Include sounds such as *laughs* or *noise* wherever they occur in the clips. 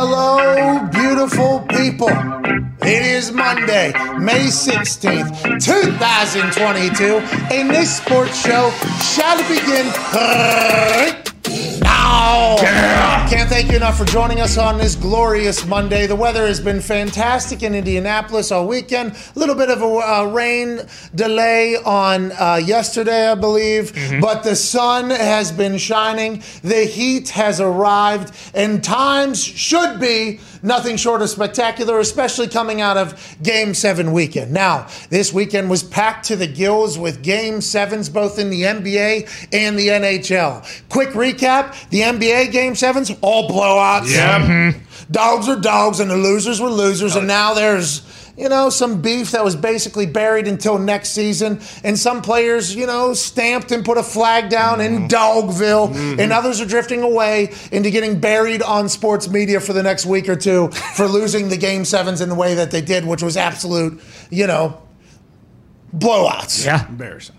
Hello, beautiful people. It is Monday, May 16th, 2022, and this sports show shall begin now. Can't thank you enough for joining us on this glorious Monday. The weather has been fantastic in Indianapolis all weekend. A little bit of a uh, rain delay on uh, yesterday, I believe, but the sun has been shining. The heat has arrived, and times should be nothing short of spectacular, especially coming out of Game 7 weekend. Now, this weekend was packed to the gills with Game 7s both in the NBA and the NHL. Quick recap the NBA Game 7s, all blowouts. Yeah. Mm-hmm. Dogs are dogs, and the losers were losers, and now there's. You know, some beef that was basically buried until next season, and some players, you know, stamped and put a flag down in mm-hmm. Dogville, mm-hmm. and others are drifting away into getting buried on sports media for the next week or two for *laughs* losing the game sevens in the way that they did, which was absolute, you know, blowouts. Yeah. Embarrassing.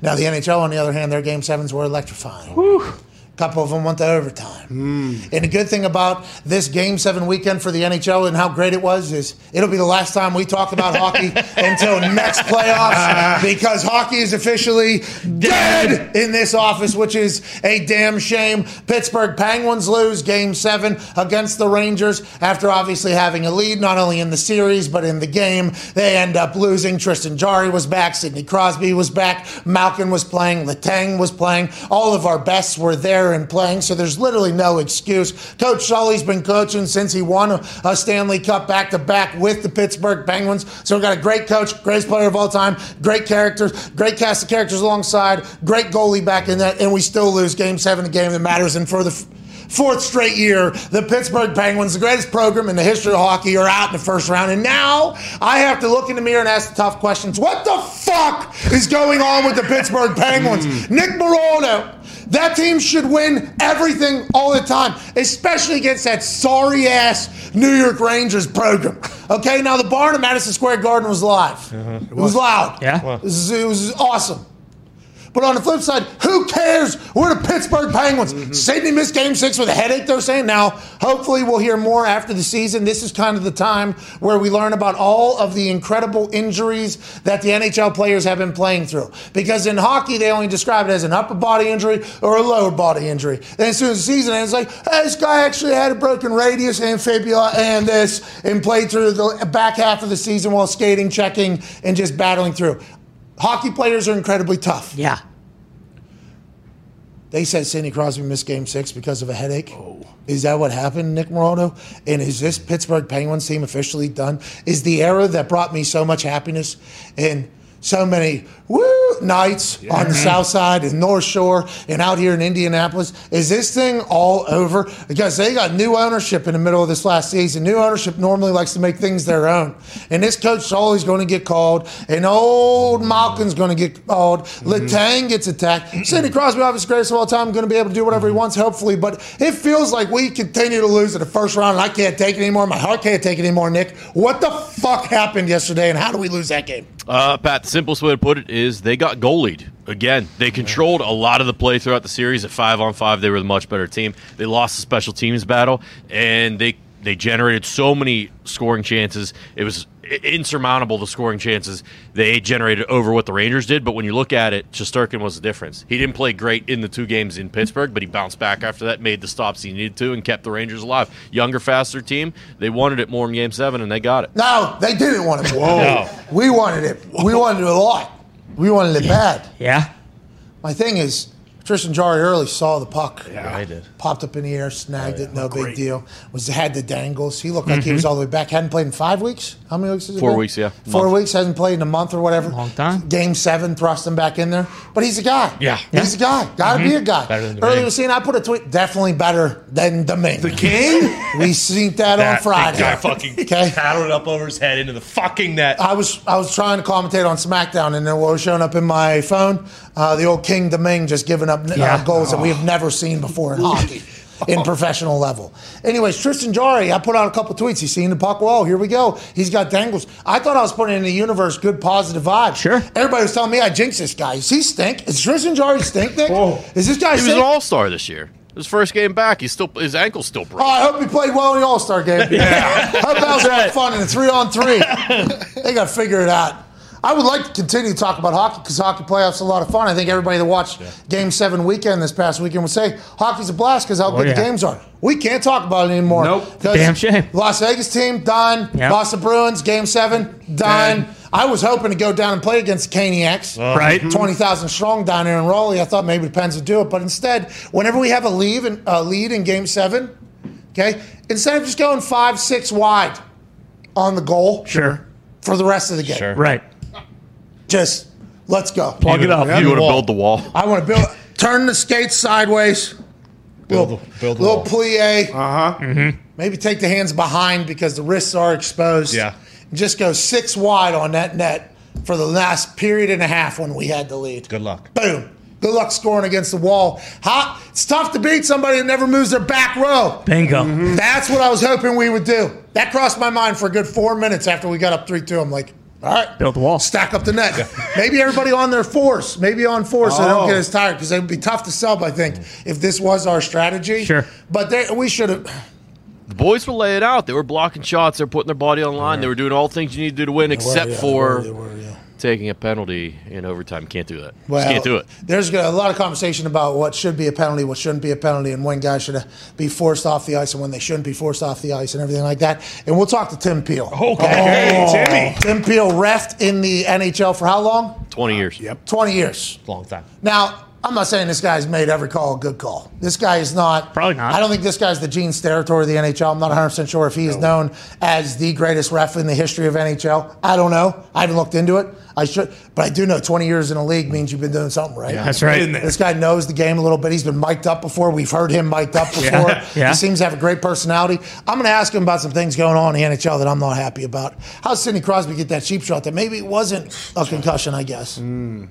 Now the NHL, on the other hand, their game sevens were electrifying. A couple of them went to overtime. And the good thing about this game seven weekend for the NHL and how great it was is it'll be the last time we talk about hockey *laughs* until next playoffs *laughs* because hockey is officially dead in this office, which is a damn shame. Pittsburgh Penguins lose game seven against the Rangers after obviously having a lead, not only in the series, but in the game. They end up losing. Tristan Jarry was back. Sidney Crosby was back. Malkin was playing. Letang was playing. All of our bests were there and playing, so there's literally no excuse. Coach Sully's been coaching since he won a, Stanley Cup back to back with the Pittsburgh Penguins. So we've got a great coach, greatest player of all time, great characters, great cast of characters alongside, great goalie back in that, and we still lose game seven, a game that matters. And for the fourth straight year, the Pittsburgh Penguins, the greatest program in the history of hockey, are out in the first round. And now I have to look in the mirror and ask the tough questions. What the fuck is going on with the Pittsburgh Penguins? *laughs* Hmm. Nick Morano. That team should win everything all the time, especially against that sorry ass New York Rangers program. Okay, now the barn at Madison Square Garden was live. Uh-huh. It was loud. Yeah. It was, it was awesome. But on the flip side, who cares? We're the Pittsburgh Penguins. Mm-hmm. Sidney missed game six with a headache, they're saying. Now, hopefully, we'll hear more after the season. This is kind of the time where we learn about all of the incredible injuries that the NHL players have been playing through. Because in hockey, they only describe it as an upper body injury or a lower body injury. Then as soon as the season ends, it's like, hey, this guy actually had a broken radius and fibula and this and played through the back half of the season while skating, checking, and just battling through. Hockey players are incredibly tough. Yeah. They said Sidney Crosby missed game six because of a headache. Oh. Is that what happened, Nick Morano? And is this Pittsburgh Penguins team officially done? Is the era that brought me so much happiness and so many woo nights on the South Side and North Shore and out here in Indianapolis, is this thing all over? Because they got new ownership in the middle of this last season. New ownership normally likes to make things their own. And this coach is always going to get called, and old Malkin's going to get called. Letang gets attacked. Sidney Crosby, obviously greatest of all time, going to be able to do whatever he wants, hopefully. But it feels like we continue to lose in the first round, and I can't take it anymore. My heart can't take it anymore, Nick. What the fuck happened yesterday, and how do we lose that game? Uh, Pat, the simplest way to put it is they got goalied. Again, they controlled a lot of the play throughout the series. At five on five, they were the much better team. They lost the special teams battle, and they they generated so many scoring chances. It was insurmountable the scoring chances they generated over what the Rangers did. But when you look at it, Shesterkin was the difference. He didn't play great in the two games in Pittsburgh, but he bounced back after that, made the stops he needed to, and kept the Rangers alive. Younger, faster team. They wanted it more in Game Seven, and they got it. No, they didn't want it. Whoa. We wanted it. We wanted it a lot. We wanted it bad. Yeah. My thing is, Tristan Jarry early saw the puck. Yeah, I did. Popped up in the air, snagged oh, it, no looked big deal. Was had the dangles. He looked like he was mm-hmm. all the way back. Hadn't played in five weeks. How many weeks has it Four been? weeks, yeah. Four Month. weeks. Hasn't played in a month or whatever. Long time. Game seven, thrust him back in there. But he's a guy. Yeah. he's a guy. Got to mm-hmm. be a guy. Better than Earlier was seeing. I put a tweet. Definitely better than Domingue. The king? *laughs* we seen that, on That Friday. guy fucking *laughs* Okay. paddled it up over his head into the fucking net. I was I was trying to commentate on SmackDown, and then what was showing up in my phone, uh, the old King Domingue just giving up uh, Yeah. goals that we have never seen before in hockey. *laughs* In professional level. Anyways, Tristan Jarry, I put out a couple tweets. He's seen the puck well. Here we go. He's got dangles. I thought I was putting in the universe good positive vibes. Sure. Everybody was telling me I jinxed this guy. Is he stink? Is Tristan Jarry stink, Nick? Whoa. Is this guy He was an all star this year. His first game back, he's still his ankle's still Oh. I hope he played well in the All Star game. *laughs* Yeah. hope that was a lot of fun in a three on three. *laughs* they got to figure it out. I would like to continue to talk about hockey because hockey playoffs are a lot of fun. I think everybody that watched Game 7 weekend this past weekend would say hockey's a blast because how good yeah. the games are. We can't talk about it anymore. Nope. 'Cause Damn shame. Las Vegas team, done. Yep. Boston Bruins, Game 7, done. Done. I was hoping to go down and play against the Caniacs. Right. *laughs* 20,000 strong down there in Raleigh. I thought maybe the Pens would do it. But instead, whenever we have a lead in, uh, lead in game seven, okay, instead of just going five, six wide on the goal Sure. for the rest of the game, Sure. Right. Just let's go. Plug it up. You want to build the wall? I want to build, turn the skates sideways. Build little, the- build the little wall. plie. Uh huh. Maybe take the hands behind because the wrists are exposed. Yeah. And just go six wide on that net for the last period and a half when we had the lead. Good luck. Boom. Good luck scoring against the wall. Hot. it's tough to beat somebody that never moves their back row. Bingo. That's what I was hoping we would do. That crossed my mind for a good four minutes after we got up 3 2. I'm like, all right. Build the wall. Stack up the net. Maybe everybody on their force. Maybe on force so they don't Oh. get as tired because it would be tough to sub, I think, if this was our strategy. Sure. But they, we should have. The boys were laying out. They were blocking shots. They were putting their body on the line. They were doing all things you need to do to win, except for taking a penalty in overtime. Can't do that. Just can't do it. There's a lot of conversation about what should be a penalty, what shouldn't be a penalty, and when guys should be forced off the ice and when they shouldn't be forced off the ice and everything like that. And we'll talk to Tim Peel. Okay, oh. Timmy. Tim Peel refed in the NHL for how long? Twenty years. Yep. 20 years. Long time. Now, I'm not saying this guy's made every call a good call. This guy is not. Probably not. I don't think this guy's the Gene Steratore of the NHL. I'm not 100% sure if he is known as the greatest ref in the history of NHL. I don't know. I haven't looked into it. I should, but I do know 20 years in a league means you've been doing something right. Yeah, That's right. This guy knows the game a little bit. He's been mic'd up before. We've heard him mic'd up before. Yeah, yeah. He seems to have a great personality. I'm going to ask him about some things going on in the NHL that I'm not happy about. How did Sidney Crosby get that cheap shot that maybe it wasn't a concussion, I guess? Hmm.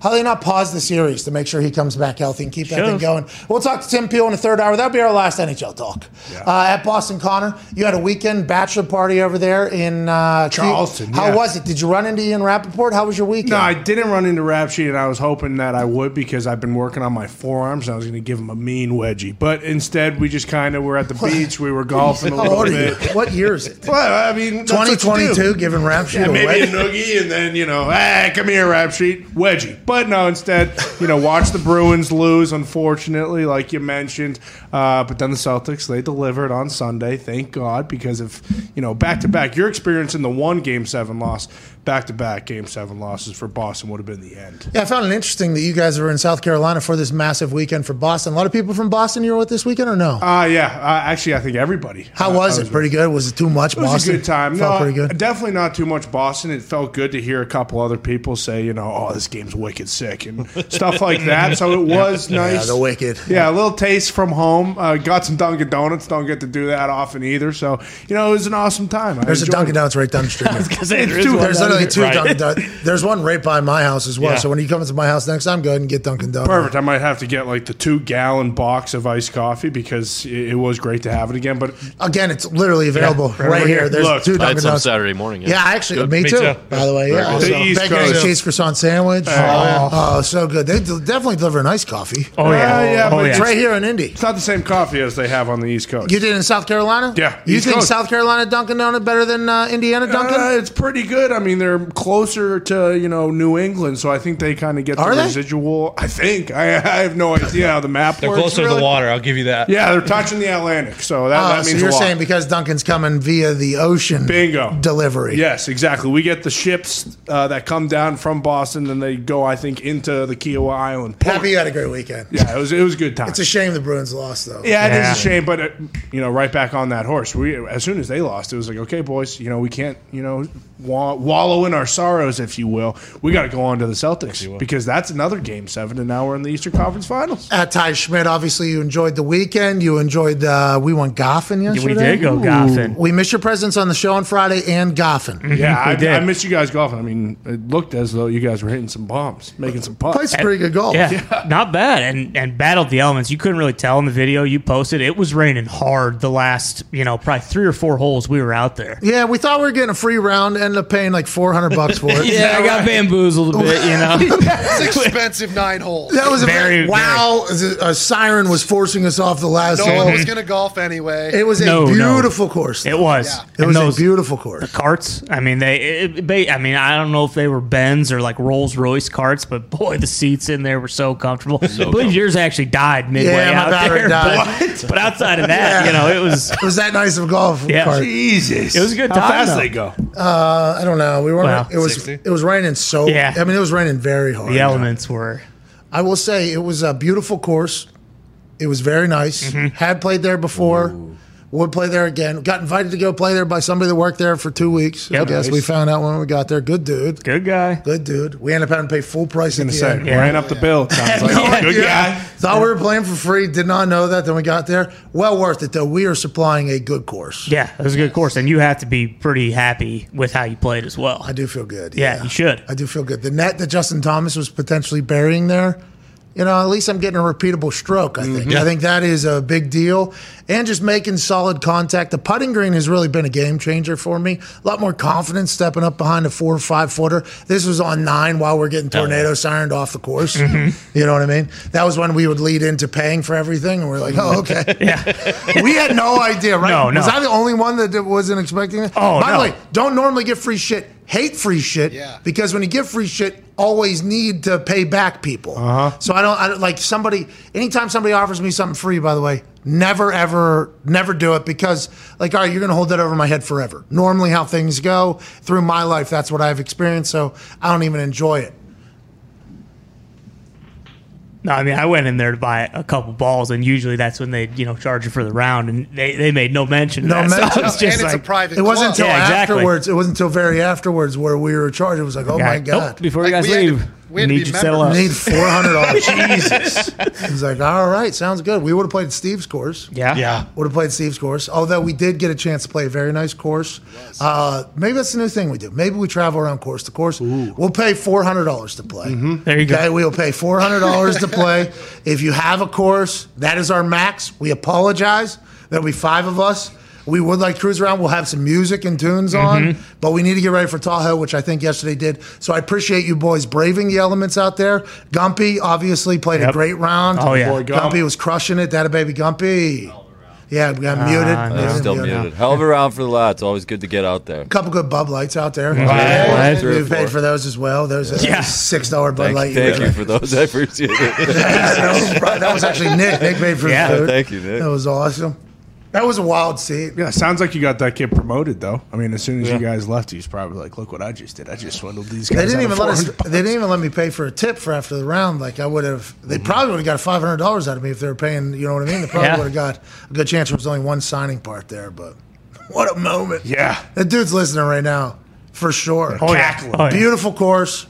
How do they not pause the series to make sure he comes back healthy and keep that thing going? We'll talk to Tim Peel in the third hour. That'll be our last NHL talk. Uh, at Boston Connor, you had a weekend bachelor party over there in uh, Q- Charleston, How was it? Did you run into Ian Rapoport? How was your weekend? No, I didn't run into Rap Sheet, and I was hoping that I would because I've been working on my forearms. And I was going to give him a mean wedgie, but instead we just kind of were at the beach. We were golfing a *laughs* little old you? bit. What year is it? Well, I mean, that's what you do. 2022, giving rap sheet Yeah, maybe a noogie, and then you know, hey, come here, rap sheet, wedgie. But no, instead, you know, watch the Bruins lose. Unfortunately, like you mentioned, uh, but then the Celtics they delivered on Sunday. Thank God, because if, you know back to back. Your experience in the one game seven loss, back to back game seven losses for Boston would have been the end. Yeah, I found it interesting that you guys were in South Carolina for this massive weekend for Boston. A lot of people from Boston you were with this weekend, or no? Uh, yeah, uh, actually, I think everybody. How uh, was I it? Pretty good. Was it too much? It was Boston a good time. Felt no, pretty good. definitely not too much Boston. It felt good to hear a couple other people say, you know, oh, this game's wicked sick and *laughs* stuff like that. So it was nice. Yeah, the wicked. Yeah, a little taste from home. Uh, got some Dunkin' Donuts. Don't get to do that often either. So you know, it was an awesome time. I There's a enjoyed Dunkin' Donuts right down the street. *laughs* Because there It's is two- one There's literally here. two Right. Dunkin' Donuts. *laughs* There's one right by my house as well. Yeah. So when you come into my house next time, go ahead and get Dunkin' Donuts. Perfect. I might have to get like the two gallon box of iced coffee because it, it was great to have it again. But Again, it's literally available right right here. here. There's Look, two I had Dunkin' Donuts. Saturday morning. Yeah, actually, me, Me too, too. By the way, yeah. good. The Also, East bacon, egg, Coast. cheese croissant sandwich. Oh, oh, so good. They definitely deliver nice coffee. Oh yeah. Uh, yeah, oh, but yeah. It's right here in Indy. it's not the same coffee as they have on the East Coast. You did in South Carolina? Yeah, You East think Coast. South Carolina Dunkin' Donut better than uh, Indiana Dunkin'? Uh, it's pretty good. I mean, they're closer to you know New England, so I think they kind of get Are the they? residual. I think I, I have no idea how the map They're works. closer to really. the water. I'll give you that. Yeah, they're touching the Atlantic, so that, Oh, that so means you're a lot. saying because Dunkin's coming via the ocean Bingo. delivery. Yes, exactly. We get the ships uh, that come down from Boston, and they go, I think, into the Kiawah Island. port. Happy you had a great weekend. Yeah, it was it was a good time. It's a shame the Bruins lost, though. Yeah, it Yeah. is a shame, but uh, you know, right back on that horse. We as soon as they lost, it was like, okay, boys, you know, we can't, you know, wa- wallow in our sorrows, if you will. We got to go on to the Celtics because that's another game seven, and now we're in the Eastern Conference Finals. At Ty Schmidt, obviously, you enjoyed the weekend. You enjoyed, uh, we went golfing yesterday. We did go golfing. We missed your presence on the show on Friday and golfing. *laughs* Yeah, I, did. I missed you guys golfing. I mean, it looked as though you guys were hitting some bombs, making some Played putts. some pretty good golf. Yeah, not bad, and and battled the elements. You couldn't really tell in the video you posted. It was raining hard the last, you know, probably three or four holes we were out there. Yeah, we thought we were getting a free round. Ended up paying like four hundred bucks for it. *laughs* Yeah, I got bamboozled a bit, you know. *laughs* It's *laughs* expensive nine holes. That was a Very, wow. A siren was forcing us off the last No hole. one was going to golf anyway. It was a No, no. beautiful course. It was. Yeah. It And was those a beautiful course. carts. I mean, they. It, ba- I mean, I don't know if they were Benz or like Rolls Royce carts, but boy, the seats in there were so comfortable. I believe yours actually died midway Yeah, my out battery there. died. But, but outside of that, you know, it was. It was that nice of a golf Yeah. cart. Jesus, It was a good How time, fast though. they go? Uh, I don't know. We weren't. Wow. it was. 60? It was raining so. Yeah. I mean, it was raining very hard. The elements were. I will say it was a beautiful course. It was very nice. Mm-hmm. Had played there before. Would play there again. Got invited to go play there by somebody that worked there for two weeks. I Yep. guess we found out when we got there. Good dude. Good guy. Good dude. We ended up having to pay full price In the say end. Yeah. ran up the bill. Sounds like *laughs* Yeah. good Yeah. guy. Thought we were playing for free. Did not know that. Then we got there. Well worth it though. We are supplying a good course. Yeah, it was a good course, and you have to be pretty happy with how you played as well. I do feel good. Yeah, you should. I do feel good. The net that Justin Thomas was potentially burying there, you know, at least I'm getting a repeatable stroke. I think. Mm-hmm. I think that is a big deal, and just making solid contact. The putting green has really been a game changer for me. A lot more confidence stepping up behind a four or five footer. This was on nine while we're getting oh, tornado sirened off the course. Mm-hmm. You know what I mean? That was when we would lead into paying for everything, and we're like, oh, okay. *laughs* Yeah, *laughs* we had no idea, right? No, no. Was I the only one that wasn't expecting it? Oh, By no. the way, don't normally get free shit. Hate free shit. Yeah. Because when you give free shit, always need to pay back people. Uh-huh. So I don't, I don't like somebody. Anytime somebody offers me something free, by the way, never ever, never do it because like, all right, you're gonna hold that over my head forever. Normally, how things go through my life, that's what I've experienced. So I don't even enjoy it. No, I mean, I went in there to buy a couple balls, and usually that's when they, you know, charge you for the round, and they, they made no mention. Of No that. *laughs* So mention. I was and just it's like, a private It wasn't club. until Yeah, exactly. afterwards. It wasn't until very afterwards where we were charged. It was like, oh "Yeah, my nope, god. before you Like, guys we to- leave, we had to need be you to settle members. up. Need four hundred dollars. *laughs* Jesus. He's like, all right, sounds good. We would have played Steve's course. Yeah, Yeah. Would have played Steve's course. Although we did get a chance to play a very nice course. Uh, maybe that's the new thing we do. Maybe we travel around course to course. Ooh. We'll pay four hundred dollars to play. There you go. Okay, we'll pay four hundred dollars to play. *laughs* If you have a course, that is our max. We apologize. There'll be five of us. We would like cruise around. We'll have some music and tunes on, Mm-hmm. but we need to get ready for Tahoe, which I think yesterday did. So I appreciate you boys braving the elements out there. Gumpy obviously played a great round. Oh, yeah. Boy, Gump. Gumpy was crushing it. That a baby Gumpy. Yeah, we got muted. no. Yeah, Still muted. muted. Hell of a round for the lads. Always good to get out there. A couple good Bud Lights out there. Right. Three or We paid for those as well. Those are Yeah. six dollar Bud Thank, Light. thank you for those. I appreciate it. that, was, that was actually Nick. Nick paid for Yeah. the food. Thank you, Nick. That was awesome. That was a wild scene. Yeah, sounds like you got that kid promoted though. I mean, as soon as you guys left, he was probably like, "Look what I just did! I just swindled these guys." They didn't out even of let us. 400 They didn't even let me pay for a tip for after the round. Like I would have. They mm-hmm. probably would have got five hundred dollars out of me if they were paying. You know what I mean? They probably Yeah. would have got a good chance. There was only one signing part there, but *laughs* what a moment! Yeah. that dude's listening right now for sure. Oh yeah. Oh, yeah. Beautiful course.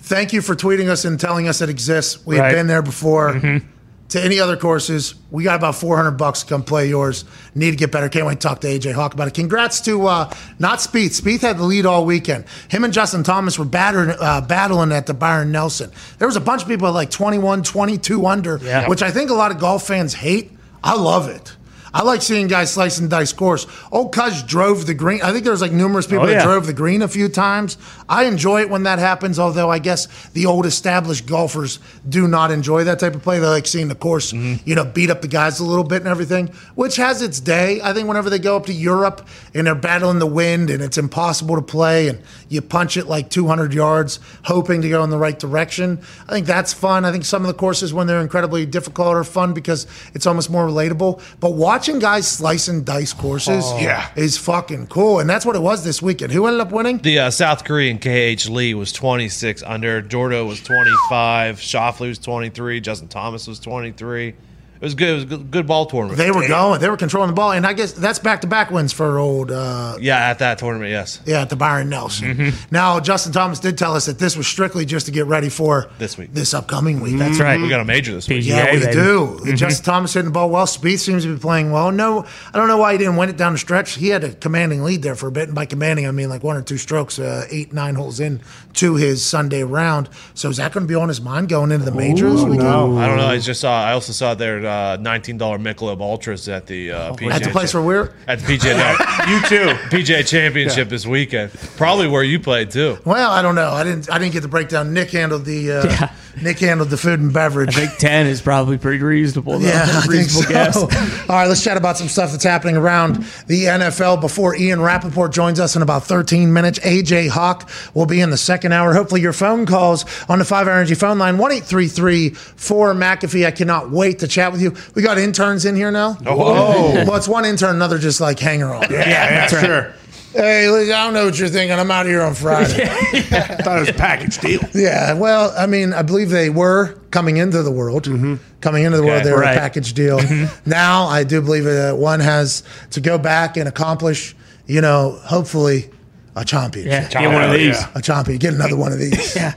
Thank you for tweeting us and telling us it exists. We have Right. been there before. Mm-hmm. To any other courses, we got about 400 bucks to come play yours. Need to get better. Can't wait to talk to AJ Hawk about it. Congrats to uh, not Spieth. Spieth had the lead all weekend. Him and Justin Thomas were battering, uh, battling at the Byron Nelson. There was a bunch of people at like 21, 22 under, Yeah. which I think a lot of golf fans hate. I love it. I like seeing guys slice and dice course. Old Cuz drove the green. I think there was like numerous people Oh, that yeah. drove the green a few times. I enjoy it when that happens, although I guess the old established golfers do not enjoy that type of play. They like seeing the course, Mm-hmm. you know, beat up the guys a little bit and everything, which has its day. I think whenever they go up to Europe and they're battling the wind and it's impossible to play and you punch it like 200 yards, hoping to go in the right direction, I think that's fun. I think some of the courses when they're incredibly difficult are fun because it's almost more relatable. But watching guys slice and dice courses Yeah. is fucking cool. And that's what it was this weekend. Who ended up winning? The uh, South Korean KH Lee was 26 under. Jordo was 25. Schauffele was 23. Justin Thomas was 23. It was good. It was a good, good ball tournament. They were going. They were controlling the ball, and I guess that's back to back wins for old. Uh, yeah, at that tournament, yes. yeah, at the Byron Nelson. Mm-hmm. Now Justin Thomas did tell us that this was strictly just to get ready for This week. this upcoming week. That's That's right. We got a major this week. PGA, Yeah, we baby. do. Mm-hmm. Justin Thomas hitting the ball well. Spieth seems to be playing well. No, I don't know why he didn't win it down the stretch. He had a commanding lead there for a bit, and by commanding I mean like one or two strokes, uh, eight nine holes in to his Sunday round. So is that going to be on his mind going into the major this weekend? no. I don't know. I just saw. I also saw there. Uh, $19 Michelob Ultras at the uh, PGA. At the place where we're. at the PGA, no, *laughs* You too. PGA Championship this weekend. Probably where you played too. Well, I don't know. I didn't. I didn't get the breakdown. Nick handled the. Uh, Nick handled the food and beverage. I think ten is probably pretty reasonable. Though. Yeah, I think reasonable so. guess. *laughs* All right, let's chat about some stuff that's happening around the NFL before Ian Rapoport joins us in about 13 minutes. AJ Hawk will be in the second hour. Hopefully, your phone calls on the 5 Energy phone line 1 4 McAfee. I cannot wait to chat with you. We got interns in here now. Oh, whoa. Well, it's one intern, another just like hanger on. Yeah, yeah, sure. Hey, look, I don't know what you're thinking. I'm out of here on Friday. *laughs* I *laughs* thought it was a package deal. Yeah, well, I mean, I believe they were coming into the world. Mm-hmm. Coming into the world, they were right. a package deal. Mm-hmm. *laughs* Now, I do believe that one has to go back and accomplish, you know, hopefully a championship. Yeah, get one of oh, these. Yeah. A champion, get another one of these. Yeah.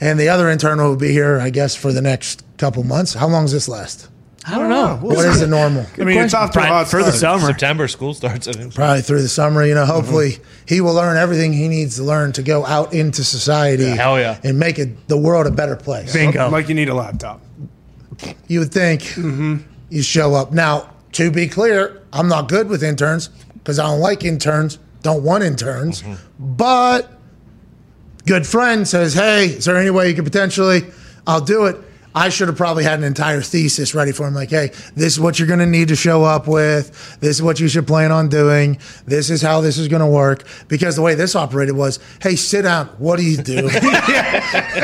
And the other intern will be here, I guess, for the next couple months. How long does this last? I don't know. What is the normal? I mean, it's off to a hot for the start. summer. September school starts. I think. Probably through the summer, you know. Mm-hmm. Hopefully, he will learn everything he needs to learn to go out into society. hell yeah. And make it the world a better place. Bingo. Like you need a laptop. you would think mm-hmm. you show up. Now, to be clear, I'm not good with interns because I don't like interns, don't want interns. Mm-hmm. But good friend says, "Hey, is there any way you could potentially? I'll do it." I should have probably had an entire thesis ready for him. Like, hey, this is what you're going to need to show up with. This is what you should plan on doing. This is how this is going to work. Because the way this operated was, hey, sit down. What do you do? *laughs*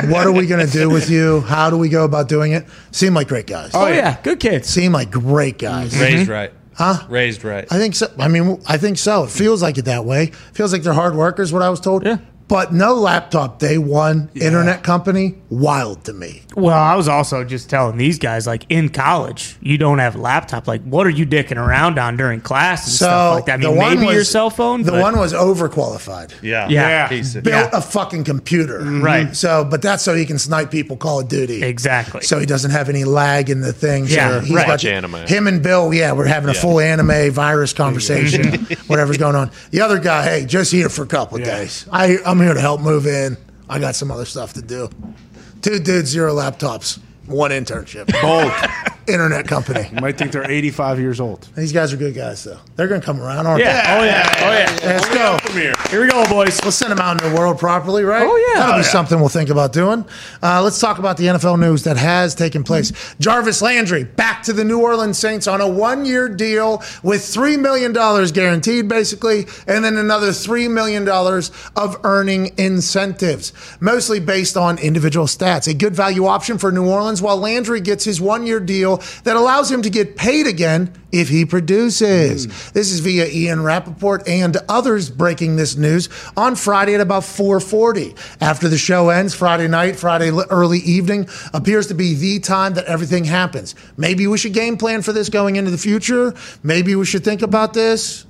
what are we going to do with you? How do we go about doing it? Seem like great guys. Oh yeah, good kids. Seem like great guys. Raised mm-hmm. right. Huh? Raised right. I think so. I mean, I think so. It feels like it that way. It Feels like they're hard workers. What I was told. Yeah. But no laptop day one internet company. Wild to me. Well, I was also just telling these guys, like in college, you don't have a laptop. Like, what are you dicking around on during class and So stuff like that? I mean, the one maybe was, your cell phone. The but- one was overqualified. Yeah. Yeah. Piece of- Built a fucking computer. Mm-hmm. Right. So, but that's so he can snipe people Call of Duty. exactly. So he doesn't have any lag in the thing. Yeah, so he's right. got- Watch anime. Him and Bill, yeah, we're having a full anime virus *laughs* conversation, whatever's going on. The other guy, hey, just here for a couple of days. I, I'm here to help move in. I got some other stuff to do. Two dudes, zero laptops, one internship. Bold. *laughs* Internet company. You might think they're 85 years old. These guys are good guys, though. They're going to come around, aren't yeah. Oh yeah. Oh yeah. they? Let's go. Come here. Here we go, boys. Let's send them out into the world properly, right? Oh, yeah. That'll Oh, be yeah. something we'll think about doing. Uh, let's talk about the NFL news that has taken place. Jarvis Landry back to the New Orleans Saints on a one year deal with $3 million guaranteed, basically, and then another $3 million of earning incentives, mostly based on individual stats. A good value option for New Orleans while Landry gets his one year deal that allows him to get paid again if he produces. Hmm. This is via Ian Rapoport and others breaking this news on Friday at about 4:40. After the show ends Friday night, Friday early evening appears to be the time that everything happens. Maybe we should game plan for this going into the future. Maybe we should think about this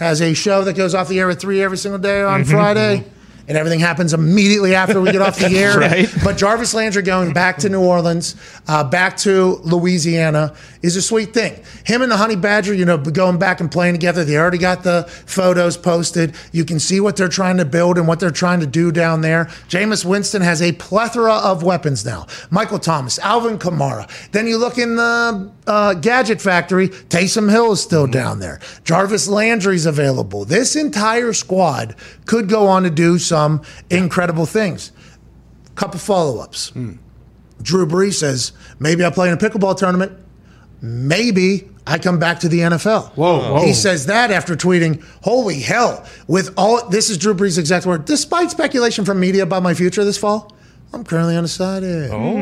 as a show that goes off the air at 3 every single day on mm-hmm. Friday. Mm-hmm. And everything happens immediately after we get off the *laughs* air. Right. But Jarvis Landry going back to New Orleans, uh, back to Louisiana, is a sweet thing. Him and the Honey Badger, you know, going back and playing together. They already got the photos posted. You can see what they're trying to build and what they're trying to do down there. Jameis Winston has a plethora of weapons now. Michael Thomas, Alvin Kamara. Then you look in the uh, Gadget Factory. Taysom Hill is still down there. Jarvis Landry's available. This entire squad could go on to do some incredible things. Couple follow ups. Drew Brees says, maybe I play in a pickleball tournament. Maybe I come back to the NFL. Whoa, He says that after tweeting, holy hell, with all this is Drew Brees' exact word. Despite speculation from media about my future this fall, I'm currently undecided. Oh.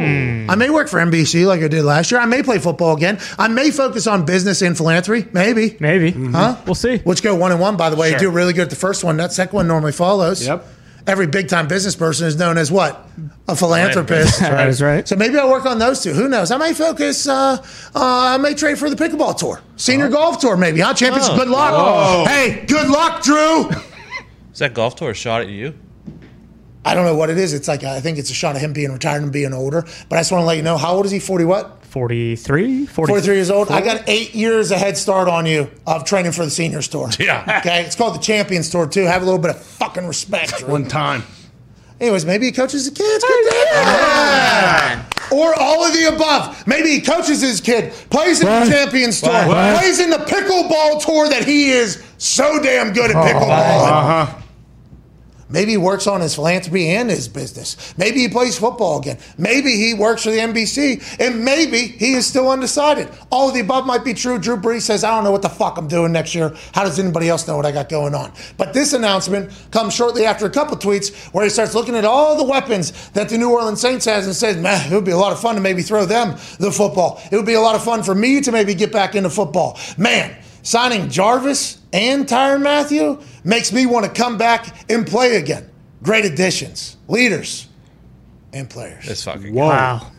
I may work for NBC like I did last year. I may play football again. I may focus on business and philanthropy. Maybe. Maybe. Huh? Mm-hmm. We'll see. Which go one and one, by the way. You do really good at the first one. That second one normally follows. Yep. Every big time business person is known as what? A philanthropist. That is right. So maybe I'll work on those two. Who knows? I may focus. Uh, uh, I may trade for the pickleball tour, senior golf tour, maybe. Huh? Champions. Good luck. Hey, good luck, Drew. Is that golf tour a shot at you? I don't know what it is. It's like I think it's a shot of him being retired and being older. But I just want to let you know how old is he? Forty what? 43? 40, 43 years old. I got eight years a head start on you of training for the seniors tour. Yeah. Okay. It's called the Champions Tour too. Have a little bit of fucking respect. Drew. One time. Anyways, maybe he coaches the kids. Good for him. Or all of the above. Maybe he coaches his kid, plays in the Champions Tour, What? plays in the pickleball tour that he is so damn good at pickleball. Uh huh. Maybe he works on his philanthropy and his business. Maybe he plays football again. Maybe he works for the NBC. And maybe he is still undecided. All of the above might be true. Drew Brees says, I don't know what the fuck I'm doing next year. How does anybody else know what I got going on? But this announcement comes shortly after a couple tweets where he starts looking at all the weapons that the New Orleans Saints has and says, man, it would be a lot of fun to maybe throw them the football. It would be a lot of fun for me to maybe get back into football. Man, signing Jarvis and Tyrann Mathieu makes me want to come back and play again. Great additions, leaders, and players. It's fucking. Wow.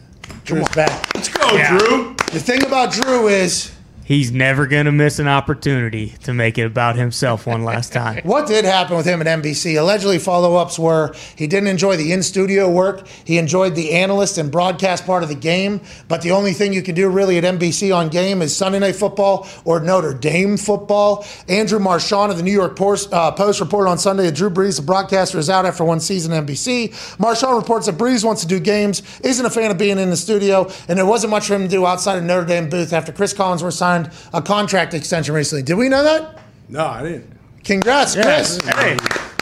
Drew's back. Let's go, Yeah. Drew. The thing about Drew is He's never going to miss an opportunity to make it about himself one last time. *laughs* what did happen with him at NBC. Allegedly, follow ups were he didn't enjoy the in studio work. He enjoyed the analyst and broadcast part of the game. But the only thing you can do really at NBC on game is Sunday Night Football or Notre Dame football. Andrew Marchand of the New York Post, uh, Post reported on Sunday that Drew Brees, the broadcaster, is out after one season at NBC. Marchand reports that Brees wants to do games, isn't a fan of being in the studio, and there wasn't much for him to do outside of Notre Dame booth after Chris Collins Collinsworth signed a contract extension recently. Did we know that? No, I didn't. Congrats, Chris. Hey,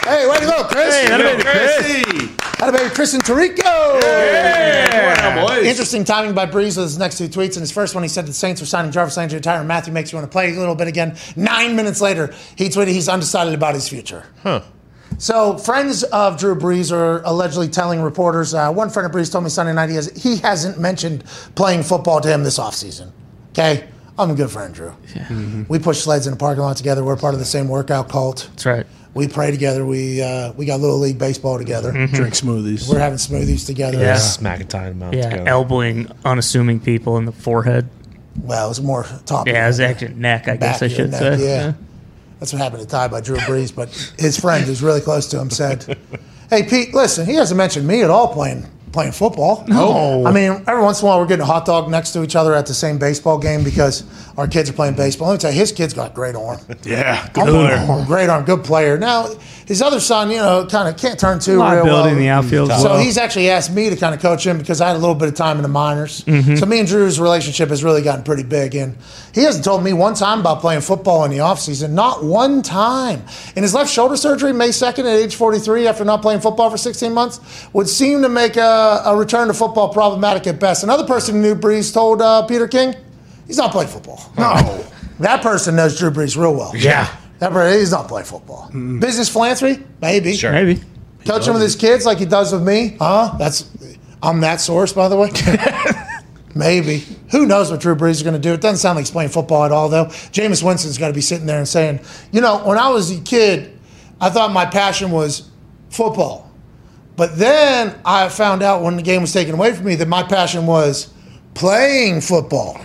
Hey, way to go, Chris. Hey, that baby Chris. Hey. Had a baby, Chris and Tirico. Yeah, boys. Interesting timing by Brees with his next two tweets. In his first one, he said the Saints were signing Jarvis Landry, Tyrann Mathieu makes you want to play a little bit again. Nine minutes later, he tweeted he's undecided about his future. Huh. So, friends of Drew Brees are allegedly telling reporters. Uh, one friend of Brees told me Sunday night he, has, he hasn't mentioned playing football to him this offseason. Okay? I'm a good friend, Drew. We push sleds in the parking lot together. We're part of the same workout cult. That's right. We pray together. We uh, we got little league baseball together. Drink smoothies. We're having smoothies together. Yeah. Smacking time amount Yeah, together. elbowing unassuming people in the forehead. Well, it was more top. Yeah, his actually neck, I guess I should neck, say. Yeah. That's what happened to Ty by Drew Brees. But his friend, who's really close to him, said, "Hey Pete, listen, he hasn't mentioned me at all playing playing football. No. I mean, every once in a while we're getting a hot dog next to each other at the same baseball game because our kids are playing baseball. Let me tell you, his kid's got great arm. *laughs* Yeah, good Good player. arm, great arm, good player. Now his other son, you know, kind of can't turn too real well. in the outfield. So well. he's actually asked me to kind of coach him because I had a little bit of time in the minors. Mm-hmm. So me and Drew's relationship has really gotten pretty big. And he hasn't told me one time about playing football in the offseason. Not one time. And his left shoulder surgery, May 2nd at age 43, after not playing football for 16 months, would seem to make a, a return to football problematic at best. Another person who knew Brees told uh, Peter King, he's not playing football. No. *laughs* That person knows Drew Brees real well. Yeah. That person, he's not playing football. Business philanthropy? Maybe. Sure. Maybe. Coach him with his kids like he does with me? Huh? That's I'm that source, by the way. *laughs* Maybe. Who knows what Drew Brees is going to do? It doesn't sound like he's playing football at all, though. Jameis Winston's got to be sitting there and saying, you know, when I was a kid, I thought my passion was football. But then I found out when the game was taken away from me that my passion was playing football.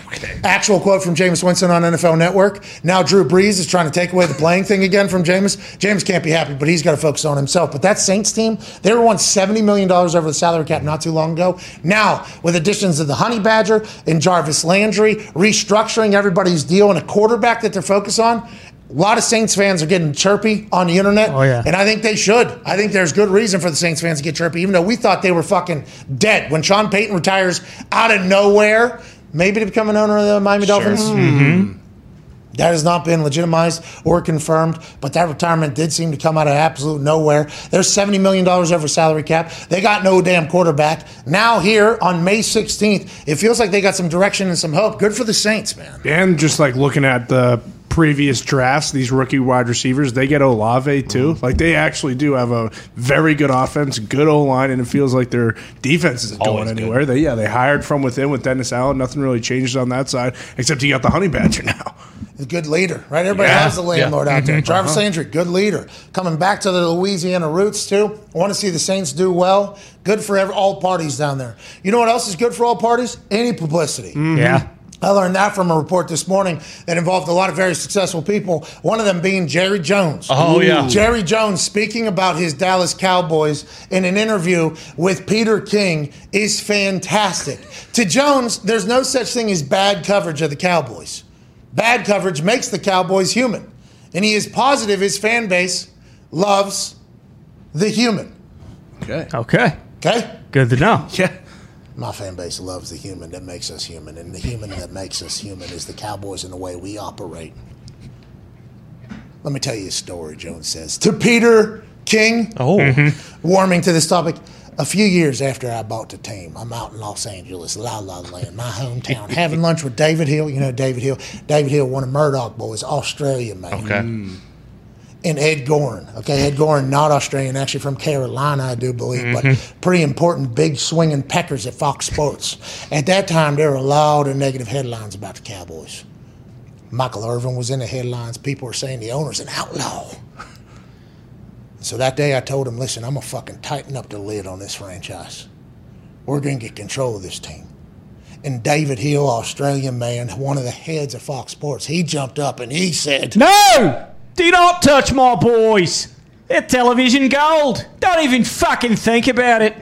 Actual quote from Jameis Winston on NFL Network. Now Drew Brees is trying to take away the playing thing again from Jameis. Jameis can't be happy, but he's got to focus on himself. But that Saints team, they were once $70 million over the salary cap not too long ago. Now, with additions of the Honey Badger and Jarvis Landry, restructuring everybody's deal and a quarterback that they're focused on, a lot of Saints fans are getting chirpy on the internet. Oh, yeah. And I think they should. I think there's good reason for the Saints fans to get chirpy, even though we thought they were fucking dead. When Sean Payton retires out of nowhere, maybe to become an owner of the Miami Dolphins. Mm-hmm. Hmm. That has not been legitimized or confirmed, but that retirement did seem to come out of absolute nowhere. There's $70 million over salary cap. They got no damn quarterback. Now, here on May 16th, it feels like they got some direction and some hope. Good for the Saints, man. And just like looking at the previous drafts, these rookie wide receivers, they get Olave too. Mm. Like they actually do have a very good offense, good O line, and it feels like their defense isn't Always going good. anywhere. They yeah, they hired from within with Dennis Allen. Nothing really changes on that side, except you got the Honey Badger now. a good leader, right? Everybody Yeah, loves the landlord out there. Mm-hmm. Jarvis uh-huh. Landry, good leader. Coming back to the Louisiana roots, too. I want to see the Saints do well. Good for every, all parties down there. You know what else is good for all parties? Any publicity. Mm-hmm. Yeah. I learned that from a report this morning that involved a lot of very successful people, one of them being Jerry Jones. Oh, yeah. Jerry Jones speaking about his Dallas Cowboys in an interview with Peter King is fantastic. to Jones, there's no such thing as bad coverage of the Cowboys. Bad coverage makes the Cowboys human. And he is positive his fan base loves the human. Okay. Okay. Okay? Good to know. Yeah. My fan base loves the human that makes us human, and the human that makes us human is the Cowboys and the way we operate. Let me tell you a story, Jones says. To Peter King, Oh, mm-hmm. warming to this topic. A few years after I bought the team, I'm out in Los Angeles, La La Land, my hometown, having lunch with David Hill. You know David Hill. David Hill, one of Murdoch boys, Australian man okay. Mm. And Ed Goren. Okay, Ed Goren, not Australian, actually from Carolina, I do believe, but mm-hmm. pretty important, big swinging peckers at Fox Sports. At that time, there were a lot of negative headlines about the Cowboys. Michael Irvin was in the headlines. People were saying the owner's an outlaw. So that day, I told him, listen, I'm going to fucking tighten up the lid on this franchise. We're going to get control of this team. And David Hill, Australian man, one of the heads of Fox Sports, he jumped up and he said, No! Do not touch my boys. They're television gold. Don't even fucking think about it.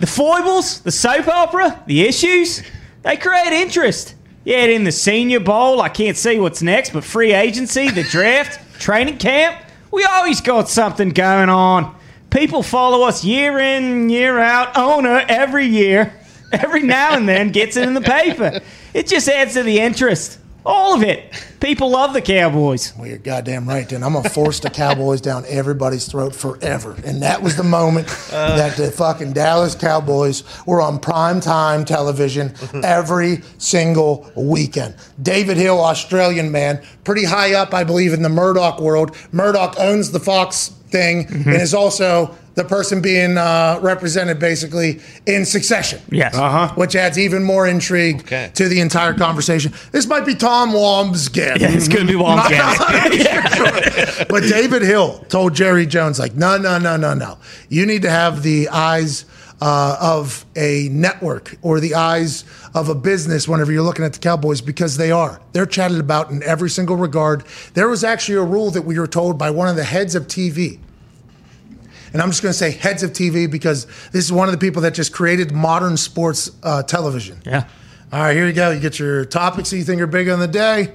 The foibles, the soap opera, the issues, they create interest. Yet in the Senior Bowl, I can't see what's next, but free agency, the *laughs* draft, training camp, we always got something going on. People follow us year in, year out. Owner every year, every now and then gets it in the paper. It just adds to the interest. All of it. People love the Cowboys. Well, you're goddamn right. Then I'm gonna force the Cowboys down everybody's throat forever. And that was the moment uh. that the fucking Dallas Cowboys were on prime time television *laughs* every single weekend. David Hill, Australian man, pretty high up, I believe, in the Murdoch world. Murdoch owns the Fox thing and is also the person being uh, represented basically in succession Yes. Uh-huh. which adds even more intrigue Okay. to the entire conversation. This might be Tom Wambsgans. Yeah, it's going to be Not- Womcat. *laughs* *laughs* but David Hill told Jerry Jones, like, no, no, no, no, no. You need to have the eyes uh, of a network or the eyes of a business whenever you're looking at the Cowboys because they are. They're chatted about in every single regard. There was actually a rule that we were told by one of the heads of TV. And I'm just going to say heads of TV because this is one of the people that just created modern sports uh, television. yeah. All right, here you go. You get your topics that you think are big on the day.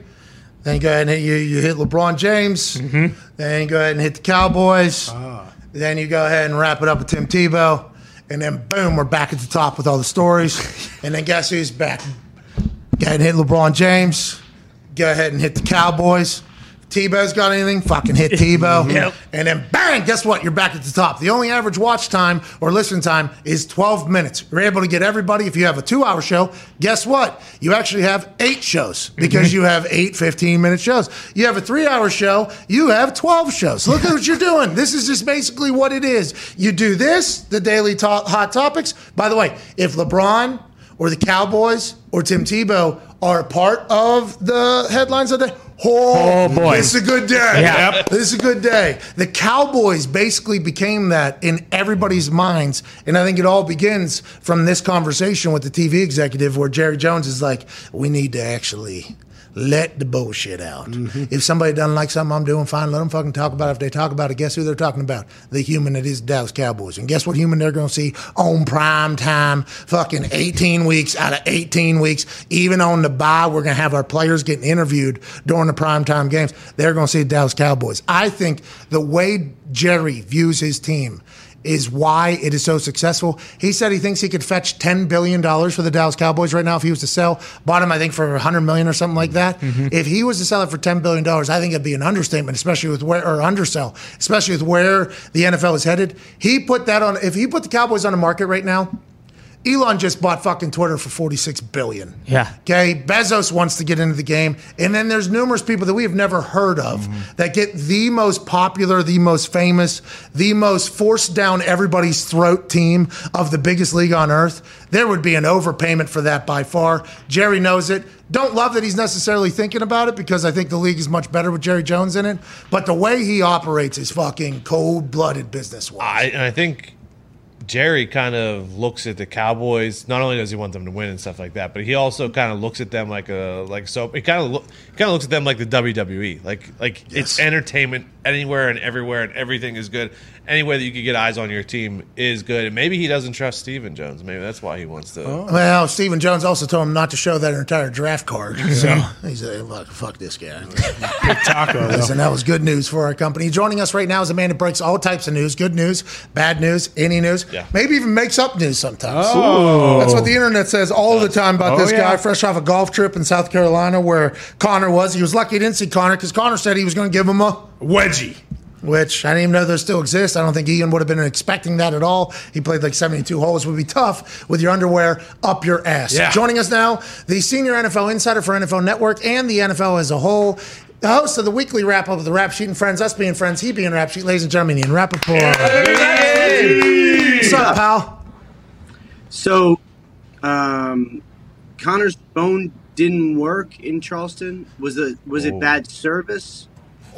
Then go ahead and hit, you, you hit LeBron James. Then you go ahead and hit the Cowboys. Then you go ahead and wrap it up with Tim Tebow. And then boom, we're back at the top with all the stories. *laughs* and then guess who's back? Go ahead and hit LeBron James. Go ahead and hit the Cowboys. Tebow's got anything? Fucking hit Tebow. *laughs* Yep. And then bang, guess what? You're back at the top. The only average watch time or listen time is 12 minutes. You're able to get everybody. If you have a two hour show, guess what? You actually have eight shows because mhm. you have eight 15 minute shows. You have a three hour show, you have 12 shows. Look at what you're doing. This is just basically what it is. You do this, the daily to- hot topics. By the way, if LeBron or the Cowboys or Tim Tebow are part of the headlines of the Oh, Oh, boy. This is a good day. Yep. This is a good day. The Cowboys basically became that in everybody's minds. And I think it all begins from this conversation with the TV executive where Jerry Jones is like, we need to actually let the bullshit out. Mm-hmm. If somebody doesn't like something I'm doing, fine, let them fucking talk about it. If they talk about it, guess who they're talking about? The human that is the Dallas Cowboys. And guess what human they're going to see on prime time, fucking 18 weeks out of 18 weeks, even on the bye, we're going to have our players getting interviewed during the prime time games. They're going to see the Dallas Cowboys. I think the way Jerry views his team is why it is so successful. He said he thinks he could fetch ten billion dollars for the Dallas Cowboys right now if he was to sell. Bought him, I think, for hundred million or something like that. Mm-hmm. If he was to sell it for ten billion dollars, I think it'd be an understatement, especially with where or undersell, especially with where the NFL is headed. He put that on. If he put the Cowboys on the market right now. Elon just bought fucking Twitter for 46 billion. Yeah. Okay. Bezos wants to get into the game. And then there's numerous people that we have never heard of mm-hmm. that get the most popular, the most famous, the most forced down everybody's throat team of the biggest league on earth. There would be an overpayment for that by far. Jerry knows it. Don't love that he's necessarily thinking about it because I think the league is much better with Jerry Jones in it. But the way he operates is fucking cold blooded business wise. I, and I think Jerry kind of looks at the Cowboys. Not only does he want them to win and stuff like that, but he also kind of looks at them like a like so. He kind of look, kind of looks at them like the WWE. Like like it's entertainment anywhere and everywhere, and everything is good. Any way that you could get eyes on your team is good. And maybe he doesn't trust Stephen Jones. Maybe that's why he wants to. Oh. Well, Stephen Jones also told him not to show that entire draft card. *laughs* So he's like, fuck, fuck this guy. *laughs* Taco. though. Listen, that was good news for our company. Joining us right now is a man that breaks all types of news good news, bad news, any news, Yeah. maybe even makes up news sometimes. Oh. That's what the internet says all the time about Oh, this yeah. guy, fresh off a golf trip in South Carolina where Connor was. He was lucky he didn't see Connor because Connor said he was going to give him a Wedgie. Which I didn't even know those still exist. I don't think Ian would have been expecting that at all. He played like 72 holes. Would be tough with your underwear up your ass. Yeah. Joining us now, the senior NFL insider for NFL Network and the NFL as a whole. The host of the weekly wrap up of the Rap Sheet and Friends, us being friends, he being Rap Sheet, ladies and gentlemen, Ian Rapoport. What's up, pal? So, um, Connor's phone didn't work in Charleston. Was it was it bad service?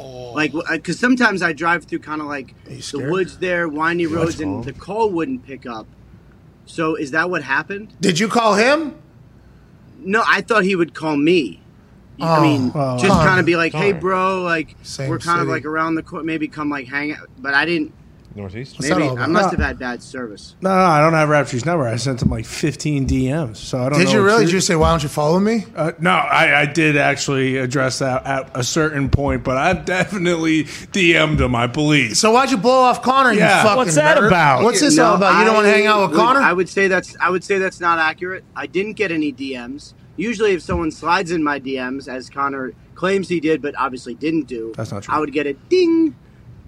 Oh. Like, uh, because sometimes I drive through kind of like the woods there, windy roads, and the call wouldn't pick up. So, is that what happened? Did you call him? No, I thought he would call me. I oh, mean, Oh. just kind of be like, "Hey, bro, like Same we're kind of like around the court, maybe come like hang out." But I didn't. Northeast. What's that Maybe all I about? must have had bad service. No, no, I don't have Rap Sheet's number. I sent him like 15 DMs. So I don't Did know you if really? you- Did you say, why don't you follow me? Uh, no, I, I did actually address that at a certain point, but I've definitely DM'd him, I believe. So why'd you blow off Connor, Yeah. you fucking What's that nerd? about? What's this all about? You don't want to hang out with would- Connor? I would say that's I would say that's not accurate. I didn't get any DMs. Usually, if someone slides in my DMs, as Connor claims he did, but obviously didn't do, That's not true. I would get a ding,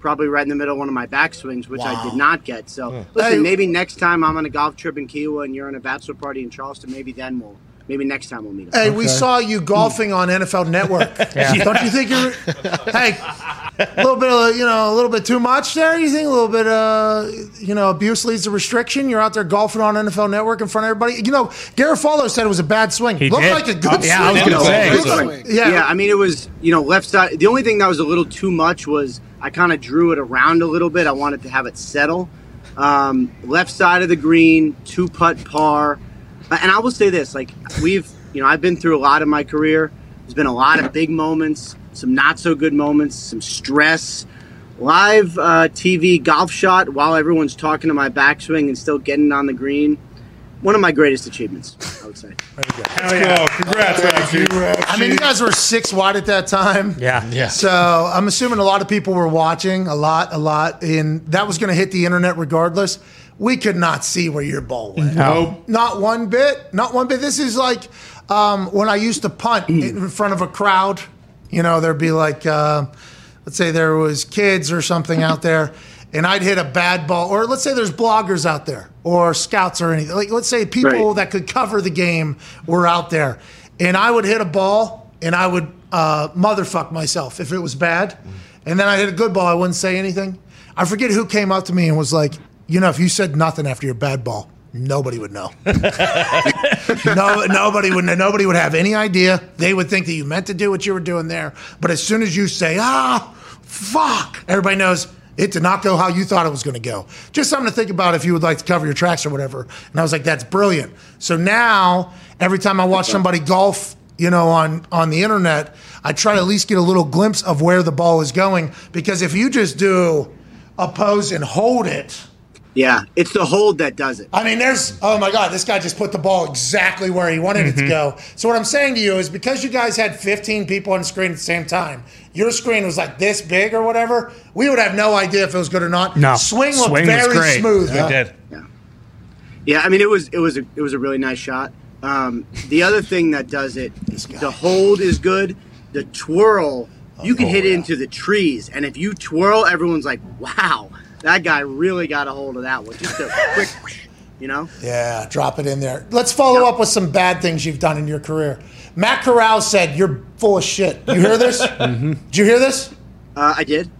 probably right in the middle of one of my backswings, which I did not get. So, listen, Hey. maybe next time I'm on a golf trip in Kiawah and you're on a bachelor party in Charleston, maybe then we'll maybe next time we'll meet up. Hey, we saw you golfing on NFL Network. *laughs* *laughs* Don't you think you're? hey, a little bit of you know a little bit too much there. You think a little bit uh you know abuse leads to restriction. You're out there golfing on NFL Network in front of everybody. You know, Garafolo said it was a bad swing. He Looked did. like a good Yeah, I was swing. gonna say. Looked Good swing. yeah, Yeah, I mean, it was, you know, left side. The only thing that was a little too much was I kind of drew it around a little bit. I wanted to have it settle. Um, left side of the green, two putt par. And I will say this like, we've, you know, I've been through a lot in my career. There's been a lot of big moments, some not so good moments, some stress. Live uh, TV golf shot while everyone's talking to my backswing and still getting on the green. One of my greatest achievements, I would say. Hell yeah. Congrats, Rap Sheet. I mean, you guys were six wide at that time. Yeah. Yeah. So I'm assuming a lot of people were watching, a lot, a lot, and that was going to hit the internet regardless. We could not see where your ball went. Nope. Not one bit. Not one bit. This is like um, when I used to punt in front of a crowd. You know, there'd be like, uh, let's say there was kids or something out there, and I'd hit a bad ball, or let's say there's bloggers out there or scouts or anything. Like, let's say people Right. that could cover the game were out there, and I would hit a ball and I would uh, motherfuck myself if it was bad, and then I hit a good ball. I wouldn't say anything. I forget who came up to me and was like, you know, if you said nothing after your bad ball, nobody would know. *laughs* no, nobody would. Nobody would have any idea. They would think that you meant to do what you were doing there. But as soon as you say, "Ah, fuck," everybody knows it did not go how you thought it was going to go. Just something to think about if you would like to cover your tracks or whatever. And I was like, "That's brilliant." So now, every time I watch somebody golf, you know, on on the internet, I try to at least get a little glimpse of where the ball is going. Because if you just do a pose and hold it. Yeah, it's the hold that does it. I mean, there's, oh my God, this guy just put the ball exactly where he wanted it to go. So, what I'm saying to you is because you guys had 15 people on the screen at the same time, your screen was like this big or whatever, we would have no idea if it was good or not. No. Swing looked Swing was very great. smooth. We huh? did. Yeah, I mean it was it was a it was a really nice shot. Um, the other thing that does it, *laughs* the hold is good. The twirl, you can hit it into the trees, and if you twirl, everyone's like, "Wow, that guy really got a hold of that one." Just a *laughs* quick, you know. Yeah, drop it in there. Let's follow up with some bad things you've done in your career. Matt Corral said, You're full of shit. You hear this? *laughs* Did you hear this? Uh, I did.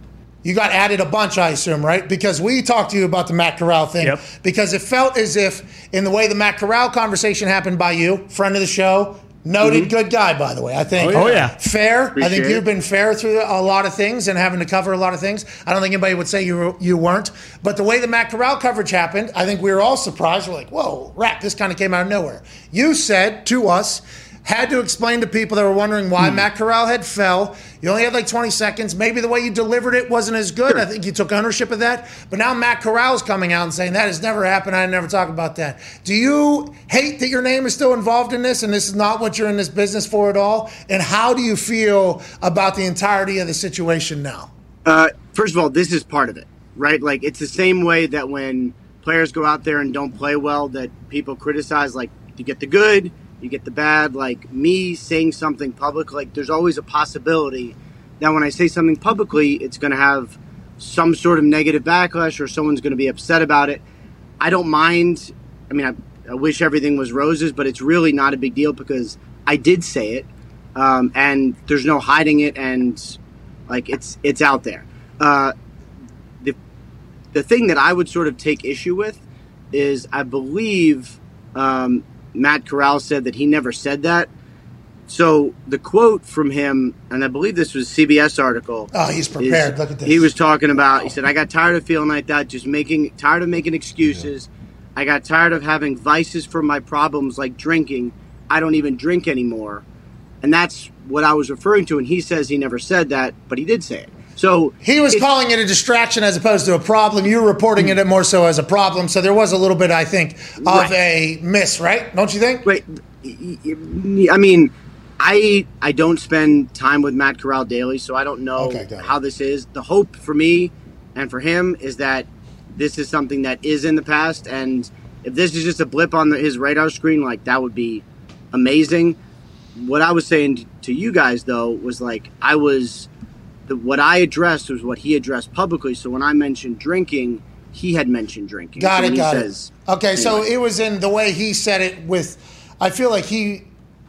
You got added a bunch, I assume, right? Because we talked to you about the Matt Corral thing. Yep. Because it felt as if, in the way the Matt Corral conversation happened by you, friend of the show, noted mm-hmm. good guy, by the way. I think. Oh, yeah. Uh, fair. I think you've been fair through a lot of things and having to cover a lot of things. I don't think anybody would say you were, you weren't. But the way the Matt Corral coverage happened, I think we were all surprised. We're like, whoa, rap, this kind of came out of nowhere. You said to us, had to explain to people that were wondering why Matt Corral had fell. You only had like 20 seconds. Maybe the way you delivered it wasn't as good. I think you took ownership of that. But now Matt Corral's coming out and saying that has never happened. I never talk about that. Do you hate that your name is still involved in this and this is not what you're in this business for at all? And how do you feel about the entirety of the situation now? Uh, first of all, this is part of it, right? Like it's the same way that when players go out there and don't play well, that people criticize. Like you get the good, you get the bad. Like me saying something public, like there's always a possibility that when I say something publicly, it's going to have some sort of negative backlash or someone's going to be upset about it. I don't mind. I mean, I, I wish everything was roses, but it's really not a big deal because I did say it, um, and there's no hiding it, and like it's it's out there. Uh, the the thing that I would sort of take issue with is I believe um, Matt Corral said that he never said that. So the quote from him, and I believe this was a CBS article. Oh, he's prepared. Look at this. He was talking about. He said, "I got tired of feeling like that, just making tired of making excuses. I got tired of having vices for my problems like drinking. I don't even drink anymore." And that's what I was referring to. And he says he never said that, but he did say it. So He was calling it a distraction as opposed to a problem. You were reporting it more so as a problem. So there was a little bit, I think, of Right. a miss, right? Don't you think? Wait, I mean, I I don't spend time with Matt Corral daily, so I don't know Okay, how this is. The hope for me and for him is that this is something that is in the past, and if this is just a blip on the, his radar screen, like that would be amazing. What I was saying to you guys though was like I was the, what I addressed was what he addressed publicly. So when I mentioned drinking, he had mentioned drinking. Got So it. Got says- it. Okay, so it was in the way he said it. With, I feel like he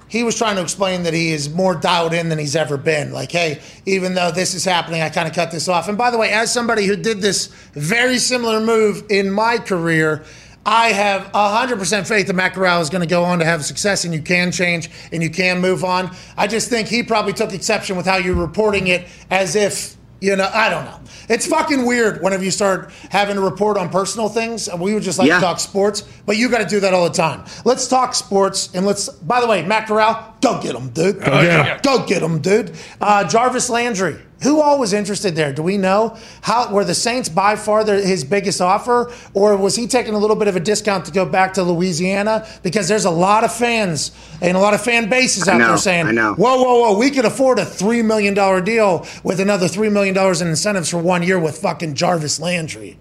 he was trying to explain that he is more dialed in than he's ever been. Like, hey, even though this is happening, I kind of cut this off. And by the way, as somebody who did this very similar move in my career. I have 100% faith that Matt Corral is going to go on to have success and you can change and you can move on. I just think he probably took exception with how you're reporting it as if you know, I don't know. It's fucking weird whenever you start having to report on personal things. We would just like Yeah. to talk sports, but you got to do that all the time. Let's talk sports, and let's. By the way, Matt Corral, go get him, dude. Go get him. Go get him, dude. Uh, Jarvis Landry. Who all was interested there? Do we know? How were the Saints by far their, his biggest offer, or was he taking a little bit of a discount to go back to Louisiana? Because there's a lot of fans and a lot of fan bases out know, there saying, I know. "Whoa, whoa, whoa! We could afford a three million dollar deal with another three million dollars in incentives for one year with fucking Jarvis Landry."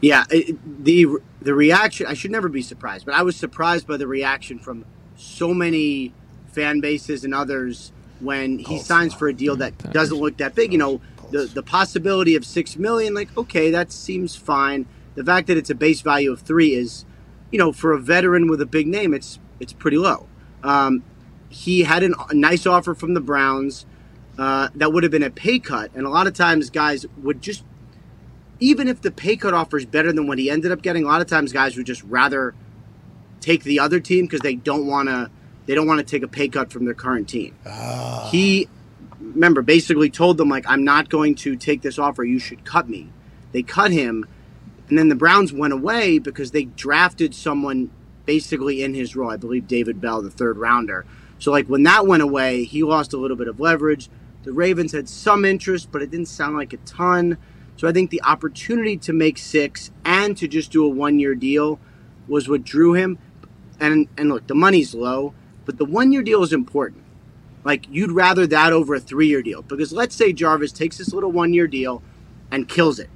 Yeah, it, the the reaction. I should never be surprised, but I was surprised by the reaction from so many fan bases and others when he signs for a deal that doesn't look that big. You know, the the possibility of six million, like okay, that seems fine. The fact that it's a base value of three is, you know, for a veteran with a big name, it's it's pretty low. Um, he had an, a nice offer from the Browns. Uh, that would have been a pay cut, and a lot of times guys would just even if the pay cut offer is better than what he ended up getting, a lot of times guys would just rather take the other team because they don't want to they don't want to take a pay cut from their current team. Ah. He remember basically told them like I'm not going to take this offer. You should cut me. They cut him, and then the Browns went away because they drafted someone basically in his role. I believe David Bell, the third rounder. So like when that went away, he lost a little bit of leverage. The Ravens had some interest, but it didn't sound like a ton. So I think the opportunity to make six and to just do a one year deal was what drew him. And and look, the money's low, but the one year deal is important. Like you'd rather that over a three year deal. Because let's say Jarvis takes this little one year deal and kills it.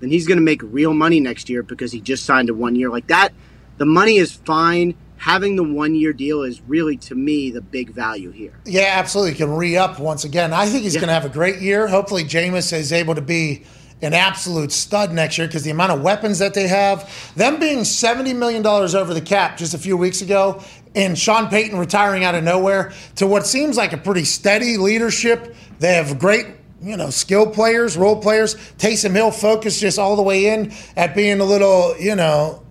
Then he's gonna make real money next year because he just signed a one year. Like that, the money is fine. Having the one year deal is really to me the big value here. Yeah, absolutely. He can re up once again. I think he's going to have a great year. Hopefully, Jameis is able to be an absolute stud next year because the amount of weapons that they have, them being $70 million over the cap just a few weeks ago, and Sean Payton retiring out of nowhere to what seems like a pretty steady leadership. They have great. You know, skill players, role players. Taysom Hill focused just all the way in at being a little, you know,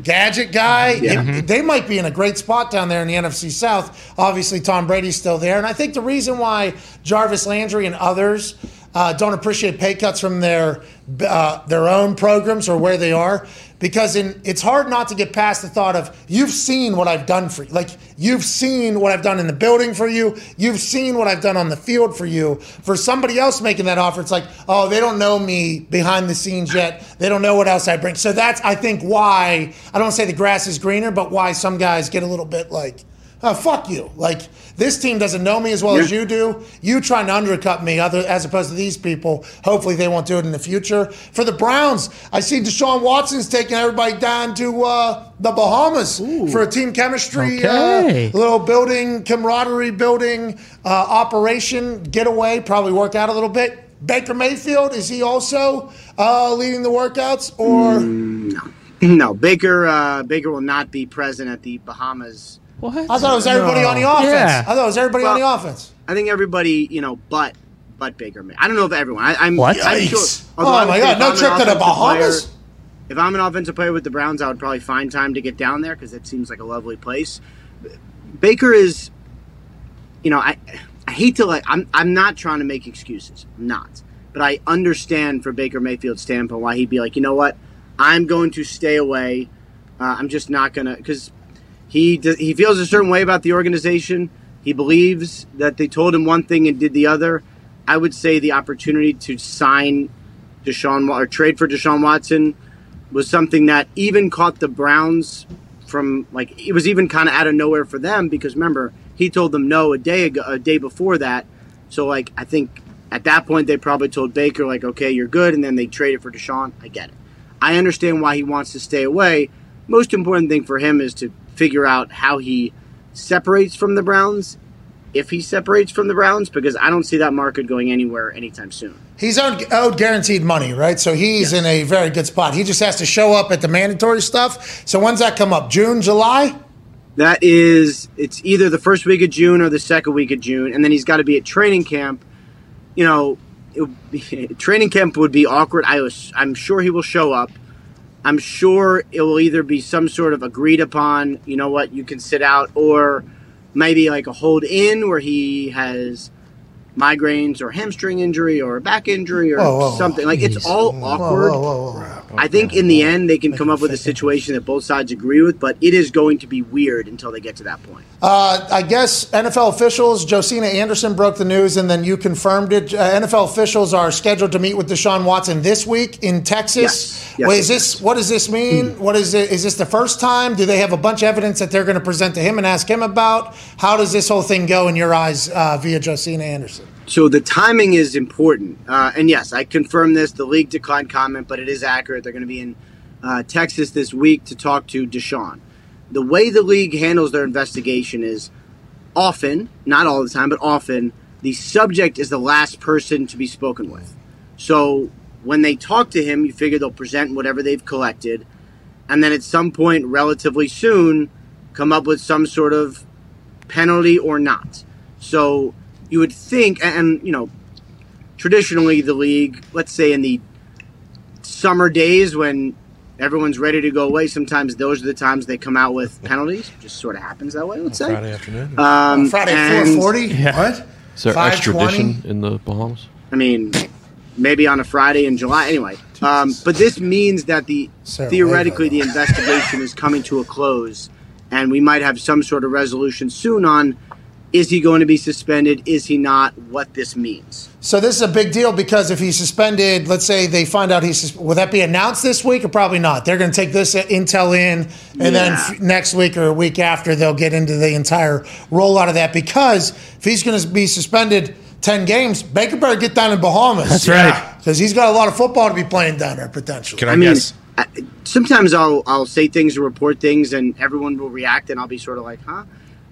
gadget guy. It- they might be in a great spot down there in the NFC South. Obviously, Tom Brady's still there. And I think the reason why Jarvis Landry and others uh, don't appreciate pay cuts from their uh, their own programs or where they are because in, it's hard not to get past the thought of you've seen what I've done for you. Like you've seen what I've done in the building for you. You've seen what I've done on the field for you. For somebody else making that offer, it's like, oh, they don't know me behind the scenes yet. They don't know what else I bring. So that's I think why I don't say the grass is greener, but why some guys get a little bit like oh, fuck you. Like, this team doesn't know me as well as you do. You trying to undercut me other, as opposed to these people. Hopefully, they won't do it in the future. For the Browns, I see Deshaun Watson's taking everybody down to uh, the Bahamas for a team chemistry, Okay. uh, little building, camaraderie building uh, operation, getaway, probably work out a little bit. Baker Mayfield, is he also uh, leading the workouts? Or. No, Baker. Uh, Baker will not be present at the Bahamas. What? I thought it was everybody on the offense. Yeah. I thought it was everybody on the offense. I think everybody, you know, but but Baker. May- I don't know if everyone. I, I'm. What? I'm sure, Oh I would my God, no I'm trip to the Bahamas? player- if I'm an offensive player with the Browns, I would probably find time to get down there because it seems like a lovely place. Baker is, you know, I I hate to like. I'm I'm not trying to make excuses. I'm not, but I understand for Baker Mayfield's standpoint why he'd be like, you know what, I'm going to stay away. Uh, I'm just not gonna because he does, he feels a certain way about the organization. He believes that they told him one thing and did the other. I would say the opportunity to sign Deshaun or trade for Deshaun Watson was something that even caught the Browns from like it was even kind of out of nowhere for them because remember he told them no a day ago a day before that. So like I think at that point they probably told Baker like okay you're good and then they traded for Deshaun. I get it. I understand why he wants to stay away. Most important thing for him is to figure out how he separates from the Browns, if he separates from the Browns, because I don't see that market going anywhere anytime soon. He's owed, owed oh, guaranteed money, right? So he's in a very good spot. He just has to show up at the mandatory stuff. So when's that come up? June, July? That is, it's either the first week of June or the second week of June, and then he's got to be at training camp. You know, be, *laughs* training camp would be awkward. I was, I'm sure he will show up. I'm sure it will either be some sort of agreed upon, you know what, you can sit out, or maybe like a hold in where he has migraines or hamstring injury or a back injury or Whoa, whoa, whoa. something. Like it's all awkward. whoa, whoa, whoa. I think in the end they can come up with a situation that both sides agree with, but it is going to be weird until they get to that point. Uh, I guess NFL officials, Josina Anderson broke the news and then you confirmed it. Uh, NFL officials are scheduled to meet with Deshaun Watson this week in Texas. Yes. Yes, Wait, is yes, this what does this mean? What is it? Is this the first time? Do they have a bunch of evidence that they're going to present to him and ask him about? How does this whole thing go in your eyes uh, via Josina Anderson? So the timing is important. Uh, and yes, I confirm this. The league declined comment, but it is accurate. They're going to be in uh, Texas this week to talk to Deshaun. The way the league handles their investigation is often, not all the time, but often, the subject is the last person to be spoken with. So when they talk to him, you figure they'll present whatever they've collected, and then at some point, relatively soon, come up with some sort of penalty or not. So you would think, and, and you know, traditionally the league, let's say in the summer days when everyone's ready to go away, sometimes those are the times they come out with penalties. Just sort of happens that way, let's say. Friday afternoon. Um, Friday and, 440? What? Is there extradition in the Bahamas? I mean, maybe on a Friday in July. Anyway, um, but this means that the Sarah theoretically Leva. the investigation is coming to a close, and we might have some sort of resolution soon on is he going to be suspended? Is he not? What this means? So this is a big deal because if he's suspended, let's say they find out he's sus- will that be announced this week or probably not? They're going to take this intel in, and then f- next week or a week after they'll get into the entire rollout of that. Because if he's going to be suspended ten games, Baker better get down in Bahamas. That's right. because he's got a lot of football to be playing down there potentially. Can I, I mean, guess? I, sometimes I'll I'll say things or report things, and everyone will react, and I'll be sort of like, huh?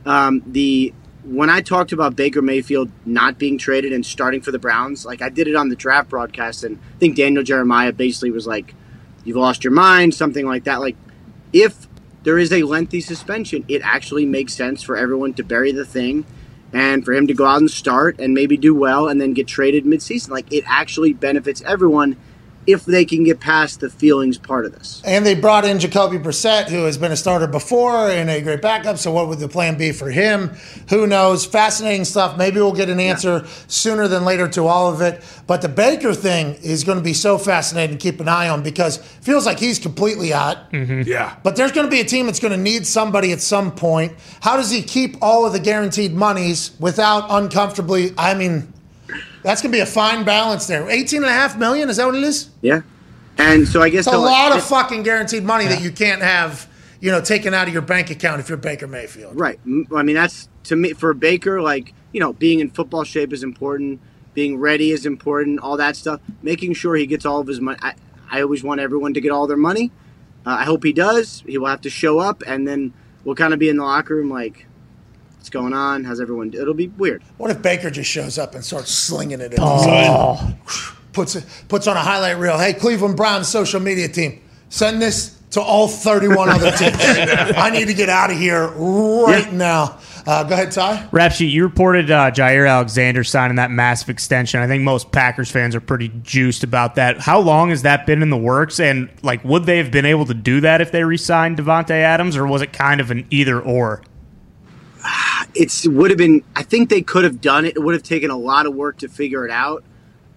Um, the when I talked about Baker Mayfield not being traded and starting for the Browns, like I did it on the draft broadcast, and I think Daniel Jeremiah basically was like, "You've lost your mind," something like that. Like, if there is a lengthy suspension, it actually makes sense for everyone to bury the thing. And for him to go out and start and maybe do well and then get traded midseason, like it actually benefits everyone if they can get past the feelings part of this. And they brought in Jacoby Brissett, who has been a starter before and a great backup. So, what would the plan be for him? Who knows? Fascinating stuff. Maybe we'll get an answer sooner than later to all of it. But the Baker thing is going to be so fascinating to keep an eye on because it feels like he's completely out. Mm-hmm. Yeah. But there's going to be a team that's going to need somebody at some point. How does he keep all of the guaranteed monies without uncomfortably? I mean, that's going to be a fine balance there. 18 and a half million, is that what it is? Yeah. And so I guess It's a lot of fucking guaranteed money that you can't have, you know, taken out of your bank account if you're Baker Mayfield. Right. I mean, that's to me for Baker. Like you know, being in football shape is important. Being ready is important. All that stuff. Making sure he gets all of his money. I, I always want everyone to get all their money. Uh, I hope he does. He will have to show up, and then we'll kind of be in the locker room like, "What's going on? How's everyone?" It'll be weird. What if Baker just shows up and starts slinging it? At Oh. puts it, puts on a highlight reel. Hey, Cleveland Browns social media team, send this to all 31 other teams. *laughs* I need to get out of here right now. Uh, go ahead, Ty. Rap sheet, you reported uh, Jaire Alexander signing that massive extension. I think most Packers fans are pretty juiced about that. How long has that been in the works? And like, would they have been able to do that if they re-signed Davante Adams, or was it kind of an either or? It's would have been. I think they could have done it. It would have taken a lot of work to figure it out,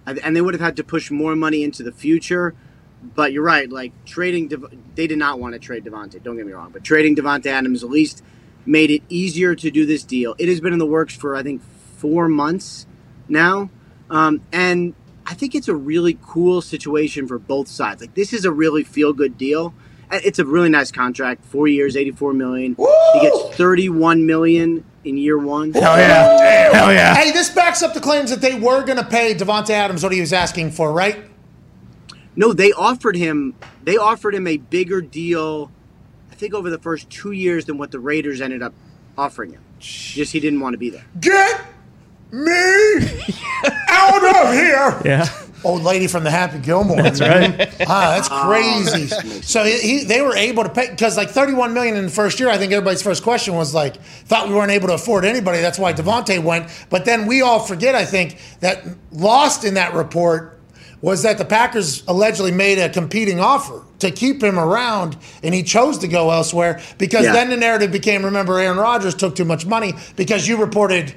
and they would have had to push more money into the future. But you're right. Like trading, they did not want to trade Davante. Don't get me wrong, but trading Davante Adams at least made it easier to do this deal. It has been in the works for I think four months now, um, and I think it's a really cool situation for both sides. Like this is a really feel good deal. It's a really nice contract. Four years, eighty-four million. He gets thirty-one million in year one. Hell yeah! Um, Hell yeah! Hey, this backs up the claims that they were going to pay Davante Adams what he was asking for, right? No, they offered him. They offered him a bigger deal. I think over the first two years than what the Raiders ended up offering him. Just he didn't want to be there. Get me *laughs* out of here. Yeah. Old lady from the Happy Gilmore. That's right. Ah, that's crazy. so he, he, they were able to pay because like 31 million in the first year. I think everybody's first question was like, thought we weren't able to afford anybody. That's why Davante went. But then we all forget. I think that lost in that report was that the Packers allegedly made a competing offer to keep him around, and he chose to go elsewhere because Yeah. then the narrative became, remember, Aaron Rodgers took too much money because you reported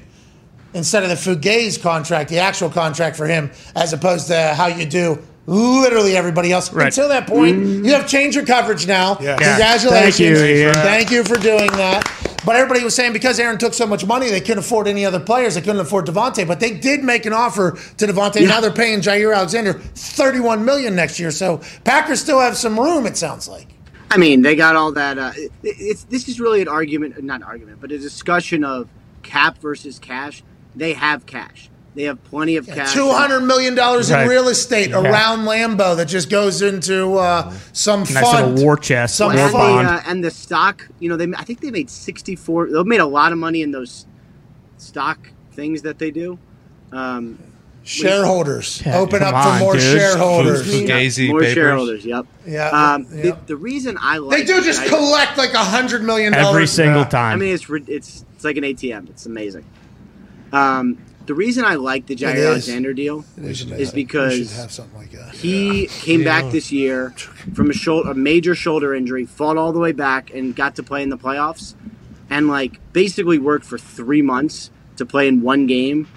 instead of the Fugaze contract, the actual contract for him, as opposed to how you do literally everybody else. Right. Until that point, you have changed your coverage now. Yeah. Congratulations. Thank you, Ian. Thank you for doing that. But everybody was saying because Aaron took so much money, they couldn't afford any other players. They couldn't afford Davante, but they did make an offer to Davante. Now they're paying Jaire Alexander 31 million next year. So Packers still have some room. It sounds like. I mean, they got all that. Uh, it's this is really an argument, not an argument, but a discussion of cap versus cash. They have cash. They have plenty of cash. Two hundred million dollars in Right. real estate around Lambeau that just goes into uh, some Nice fund. little war chest, Some war and, fund. bond. the, uh, and the stock, you know, they I think they made sixty four. They made a lot of money in those stock things that they do. Um, shareholders. Yeah, Open come up for more dude. shareholders. Fugazi Fugazi more papers. shareholders. Yep. Yeah, Um, yeah. The, the reason I like They do just I- collect like a hundred million dollars Every single Yeah. time. I mean, it's it's it's like an ATM. It's amazing. Um, the reason I like the It Jaire. Alexander deal We should is because have something like that. he came back this year from a shoulder, a major shoulder injury, fought all the way back, and got to play in the playoffs, and like basically worked for three months to play in one game,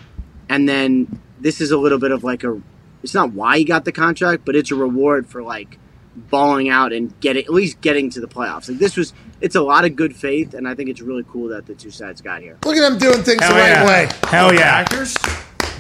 and then this is a little bit of like a. It's not why he got the contract, but it's a reward for like balling out and getting at least getting to the playoffs. Like this was, it's a lot of good faith, and I think it's really cool that the two sides got here. Look at them doing things Hell the right yeah. way. Hell yeah. actors.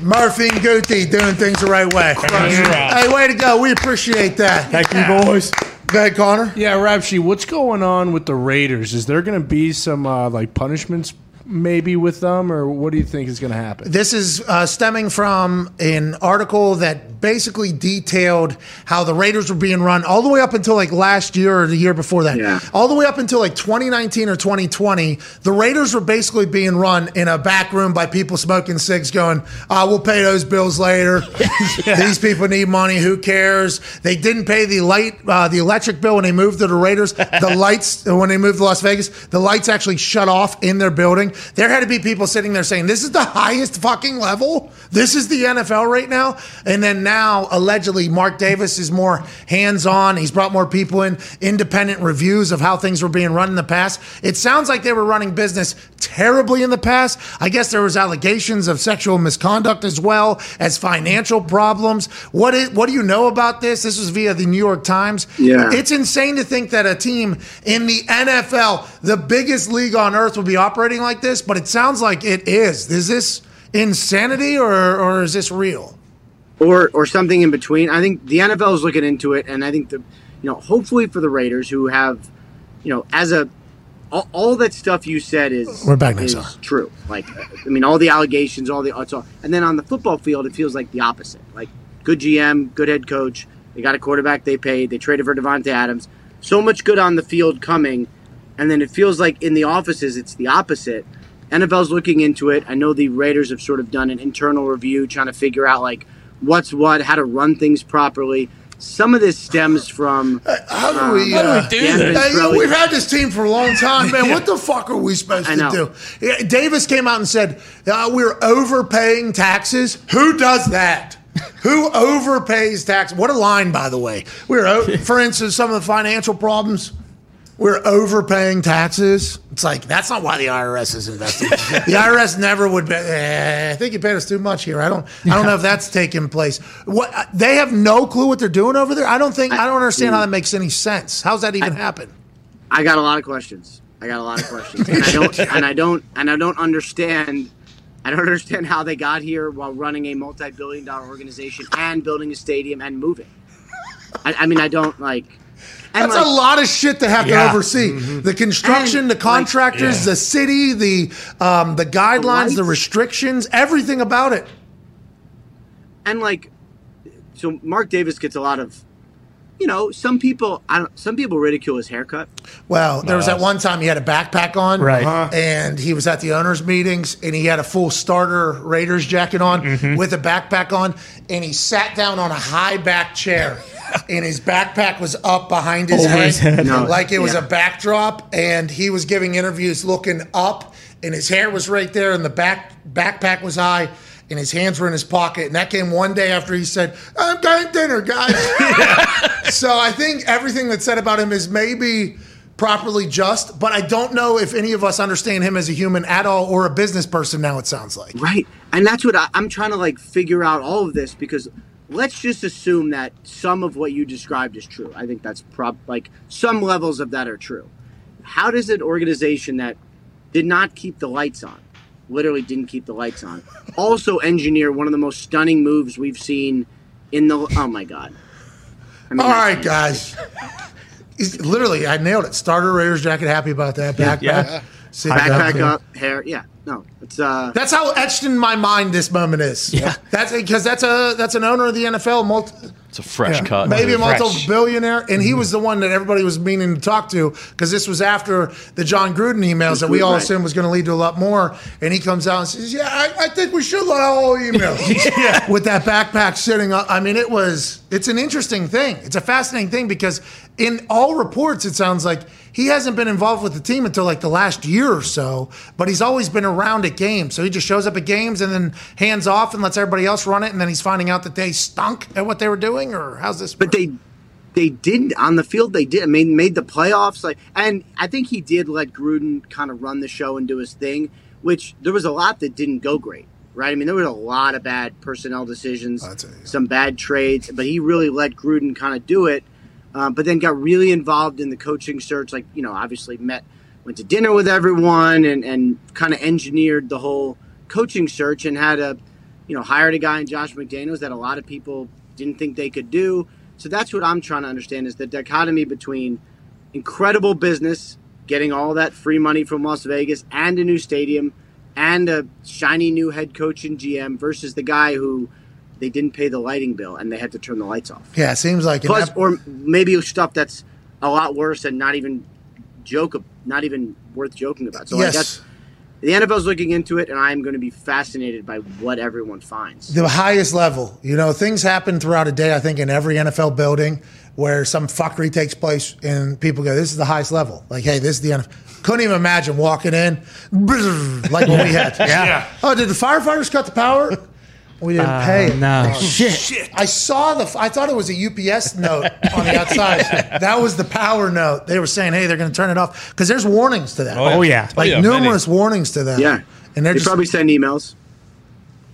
Murphy and Guthrie doing things the right way. Hey, way to go. We appreciate that. Thank you, boys. Go ahead, Connor. Yeah, Rapshi, what's going on with the Raiders? Is there going to be some uh, like punishments maybe with them, or what do you think is going to happen? This is uh, stemming from an article that basically detailed how the Raiders were being run all the way up until like last year or the year before that. Yeah. All the way up until like 2019 or 2020, the Raiders were basically being run in a back room by people smoking cigs going, uh, we'll pay those bills later. *laughs* These people need money. Who cares? They didn't pay the light, uh, the electric bill when they moved to the Raiders. *laughs* The lights, when they moved to Las Vegas, the lights actually shut off in their building. There had to be people sitting there saying, "This is the highest fucking level. This is the NFL right now." And then now, allegedly, Mark Davis is more hands-on. He's brought more people in, independent reviews of how things were being run in the past. It sounds like they were running business terribly in the past. I guess there was allegations of sexual misconduct as well as financial problems. What is, what do you know about this? This was via the New York Times. Yeah. It's insane to think that a team in the NFL, the biggest league on earth, would be operating like this, but it sounds like it is. Is this insanity or, or is this real? or or something in between. I think the NFL is looking into it, and I think the you know hopefully for the Raiders who have you know as a all, all that stuff you said is We're back is true. Like I mean, all the allegations, all the it's all, and then on the football field, it feels like the opposite. Like good GM, good head coach. They got a quarterback they paid. They traded for Davante Adams. So much good on the field coming, and then it feels like in the offices it's the opposite. NFL's looking into it. I know the Raiders have sort of done an internal review trying to figure out like what's what, how to run things properly. Some of this stems from How do we, How do uh, we do Dan this? Hey, you know, Ventrelli- we've had this team for a long time, man. *laughs* What the fuck are we supposed to do? Yeah, Davis came out and said uh, we're overpaying taxes. Who does that? Who overpays tax? What a line, by the way. We're, *laughs* for instance, some of the financial problems. We're overpaying taxes. It's like that's not why the IRS is investing. *laughs* the IRS never would. Be, eh, I think you paid us too much here. I don't. I don't know if that's taking place. What they have no clue what they're doing over there. I don't think. I don't understand how that makes any sense. How's that even happen? I got a lot of questions. I got a lot of questions, and I don't, and I don't, and I don't understand. I don't understand how they got here while running a multi-billion-dollar organization and building a stadium and moving. I, I mean, I don't like. And, That's like, a lot of shit to have Yeah. to oversee. The construction, And, the like, contractors, the city, the um, the guidelines, the lights. restrictions, everything about it. and like, so Mark Davis gets a lot of, you know, some people. I don't. Some people ridicule his haircut. Well, there was that one time he had a backpack on, Right. Uh-huh. And he was at the owners' meetings, and he had a full starter Raiders jacket on Mm-hmm. with a backpack on, and he sat down on a high back chair, *laughs* and his backpack was up behind his Over head, his head. No, like it was yeah. a backdrop, and he was giving interviews looking up, and his hair was right there, and the back backpack was high. And his hands were in his pocket, and that came one day after he said, "I'm getting dinner, guys." *laughs* So I think everything that's said about him is maybe properly just, but I don't know if any of us understand him as a human at all or a business person now, it sounds like. Right. And that's what I, I'm trying to like figure out all of this because let's just assume that some of what you described is true. I think that's prob like some levels of that are true. How does an organization that did not keep the lights on, literally didn't keep the lights on, also engineer one of the most stunning moves we've seen in the oh my god. I mean, All that's- right, guys. He's- literally, I nailed it. Starter Raiders jacket, happy about that. Backpack. Yeah. Sit Backpack down. up, hair. Yeah. No. It's uh That's how etched in my mind this moment is. Yeah. That's because that's a that's an owner of the NFL, multi, It's a fresh Yeah. cut. Maybe a Fresh. multi-billionaire, and he was the one that everybody was meaning to talk to because this was after the Jon Gruden emails that we all Right. assumed was going to lead to a lot more. And he comes out and says, "Yeah, I, I think we should let all emails." *laughs* yeah. With that backpack sitting up, I mean, it was. It's an interesting thing. It's a fascinating thing because in all reports, it sounds like he hasn't been involved with the team until like the last year or so, but he's always been around at games. So he just shows up at games and then hands off and lets everybody else run it, and then he's finding out that they stunk at what they were doing, or how's this? but they they did on the field they did made made the playoffs like and I think he did let Gruden kind of run the show and do his thing which there was a lot that didn't go great right I mean there was a lot of bad personnel decisions some bad trades but he really let Gruden kind of do it um, but then got really involved in the coaching search like you know obviously met went to dinner with everyone and and kind of engineered the whole coaching search and had a you know hired a guy in Josh McDaniels that a lot of people didn't think they could do. So that's what I'm trying to understand is the dichotomy between incredible business, getting all that free money from Las Vegas and a new stadium and a shiny new head coach and GM versus the guy who they didn't pay the lighting bill and they had to turn the lights off. Yeah, it seems like Plus, that- or maybe stuff that's a lot worse and not even joke, not even worth joking about. So like yes. that's the NFL's looking into it, and I'm going to be fascinated by what everyone finds. the highest level. You know, things happen throughout a day, I think, in every NFL building where some fuckery takes place and people go, this is the highest level. Like, hey, this is the NFL. Couldn't even imagine walking in *laughs* like what we had. *laughs* Yeah. Oh, did the firefighters cut the power? We didn't Uh, pay it. no. Oh, shit. I saw the, I thought it was a UPS note on the outside. *laughs* that was the power note. They were saying, hey, they're going to turn it off because there's warnings to that. Oh, yeah. Like Oh, yeah, many. numerous warnings to that. Yeah, And they're they just, probably send emails.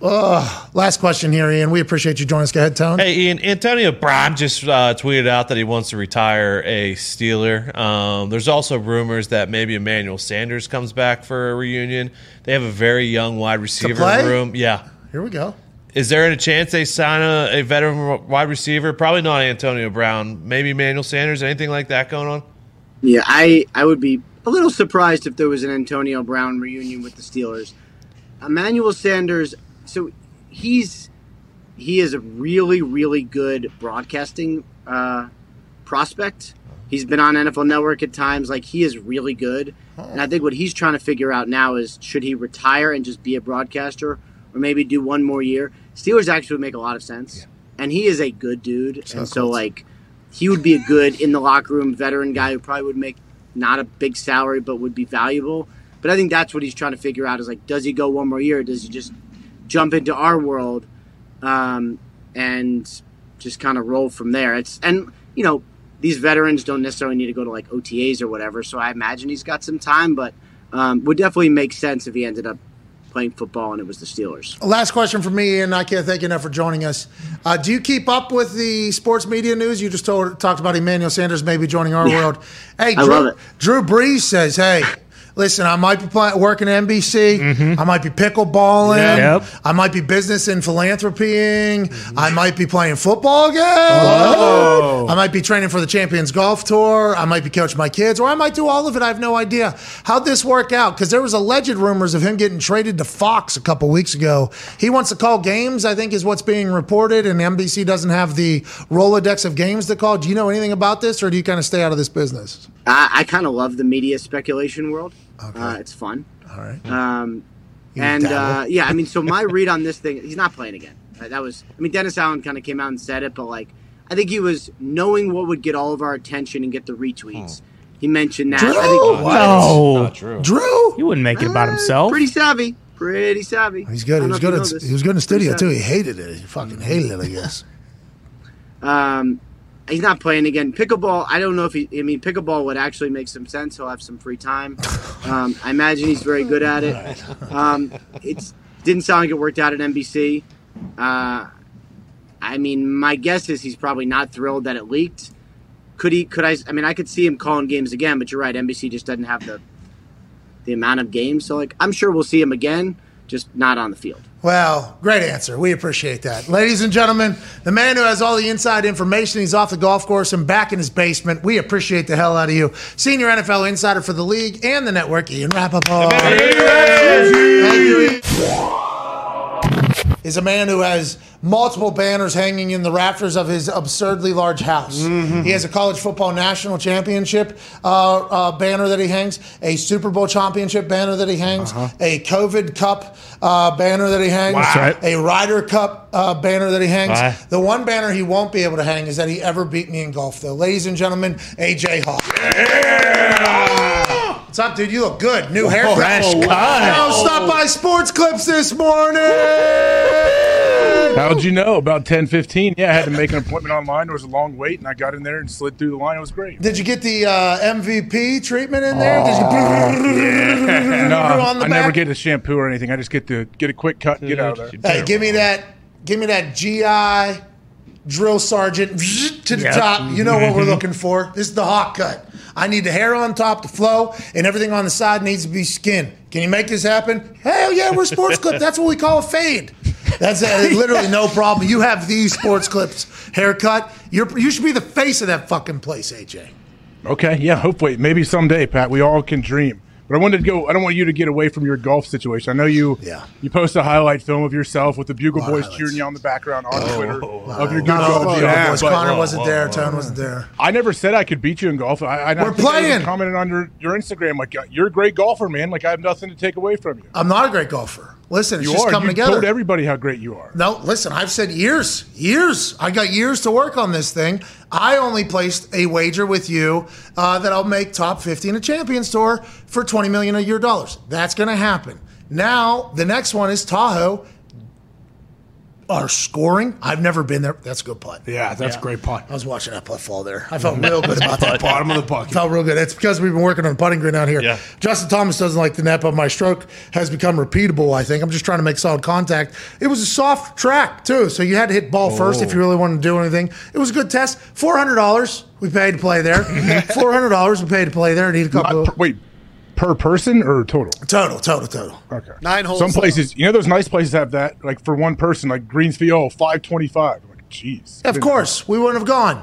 Oh last question here, Ian. We appreciate you joining us. Go ahead, Tone. Hey, Ian, Antonio Brown just uh, tweeted out that he wants to retire a Steeler. Um, there's also rumors that maybe Emmanuel Sanders comes back for a reunion. They have a very young wide receiver play? room. Yeah. Here we go. Is there any chance they sign a, a veteran wide receiver? Probably not Antonio Brown. Maybe Emmanuel Sanders. Anything like that going on? Yeah, I I would be a little surprised if there was an Antonio Brown reunion with the Steelers. Emmanuel Sanders, so he's he is a really really good broadcasting uh, prospect. He's been on NFL Network at times. Like he is really good, and I think what he's trying to figure out now is should he retire and just be a broadcaster, or maybe do one more year. Steelers actually would make a lot of sense, and he is a good dude, and so like he would be a good in the locker room veteran guy who probably would make not a big salary but would be valuable. But I think that's what he's trying to figure out is like, does he go one more year? Or does he just jump into our world um, and just kind of roll from there? It's and you know these veterans don't necessarily need to go to like OTAs or whatever. So I imagine he's got some time, but um, would definitely make sense if he ended up playing football and it was the Steelers. Last question for me, and I can't thank you enough for joining us. Uh, do you keep up with the sports media news? You just told, talked about Emmanuel Sanders maybe joining our world. Hey, I Drew, love it. Drew Brees says, hey, listen, I might be playing, working at NBC. Mm-hmm. I might be pickleballing. Yep. I might be business and philanthropying. I might be playing football again. I might be training for the Champions Golf Tour. I might be coaching my kids, or I might do all of it. I have no idea. How'd this work out? Because there was alleged rumors of him getting traded to Fox a couple weeks ago. He wants to call games, I think, is what's being reported, and NBC doesn't have the Rolodex of games to call. Do you know anything about this, or do you kind of stay out of this business? I, I kind of love the media speculation world. Uh, it's fun. All right. Um, and uh, yeah, I mean, so my read on this thing, he's not playing again. Uh, That was, I mean, Dennis Allen kind of came out and said it, but like, I think he was knowing what would get all of our attention and get the retweets. He mentioned that. Drew? I think No. Not true. Drew? He wouldn't make it about Uh, himself. Pretty savvy. Pretty savvy. He's good. He was good. At, you know this. he was good in the studio too. He hated it. He fucking hated it. I guess. Um, he's not playing again. Pickleball. I don't know if he. I mean, pickleball would actually make some sense. He'll have some free time. Um, I imagine he's very good at it. Um, it didn't sound like it worked out at NBC. Uh, I mean, my guess is he's probably not thrilled that it leaked. Could he? Could I? I mean, I could see him calling games again, but you're right. NBC just doesn't have the the amount of games. So, like, I'm sure we'll see him again, just not on the field. Well, great answer. We appreciate that. Ladies and gentlemen, the man who has all the inside information, he's off the golf course and back in his basement. We appreciate the hell out of you. Senior NFL insider for the league and the network, Ian Rapoport. Thank you, Ian. Is a man who has multiple banners hanging in the rafters of his absurdly large house. He has a college football national championship uh, uh, banner that he hangs, a Super Bowl championship banner that he hangs, a COVID Cup uh, banner that he hangs, right. a Ryder Cup uh, banner that he hangs. Wow. The one banner he won't be able to hang is that he ever beat me in golf, though. Ladies and gentlemen, AJ Hawk. What's up, dude? You look good. New haircut. fresh cut. Oh, stop by Sports Clips this morning. How'd you know? About 10, 15? Yeah, I had to make an appointment online. There was a long wait, and I got in there and slid through the line. It was great. Did you get the uh, MVP treatment in there? Did you *laughs* No, on the I never get a shampoo or anything. I just get to get a quick cut and get out of there. Hey, give me that. Give me that GI drill sergeant to the Yep. top. You know what we're *laughs* looking for. This is the hawk cut. I need the hair on top, the flow, and everything on the side needs to be skin. Can you make this happen? Hell yeah, we're sports clip. That's what we call a fade. That's uh, literally no problem. You have these sports clips haircut. You're you should be the face of that fucking place, AJ. Okay, yeah, hopefully. Maybe someday, Pat. We all can dream. But I wanted to go. I don't want you to get away from your golf situation. I know you. Yeah. You post a highlight film of yourself with the Bugle Lot Boys cheering you on the background on Oh. Twitter of your good golf. the game. Bugle oh, Boys. But Connor oh, wasn't there. Oh, Tone wasn't there. I never said I could beat you in golf. I, I We're think I playing. commented on your, your Instagram like you're a great golfer, man. Like I have nothing to take away from you. I'm not a great golfer. Listen, it's You just are. coming You together. told everybody how great you are. No, listen, I've said years, years. I got years to work on this thing. I only placed a wager with you uh, that I'll make top 50 in a Champions Tour for 20 million a year dollars. That's going to happen. Now, the next one is Tahoe. Our scoring, I've never been there. That's a good putt. Yeah, that's a great putt. I was watching that putt fall there. I felt real good about that *laughs* putt. Bottom of the bucket. Felt real good. It's because we've been working on the putting green out here. Yeah. Justin Thomas doesn't like the net, but my stroke has become repeatable. I think I'm just trying to make solid contact. It was a soft track too, so you had to hit ball first if oh. you really wanted to do anything. It was a good test. Four hundred dollars we paid to play there. *laughs* Four hundred dollars we paid to play there. Need a couple. Not per- wait, per person or total? total, total, total. Okay. Nine holes. Some places, you know, those nice places have that, like for one person, like Greensfield, oh, 525. I'm like, jeez. Of course, we wouldn't have gone.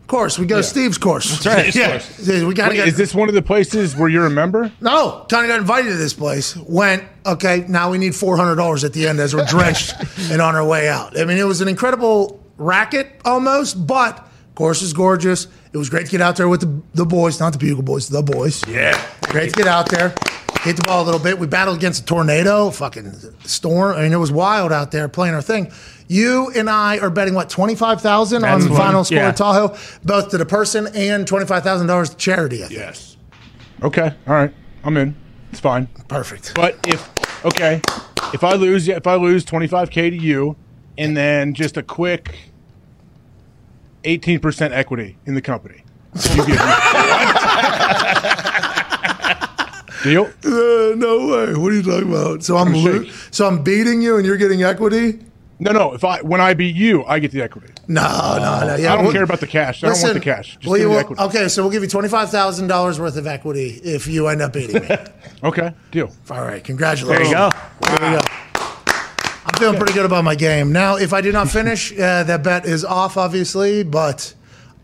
Of course, we go to Steve's course. That's right. *laughs* Yeah, we gotta Wait, get. is this one of the places where you're a member? No, kind of got invited to this place. Went, okay, now we need $400 at the end as we're drenched *laughs* and on our way out. I mean, it was an incredible racket almost, but course is gorgeous. It was great to get out there with the, the boys, not the Bugle Boys, the boys. Yeah. Great to get out there, hit the ball a little bit. We battled against a tornado, fucking storm. I mean, it was wild out there playing our thing. You and I are betting what twenty five thousand on the That's final what- score yeah. of Tahoe, both to the person and twenty five thousand dollars to charity. I think. Yes. Okay. All right. I'm in. It's fine. Perfect. But if, okay, if I lose, if I lose 25K to you and then just a quick 18% equity in the company, *laughs* you give me. Deal? Uh, no way. What are you talking about? So I'm I'm lo- shaking. so I'm beating you and you're getting equity? No, no. If I when I beat you, I get the equity. No, no, no. Yeah, I don't we'll- care about the cash. I don't want the cash. Just well, give you me the will- equity. okay, so we'll give you twenty five thousand dollars worth of equity if you end up beating me. *laughs* Okay, deal. All right, congratulations. There you go. There you go. I'm feeling pretty good about my game. Now, if I do not finish, uh, that bet is off, obviously. But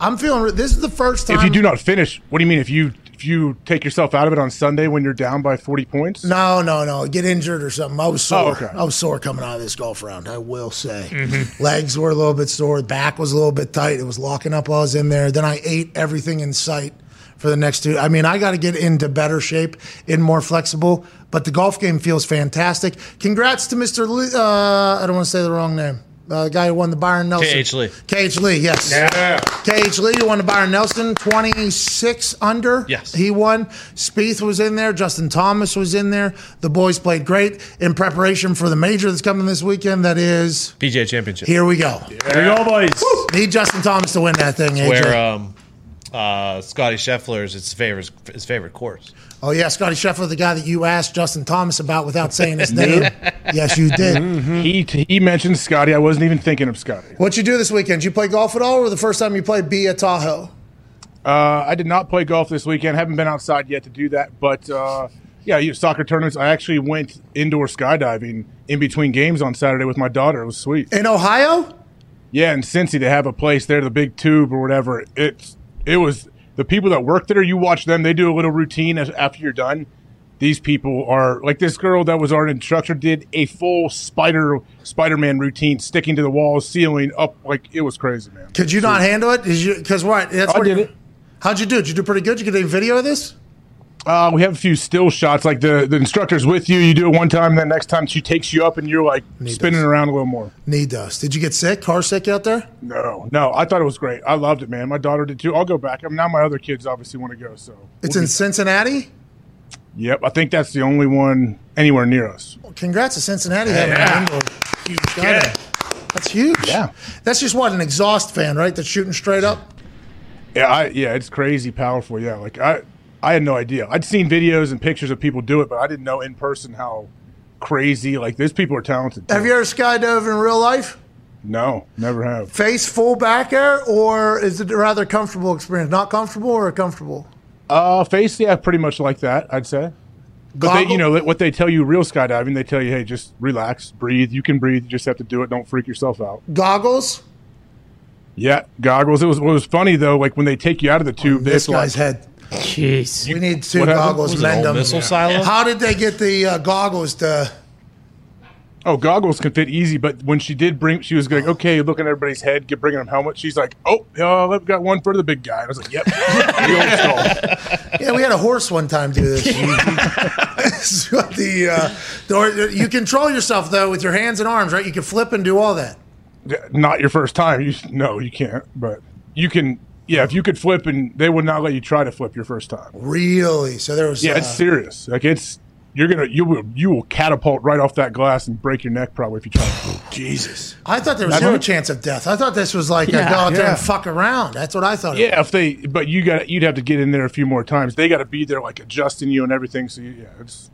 I'm feeling. This is the first time. If you do not finish, what do you mean? If you if you take yourself out of it on Sunday when you're down by 40 points? No, no, no. Get injured or something. I was sore. Oh, okay. I was sore coming out of this golf round. I will say, Mm-hmm. legs were a little bit sore. Back was a little bit tight. It was locking up while I was in there. Then I ate everything in sight for the next two. I mean, I got to get into better shape and more flexible. But the golf game feels fantastic. Congrats to Mr. Lee. Uh, I don't want to say the wrong name. Uh, the guy who won the Byron Nelson. K.H. Lee. K.H. Lee, yes. Yeah. KH Lee, you won the Byron Nelson, 26 under. Yes. He won. Spieth was in there. Justin Thomas was in there. The boys played great in preparation for the major that's coming this weekend. That is, PGA Championship. here we go. There you go, boys. Need Justin Thomas to win that thing, AJ. Where um, uh, Scotty Scheffler's his favorite his favorite course. oh, yeah, Scotty Scheffler, the guy that you asked Justin Thomas about without saying his *laughs* name. yes, you did. Mm-hmm. He he mentioned Scotty. I wasn't even thinking of Scotty. What you do this weekend? Did you play golf at all, or the first time you played B at Tahoe? Uh, I did not play golf this weekend. Haven't been outside yet to do that. But uh, yeah, you soccer tournaments. I actually went indoor skydiving in between games on Saturday with my daughter. It was sweet. In Ohio? Yeah, in Cincy, they have a place there, the Big Tube or whatever. It's it was the people that work there. You watch them; they do a little routine as, after you're done. These people are like this girl that was our instructor did a full spider Spider-Man routine, sticking to the walls, ceiling up. Like it was crazy, man. Could you not handle it? Did you? Because what? That's I what did it. How'd you do? Did you do pretty good? Did you get a video of this? Uh, we have a few still shots. Like the the instructor's with you, you do it one time, then next time she takes you up, and you're like spinning this. around a little more. Knee dust. Did you get sick? Car sick out there? No, no, I thought it was great. I loved it, man. My daughter did too. I'll go back. I mean, now my other kids obviously want to go. So It's we'll in be- Cincinnati. Yep, I think that's the only one anywhere near us. Congrats to Cincinnati having an indoor skydiving. That's huge. Yeah. That's just what an exhaust fan, right? That's shooting straight up. Yeah, I, yeah, it's crazy powerful. Yeah, like I, I had no idea. I'd seen videos and pictures of people do it, but I didn't know in person how crazy. Like these people are talented. Have you ever skydove in real life? No, never have. Face full back air, or is it a rather comfortable experience? Not comfortable or comfortable? Uh, face, yeah, pretty much like that. I'd say. But they, you know, what they tell you real skydiving, they tell you, hey, just relax, breathe. You can breathe. You just have to do it. Don't freak yourself out. Goggles. Yeah, goggles. It was. What was funny though, like when they take you out of the tube, This it's like- guy's head. Jeez. We need two What happened? goggles. Was it Mend old them. missile silo? How did they get the uh, goggles to? Oh, goggles can fit easy, but when she did bring, she was going, okay, looking at everybody's head, get bringing them helmets. She's like, oh, uh, I've got one for the big guy. And I was like, yep. *laughs* The old skull. Yeah, we had a horse one time do this. *laughs* *laughs* So the, uh, the you control yourself though with your hands and arms, right? You can flip and do all that. Yeah, Not your first time. You no, you can't. But you can. Yeah, if you could flip, and they would not let you try to flip your first time. Really? So there was. Yeah, uh, it's serious. Like it's you're gonna you will you will catapult right off that glass and break your neck probably if you try. to *gasps* Jesus. I thought there was That's zero what- chance of death. I thought this was like a Yeah. go out there Yeah. and fuck around. That's what I thought. it Yeah, if they, but you got you'd have to get in there a few more times. They got to be there, like adjusting you and everything. So you, yeah, it's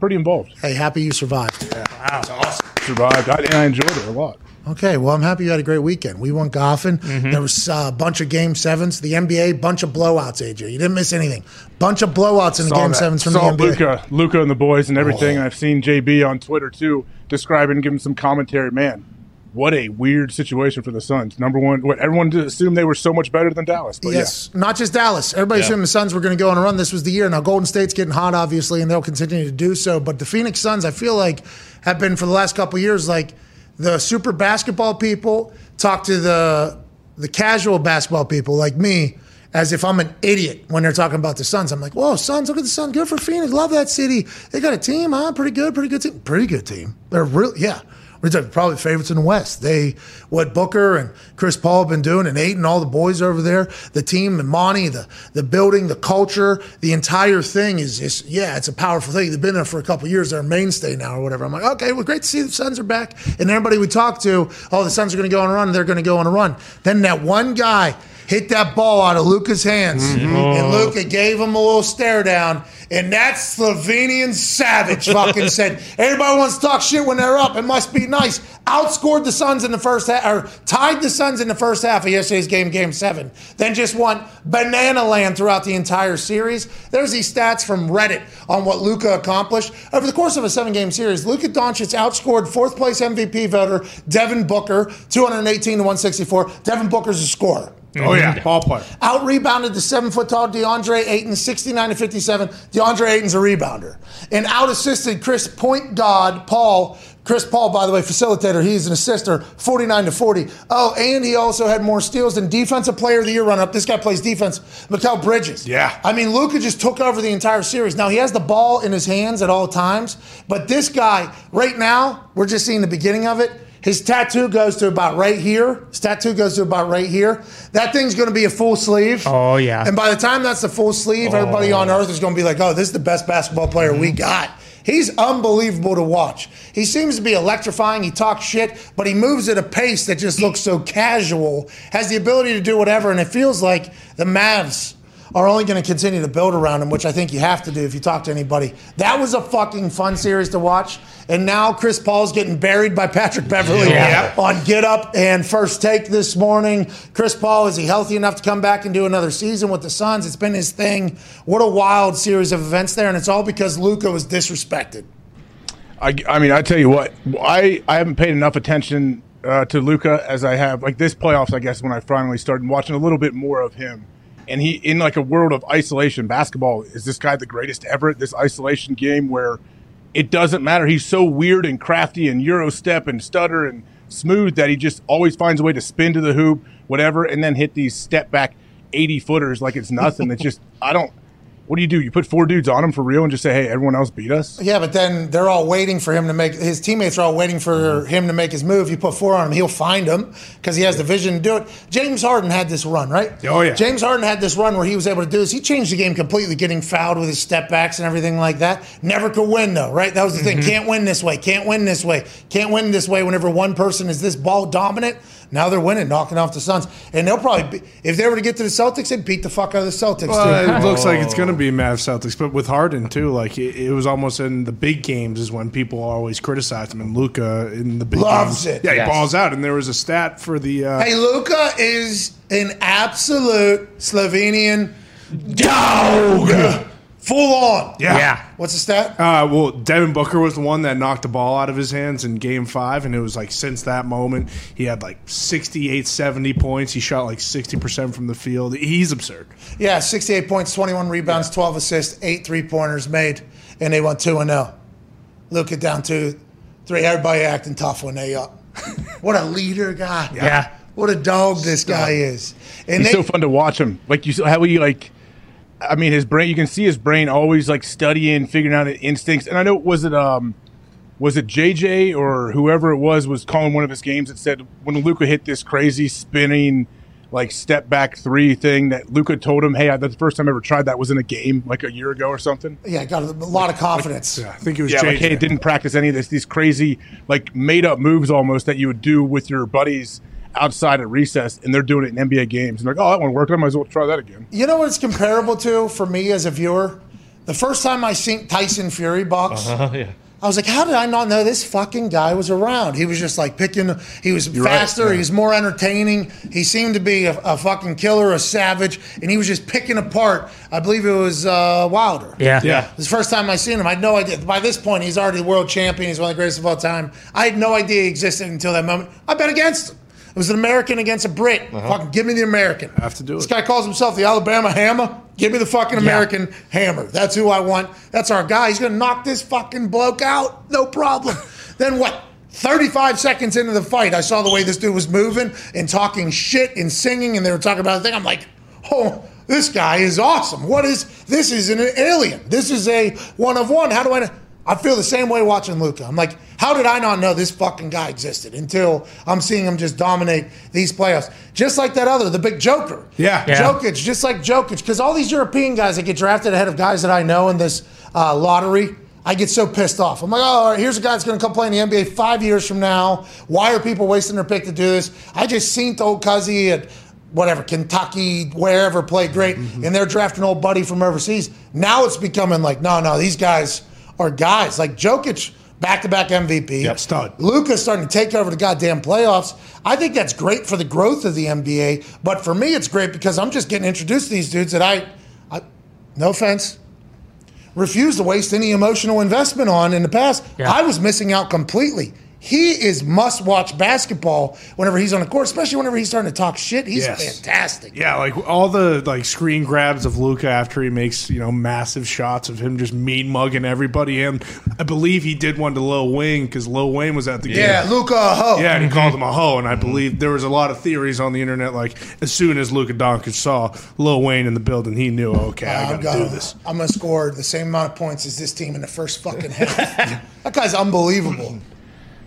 pretty involved. was. Hey, happy you survived. It's awesome. Survived, I, and I enjoyed it a lot. Okay, well, I'm happy you had a great weekend. We went golfing. Mm-hmm. There was uh, a bunch of game sevens. The NBA, bunch of blowouts. AJ, you didn't miss anything. Bunch of blowouts in the game that. sevens from Saw the NBA. Luka, Luka and the boys and everything. Oh. And I've seen JB on Twitter too, describing, giving some commentary. Man, what a weird situation for the Suns. Number one, what everyone assumed they were so much better than Dallas. But Yes, not just Dallas. Everybody assumed the Suns were going to go on a run. This was the year. Now Golden State's getting hot, obviously, and they'll continue to do so. But the Phoenix Suns, I feel like, have been for the last couple of years like the super basketball people talk to the the casual basketball people like me as if I'm an idiot when they're talking about the Suns. I'm like, whoa, Suns, look at the Suns. Good for Phoenix. Love that city. They got a team, huh? Pretty good, pretty good team. Pretty good team. They're real, yeah. Talking probably favorites in the West. They, what Booker and Chris Paul have been doing, and Ayton, all the boys over there, the team, and Monty, the the building, the culture, the entire thing is just, yeah, it's a powerful thing. They've been there for a couple years. They're a mainstay now or whatever. I'm like, okay, well, great to see the Suns are back. And everybody we talk to, oh, the Suns are going to go on a run. They're going to go on a run. Then that one guy hit that ball out of Luka's hands, mm-hmm. and oh. Luka gave him a little stare down. And that Slovenian savage fucking *laughs* said, "Everybody wants to talk shit when they're up. It must be nice." Outscored the Suns in the first half, or tied the Suns in the first half of yesterday's game, Game Seven. Then just won banana land throughout the entire series. There's these stats from Reddit on what Luka accomplished over the course of a seven-game series. Luka Doncic outscored fourth place MVP voter Devin Booker, 218 to 164. Devin Booker's a scorer. Oh yeah, mm-hmm. ball player. Out rebounded the seven foot tall DeAndre Ayton, 69 to 57. DeAndre Ayton's a rebounder. And out assisted Chris Point God Paul. Chris Paul, by the way, facilitator, he's an assister, 49 to 40. Oh, and he also had more steals than defensive player of the year run up. This guy plays defense, Mikal Bridges. Yeah. I mean, Luka just took over the entire series. Now, he has the ball in his hands at all times, but this guy, right now, we're just seeing the beginning of it. His tattoo goes to about right here. His tattoo goes to about right here. That thing's going to be a full sleeve. Oh, yeah. And by the time that's the full sleeve, everybody on oh. earth is going to be like, "Oh, this is the best basketball player we mm-hmm. got." He's unbelievable to watch. He seems to be electrifying. He talks shit, but he moves at a pace that just looks so casual. Has the ability to do whatever, and it feels like the Mavs are only going to continue to build around him, which I think you have to do if you talk to anybody. That was a fucking fun series to watch. And now Chris Paul's getting buried by Patrick Beverley Yeah. on Get Up and First Take this morning. Chris Paul, is he healthy enough to come back and do another season with the Suns? It's been his thing. What a wild series of events there, and it's all because Luka was disrespected. I, I mean, I tell you what, I, I haven't paid enough attention uh, to Luka as I have like this playoffs. I guess when I finally started watching a little bit more of him, and he in like a world of isolation basketball, is this guy the greatest ever at this isolation game where it doesn't matter. He's so weird and crafty and euro step and stutter and smooth that he just always finds a way to spin to the hoop, whatever, and then hit these step back eighty footers like it's nothing. it's just I don't. What do you do? You put four dudes on him for real and just say, "Hey, everyone else beat us." Yeah, but then they're all waiting for him to make his teammates are all waiting for him to make his move. You put four on him, he'll find him because he has the vision to do it. James Harden had this run, right? Oh, yeah. James Harden had this run where he was able to do this. He changed the game completely, getting fouled with his step backs and everything like that. Never could win though, right? That was the thing. Mm-hmm. Can't win this way. Can't win this way. Can't win this way. Whenever one person is this ball dominant, now they're winning, knocking off the Suns, and they'll probably be, if they were to get to the Celtics, they'd beat the fuck out of the Celtics. too. Well, it looks like it's going to be Mavs Celtics, but with Harden too, like it, it was almost in the big games is when people always criticize him, and Luka in the big Loves games, it. Yeah, Yes. he balls out, and there was a stat for the. Uh, Hey, Luka is an absolute Slovenian dog. Full on. Yeah. Yeah. What's the stat? Uh, well, Devin Booker was the one that knocked the ball out of his hands in game five. And it was like since that moment, he had like 68, 70 points. He shot like 60% from the field. He's absurd. Yeah, 68 points, 21 rebounds, 12 assists, eight three pointers made, and they went 2 and 0. Luka down 2 3. Everybody acting tough when they up. *laughs* what a leader guy. Yeah. What a dog this guy is. And He's they, so fun to watch him. Like you, how he like. I mean, his brain. You can see his brain always like studying, figuring out instincts. And I know was it um, was it JJ or whoever it was was calling one of his games that said when Luka hit this crazy spinning, like step back three thing that Luka told him, "Hey, I, that's the first time I ever tried that was in a game like a year ago or something." yeah, got a lot of confidence. Yeah, I think it was Yeah, JJ. like hey, didn't practice any of this. These crazy, like made up moves almost that you would do with your buddies outside at recess, and they're doing it in NBA games. And they're like, oh, that one worked. I might as well try that again. You know what it's comparable to for me as a viewer? The first time I seen Tyson Fury box, *laughs* yeah. I was like, how did I not know this fucking guy was around? He was just like picking, he was right, faster, yeah. he was more entertaining. He seemed to be a, a fucking killer, a savage, and he was just picking apart. I believe it was uh, Wilder. Yeah. Yeah. It was the first time I seen him. I had no idea. By this point, he's already the world champion. He's one of the greatest of all time. I had no idea he existed until that moment. I bet against him. It was an American against a Brit. Uh-huh. Fucking give me the American. I have to do This it. This guy calls himself the Alabama Hammer. Give me the fucking American Hammer. That's who I want. That's our guy. He's gonna knock this fucking bloke out. No problem. *laughs* then what? 35 seconds into the fight, I saw the way this dude was moving and talking shit and singing, and they were talking about the thing. I'm like, oh, this guy is awesome. What is this? Is an alien. This is a one of one. How do I know? I feel the same way watching Luka. I'm like, how did I not know this fucking guy existed until I'm seeing him just dominate these playoffs? Just like that other, the big Joker. Yeah. Yeah. Jokic, just like Jokic, because all these European guys that get drafted ahead of guys that I know in this uh, lottery, I get so pissed off. I'm like, oh, all right, here's a guy that's going to come play in the NBA five years from now. Why are people wasting their pick to do this? I just seen old Cuzzy at whatever Kentucky, wherever, play great, Mm-hmm. and they're drafting old buddy from overseas. Now it's becoming like, no, no, these guys are guys like Jokic. Back-to-back MVP. Yep, stud. Luka's starting to take over the goddamn playoffs. I think that's great for the growth of the NBA. But for me, it's great because I'm just getting introduced to these dudes that I, I no offense, refuse to waste any emotional investment on in the past. Yeah. I was missing out completely. He is must-watch basketball whenever he's on the court, especially whenever he's starting to talk shit. He's Yes. fantastic. Yeah, like all the like screen grabs of Luka after he makes you know massive shots of him just mean mugging everybody. And I believe he did one to Lil Wayne because Lil Wayne was at the Yeah, game. Yeah, Luka Ho. Yeah, and he mm-hmm. called him a hoe, and I believe there was a lot of theories on the internet. Like as soon as Luka Doncic saw Lil Wayne in the building, he knew, oh, okay, I I'm got to gonna, do this. I'm gonna score the same amount of points as this team in the first fucking half. *laughs* that guy's unbelievable. *laughs*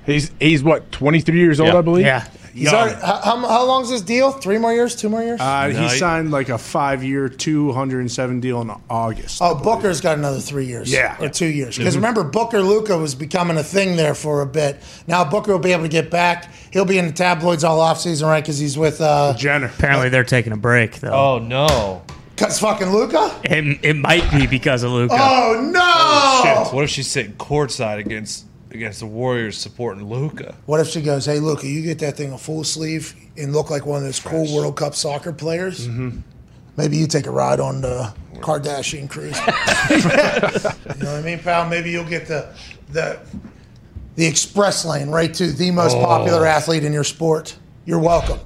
He's he's what twenty three years old, Yeah. I believe. Yeah. He's Young. already, how, how, how long is this deal? Three more years? Two more years? Uh, No, he he- signed like a five-year, two hundred and seven deal in August. Oh, Booker's got another three years. Yeah. Or two years. Because remember, Booker Luka was becoming a thing there for a bit. Now Booker will be able to get back. He'll be in the tabloids all offseason, right? Because he's with uh Jenner. Apparently they're taking a break though. Oh no! cause fucking Luka? It, it might be because of Luka. Oh no! What if she's sitting courtside against against the Warriors supporting Luka? What if she goes, Hey Luka, you get that thing a full sleeve and look like one of those cool World Cup soccer players? Mm-hmm. Maybe you take a ride on the Kardashian cruise. *laughs* you know what I mean, pal? Maybe you'll get the the the express lane right to the most popular athlete in your sport. You're welcome.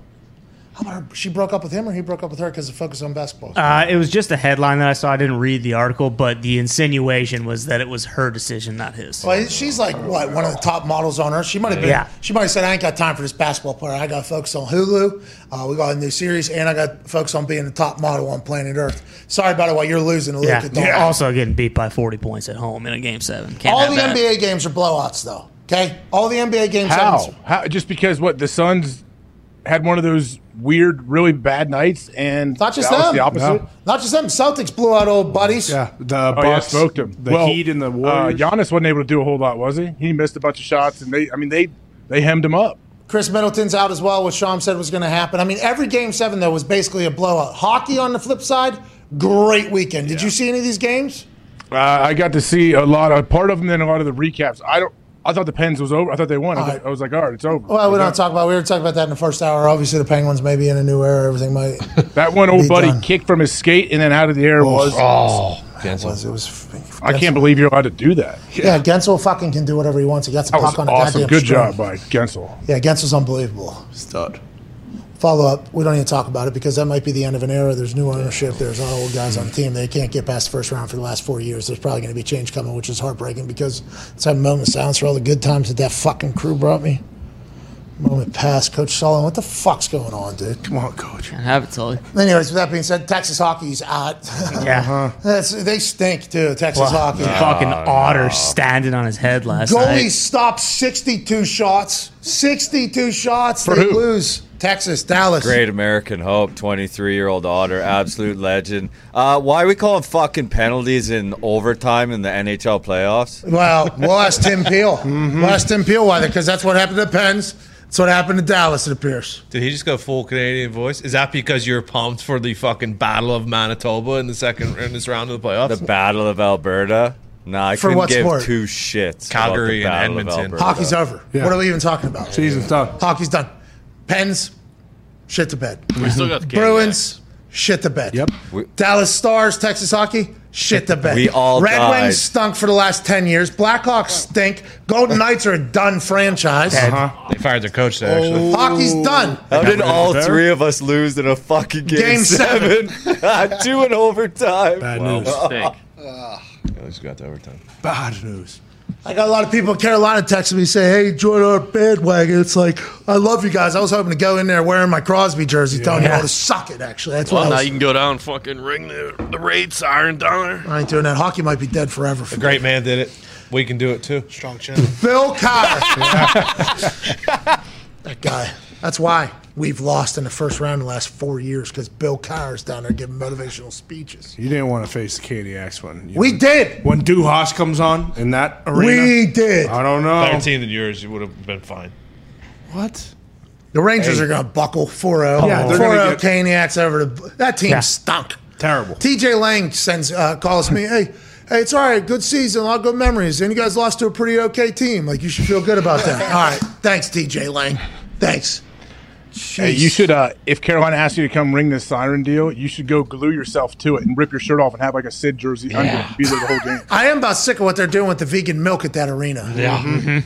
How her? She broke up with him, or he broke up with her because of focus on basketball. Uh, it was just a headline that I saw. I didn't read the article, but the insinuation was that it was her decision, not his. well, she's like what one of the top models on earth. She might have been. Yeah. She might have said, "I ain't got time for this basketball player. I got to focus on Hulu. Uh, we got a new series, and I got to focus on being the top model on planet Earth." Sorry about it. While you're losing to Yeah. Luka. Doncic. Also getting beat by 40 points at home in a game seven. Can't All the that. NBA games are blowouts, though. Okay, all the NBA games. How? sevens- How? Just because what the Suns had one of those weird, really bad nights, and Not just that them. the opposite. No. Not just them. Celtics blew out old buddies. Yeah, the Oh yeah, Bucks, smoked him. The well, Heat and the Uh, Warriors. Giannis wasn't able to do a whole lot, was he? He missed a bunch of shots, and they, I mean, they they hemmed him up. Khris Middleton's out as well, which Sean said was going to happen. I mean, every game seven, though, was basically a blowout. Hockey on the flip side, great weekend. Did you see any of these games? Uh, I got to see a lot of part of them, then a lot of the recaps. I don't. I thought the Pens was over. I thought they won. I, thought- I was like, all right, it's over. Well, we It's don't done. talk about. We were talking about that in the first hour. Obviously, the Penguins may be in a new era. Everything might. *laughs* That one old Be buddy done. kicked from his skate and then out of the air was. Oh, It was. It was. I can't believe you're allowed to do that. Yeah, Guentzel fucking can do whatever he wants. He got some That was puck on a awesome. goddamn Good string. job by Guentzel. Yeah, Guentzel's unbelievable. Stud. Follow up. We don't even talk about it because that might be the end of an era. There's new ownership. There's all old guys on the team. They can't get past the first round for the last four years. There's probably going to be change coming, which is heartbreaking because it's a moment of silence for all the good times that that fucking crew brought me. Moment past. Coach Sullivan, what the fuck's going on, dude? Come on, coach. Can't have it, Sully. Anyways, with that being said, Texas hockey's out. Yeah. *laughs* That's, they stink too. Texas Well, hockey. fucking otter standing on his head last Goalie night. stopped 62 shots. 62 shots. For they who? lose. Texas, Dallas. Great American Hope, 23 year old Otter, absolute legend. Uh, why are we calling fucking penalties in overtime in the NHL playoffs? Well, we'll ask Tim Peel. *laughs* We'll ask Tim Peel why, because that's what happened to Pens. That's what happened to Dallas, it appears. Did he just go full Canadian voice? Is that because you're pumped for the fucking Battle of Manitoba in the second in this round of the playoffs? The Battle of Alberta? Nah, I For couldn't what give sport? two shits. Calgary about the and Battle of Edmonton. Alberta. Hockey's over. Yeah. What are we even talking about? Season's done. Hockey's done. Pens, shit to bed. We still got the Bruins, shit to bed. Yep. We- Dallas Stars, Texas hockey, shit to bed. We all Red died. Wings stunk for the last 10 years. Blackhawks oh. stink. Golden Knights are a done franchise. Uh-huh. They fired their coach there, actually. Oh. Hockey's done. How did all three of us lose in a fucking game, Game seven. seven? *laughs* Two in overtime. Bad news. Stink. At least we got to overtime. Bad news. I got a lot of people in Carolina texting me say, "Hey, join our bandwagon." It's like I love you guys. I was hoping to go in there wearing my Crosby jersey, telling you all to suck it. Actually, that's Well, what now was. you can go down and fucking ring the, the raid siren down there. I ain't doing that. Hockey might be dead forever. For A great man did it. We can do it too. Strong chin. Bill Carr. *laughs* that guy. That's why we've lost in the first round in the last four years because Bill Carr's down there giving motivational speeches. You didn't want to face the Caniacs one. You We did. When Duhas comes on in that arena. We did. I don't know. Better team than yours, you would have been fine. What? The Rangers are going to buckle 4 0. Yeah, 4 0 get- Caniacs over to. That team Yeah. stunk. Terrible. TJ Lang sends uh, calls me, hey, hey, it's all right, good season, a lot of good memories, and you guys lost to a pretty okay team. Like you should feel good about that. *laughs* all right, thanks, TJ Lang. Thanks. Hey, you should, uh, if Carolina asks you to come ring this siren deal, you should go glue yourself to it and rip your shirt off and have like a Sid jersey under it and be there the whole game. *laughs* I am about sick of what they're doing with the vegan milk at that arena. Yeah.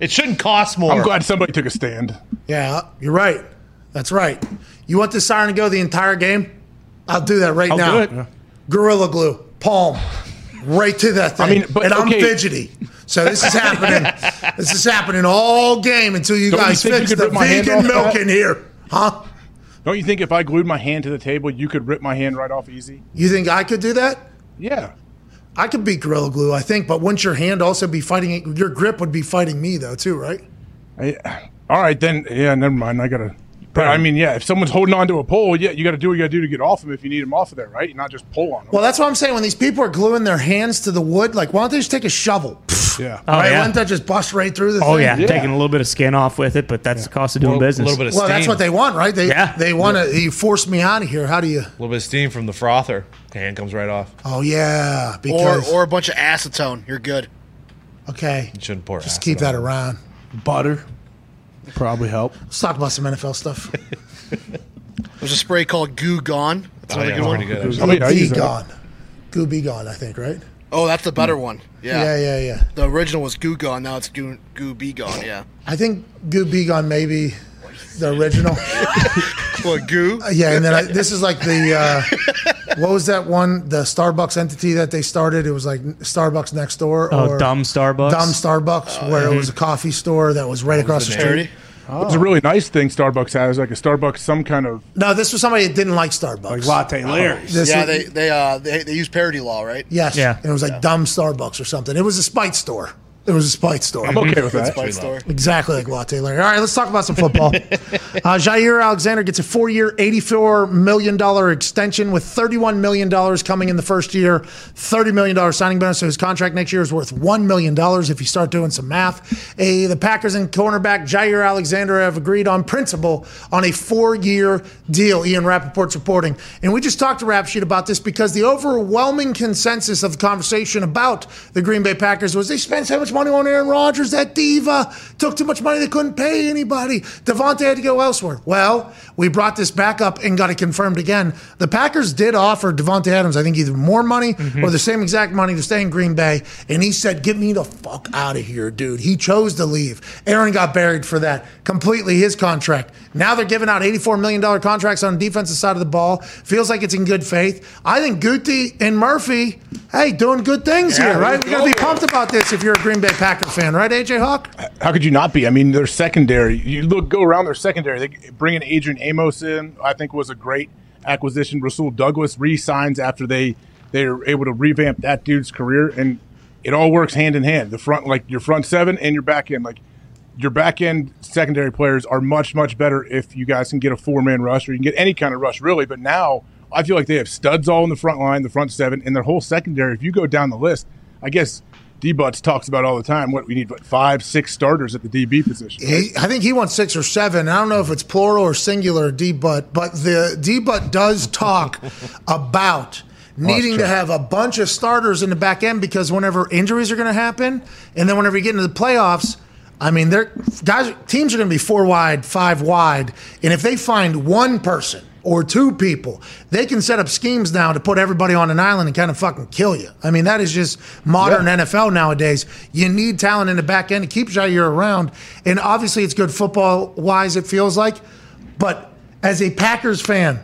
It shouldn't cost more. I'm glad somebody took a stand. Yeah, you're right. That's right. You want this siren to go the entire game? I'll do that right I'll now. do it. Gorilla glue, palm, right to that thing. I mean, but- and I'm okay. fidgety. So this is happening. *laughs* this is happening all game until you Don't guys you fix could the vegan milk that? in here, huh? Don't you think if I glued my hand to the table, you could rip my hand right off easy? You think I could do that? Yeah. I could beat Gorilla Glue, I think, but wouldn't your hand also be fighting? Your grip would be fighting me, though, too, right? I, all right, then. Yeah, never mind. I gotta. But I mean, yeah, if someone's holding on to a pole, yeah, you got to do what you got to do to get off them if you need them off of there, right? Not just pull on them. Well, that's what I'm saying. When these people are gluing their hands to the wood, like, why don't they just take a shovel? Yeah. Oh, right? yeah. Wouldn't that just bust right through the Oh, thing? yeah. Yeah. Taking a little bit of skin off with it, but that's the cost of doing little, business. little bit of Well, steam. that's what they want, right? They Yeah. they want to. You force me out of here. How do you? A little bit of steam from the frother. Hand comes right off. Oh yeah, because or or a bunch of acetone. You're good. okay, You shouldn't pour just acid keep on that around. Butter. Probably help. Let's talk about some NFL stuff. *laughs* There's a spray called Goo Gone. That's Oh, another yeah, good one. pretty good. I I Be use that. gone, goo be gone. I think right. Oh, that's the better one. Yeah. Yeah, yeah, yeah. The original was Goo Gone. Now it's Goo Goo Be Gone. Yeah. I think goo be gone maybe the original. *laughs* What Goo? yeah, and then I, this is like the uh, *laughs* what was that one? The Starbucks entity that they started. It was like Starbucks next door. oh, or dumb Starbucks. Dumb Starbucks, where it was a coffee store that was right across the street. Charity. It was a really nice thing Starbucks has, like a Starbucks, some kind of. No, this was somebody that didn't like Starbucks. Like latte Larry's. This Yeah, was- they they uh they, they use parody law, right? Yes. Yeah. And it was like dumb Starbucks or something. It was a spite store. It was a spite store. I'm okay with that. Spice store. Exactly like Latte Larry. All right, let's talk about some football. *laughs* uh, Jaire Alexander gets a four-year, $84 million extension with $31 million coming in the first year, $30 million signing bonus. So his contract next year is worth $1 million if you start doing some math. A, the Packers and cornerback Jaire Alexander have agreed on principle on a four-year deal, Ian Rapoport's reporting. And we just talked to Rap Sheet about this because the overwhelming consensus of the conversation about the Green Bay Packers was they spent so much much money on Aaron Rodgers. That diva took too much money. They couldn't pay anybody. Davante had to go elsewhere. Well, we brought this back up and got it confirmed again. The Packers did offer Davante Adams, I think, either more money or the same exact money to stay in Green Bay. And he said, Get me the fuck out of here, dude. He chose to leave. Aaron got buried for that. Completely his contract. Now they're giving out $84 million contracts on the defensive side of the ball. Feels like it's in good faith. I think Gute and Murphy, hey, doing good things Yeah, here, right? We got to be pumped about this if you're a Green Bay Packer fan, right, AJ Hawk? How could you not be? I mean, their secondary. You look, go around their secondary. They bringing Adrian Amos in, I think, was a great acquisition. Rasul Douglas re-signs after they they are able to revamp that dude's career, and it all works hand in hand. The front, like your front seven, and your back end, like your back end secondary players are much much better if you guys can get a four man rush or you can get any kind of rush really. But now I feel like they have studs all in the front line, the front seven, and their whole secondary. If you go down the list, I guess. D Butts talks about all the time. What we need, what five, six starters at the DB position. He, I think he wants six or seven. I don't know if it's plural or singular, D Butt, but the D Butt does talk *laughs* about needing to have a bunch of starters in the back end because whenever injuries are going to happen, and then whenever you get into the playoffs, I mean, they're guys, teams are going to be four wide, five wide, and if they find one person or two people, they can set up schemes now to put everybody on an island and kind of fucking kill you. I mean, that is just modern Yeah. NFL nowadays. You need talent in the back end to keep Jaire around, and obviously it's good football wise. It feels like, but as a Packers fan,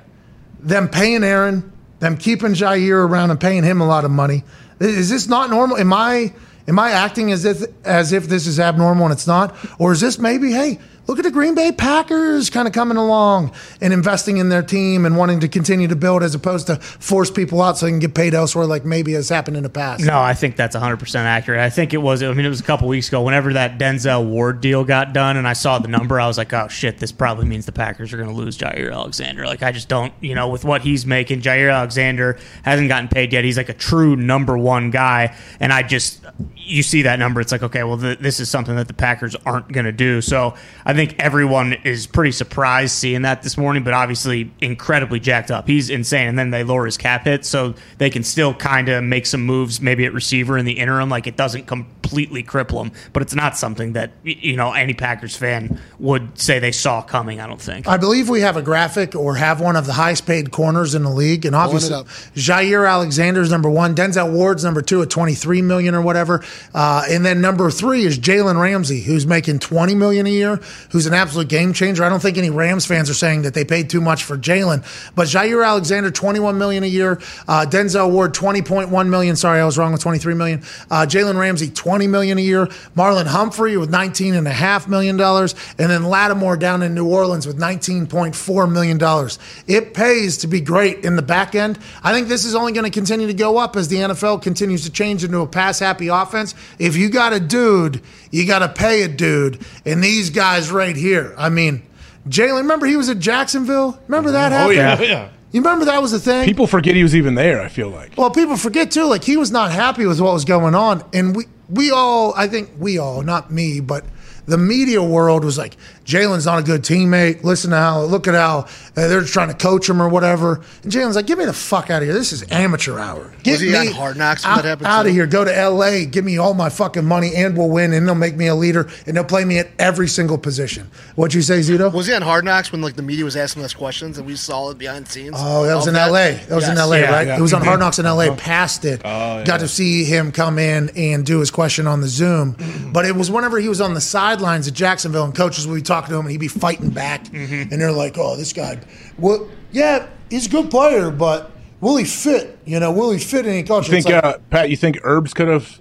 them paying Aaron, them keeping Jaire around and paying him a lot of money. Is this not normal? Am I am I acting as if as if this is abnormal and it's not? Or is this maybe, hey, look at the Green Bay Packers kind of coming along and investing in their team and wanting to continue to build as opposed to force people out so they can get paid elsewhere like maybe has happened in the past? No, I think that's 100% accurate. I think it was, I mean, it was a couple weeks ago, whenever that Denzel Ward deal got done, and I saw the number, I was like, oh shit, this probably means the Packers are going to lose Jaire Alexander. Like, I just don't, you know, with what he's making, Jaire Alexander hasn't gotten paid yet. He's like a true number one guy. And I just, you see that number, it's like, okay, well, th- this is something that the Packers aren't going to do. So I think everyone is pretty surprised seeing that this morning, but obviously incredibly jacked up. He's insane. And then they lower his cap hit, so they can still kind of make some moves, maybe at receiver in the interim. Like it doesn't completely cripple him, but it's not something that, you know, any Packers fan would say they saw coming, I don't think. I believe we have a graphic or have one of the highest paid corners in the league, and obviously up. Jaire Alexander's number one, Denzel Ward's number two at twenty three million or whatever, uh, and then number three is Jalen Ramsey, who's making twenty million a year, who's an absolute game changer. I don't think any Rams fans are saying that they paid too much for Jalen, but Jaire Alexander twenty one million a year, uh, Denzel Ward twenty point one million. Sorry, I was wrong with twenty three million. Uh, Jalen Ramsey twenty million a year, Marlon Humphrey with nineteen and a half million dollars, and then Lattimore down in New Orleans with nineteen point four million dollars. It pays to be great in the back end. I think this is only going to continue to go up as the NFL continues to change into a pass happy offense. If you got a dude, you got to pay a dude, and these guys right here. I mean, Jalen. Remember he was at Jacksonville. Remember that happened? Oh yeah. yeah. You remember that was the thing. People forget he was even there. I feel like. Well, people forget too. Like he was not happy with what was going on, and we we all, I think we all, not me, but the media world was like, Jalen's not a good teammate. Listen to how look at how uh, they're trying to coach him or whatever. And Jalen's like, get me the fuck out of here. This is amateur hour. Get me on Hard Knocks out, that out of here. Go to L.A. Give me all my fucking money, and we'll win. And they'll make me a leader, and they'll play me at every single position. What'd you say, Zito? Was he on Hard Knocks when like the media was asking us questions and we saw it behind the scenes? Oh, that was All in L.A. That was in L.A. Yeah, right? yeah. It was on. Hard Knocks in L.A. Passed it. Got to see him come in and do his question on the Zoom. *clears throat* But it was whenever he was on the sidelines at Jacksonville, and coaches would be talking to him, and he'd be fighting back, and they're like, "Oh, this guy, well, yeah, he's a good player, but will he fit? You know, will he fit in any culture?" You think like- uh, Pat? You think Herbs could have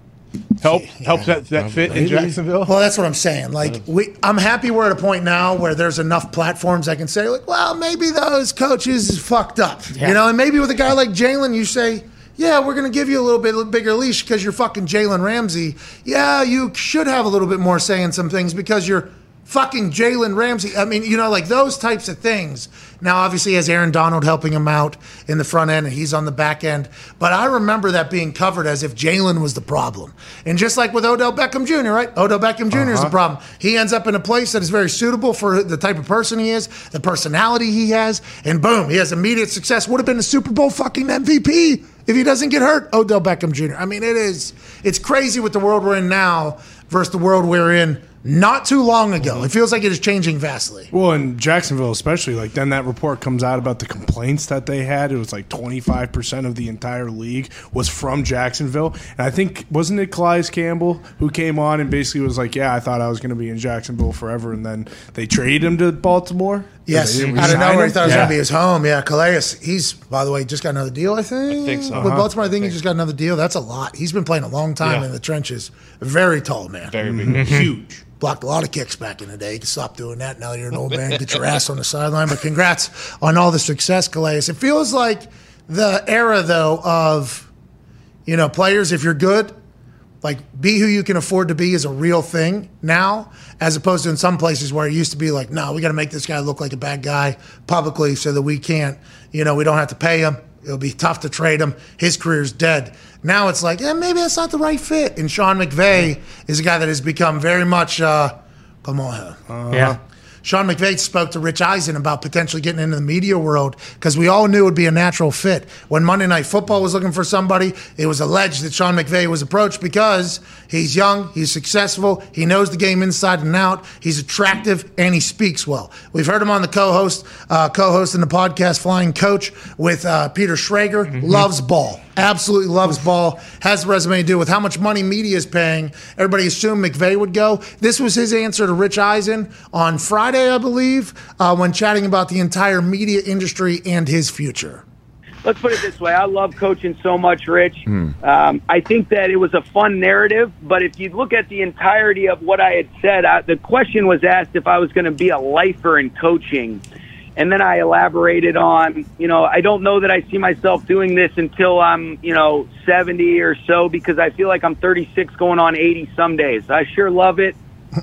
helped *laughs* helped that, that fit in Jacksonville? Well, that's what I'm saying. Like, we, I'm happy we're at a point now where there's enough platforms I can say, like, well, maybe those coaches fucked up, you know, and maybe with a guy like Jalen, you say. Yeah, we're going to give you a little bit bigger leash because you're fucking Jalen Ramsey. Yeah, you should have a little bit more say in some things because you're fucking Jalen Ramsey. I mean, you know, like those types of things. Now, obviously, he has Aaron Donald helping him out in the front end, and he's on the back end. But I remember that being covered as if Jalen was the problem. And just like with Odell Beckham Jr., right? Odell Beckham junior is the uh-huh. problem. He ends up in a place that is very suitable for the type of person he is, the personality he has, and boom, he has immediate success. Would have been a Super Bowl fucking MVP if he doesn't get hurt. Odell Beckham Jr. I mean, it is. It's crazy with the world we're in now versus the world we're in not too long ago. It feels like it is changing vastly. Well, in Jacksonville, especially, like then that report comes out about the complaints that they had. It was like 25% of the entire league was from Jacksonville. And I think, wasn't it Calais Campbell who came on and basically was like, Yeah, I thought I was going to be in Jacksonville forever. And then they traded him to Baltimore. Yes, They didn't out of nowhere, he thought it was Yeah. going to be his home. Yeah, Calais. He's, by the way, just got another deal, I think. I think so. With Uh-huh. Baltimore, I think he just got another deal. That's a lot. He's been playing a long time Yeah. in the trenches. Very tall man. Very big. *laughs* Huge. Blocked a lot of kicks back in the day. You can stop doing that now that you're an old man. Get your ass on the sideline. But congrats on all the success, Calais. It feels like the era, though, of, you know, players, if you're good, like be who you can afford to be is a real thing now, as opposed to in some places where it used to be like, no, we got to make this guy look like a bad guy publicly so that we can't, you know, we don't have to pay him. It'll be tough to trade him. His career's dead. Now it's like, yeah, maybe that's not the right fit. And Sean McVay is a guy that has become very much, uh, come on, Yeah. Sean McVay spoke to Rich Eisen about potentially getting into the media world because we all knew it would be a natural fit. When Monday Night Football was looking for somebody, it was alleged that Sean McVay was approached because he's young, he's successful, he knows the game inside and out, he's attractive, and he speaks well. We've heard him on the co-host, uh, co-host in the podcast Flying Coach with uh, Peter Schrager. Loves ball absolutely loves ball, has the resume to do with how much money media is paying. Everybody assumed McVay would go. This was his answer to Rich Eisen on Friday, I believe, uh, when chatting about the entire media industry and his future. let's put it this way. I love coaching so much, Rich. Um, I think that it was a fun narrative, but if you look at the entirety of what I had said, I, the question was asked if I was going to be a lifer in coaching. And then I elaborated on, you know, I don't know that I see myself doing this until I'm, you know, 70 or so because I feel like I'm 36 going on 80 some days. I sure love it.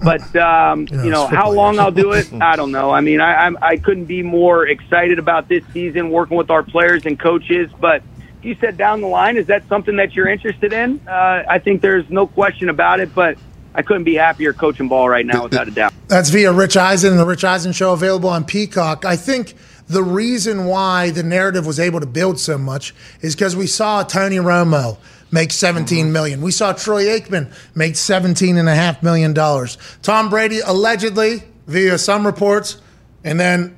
But *laughs* um, you know how long. I'll do it, *laughs* I don't know. I mean, I, I'm I couldn't be more excited about this season, working with our players and coaches. But you said down the line, is that something that you're interested in? Uh, I think there's no question about it. But I couldn't be happier coaching ball right now, without a doubt. That's via Rich Eisen and the Rich Eisen Show available on Peacock. I think the reason why the narrative was able to build so much is because we saw Tony Romo make 17 mm-hmm. million. We saw Troy Aikman make 17 and a half million dollars. Tom Brady allegedly via some reports and then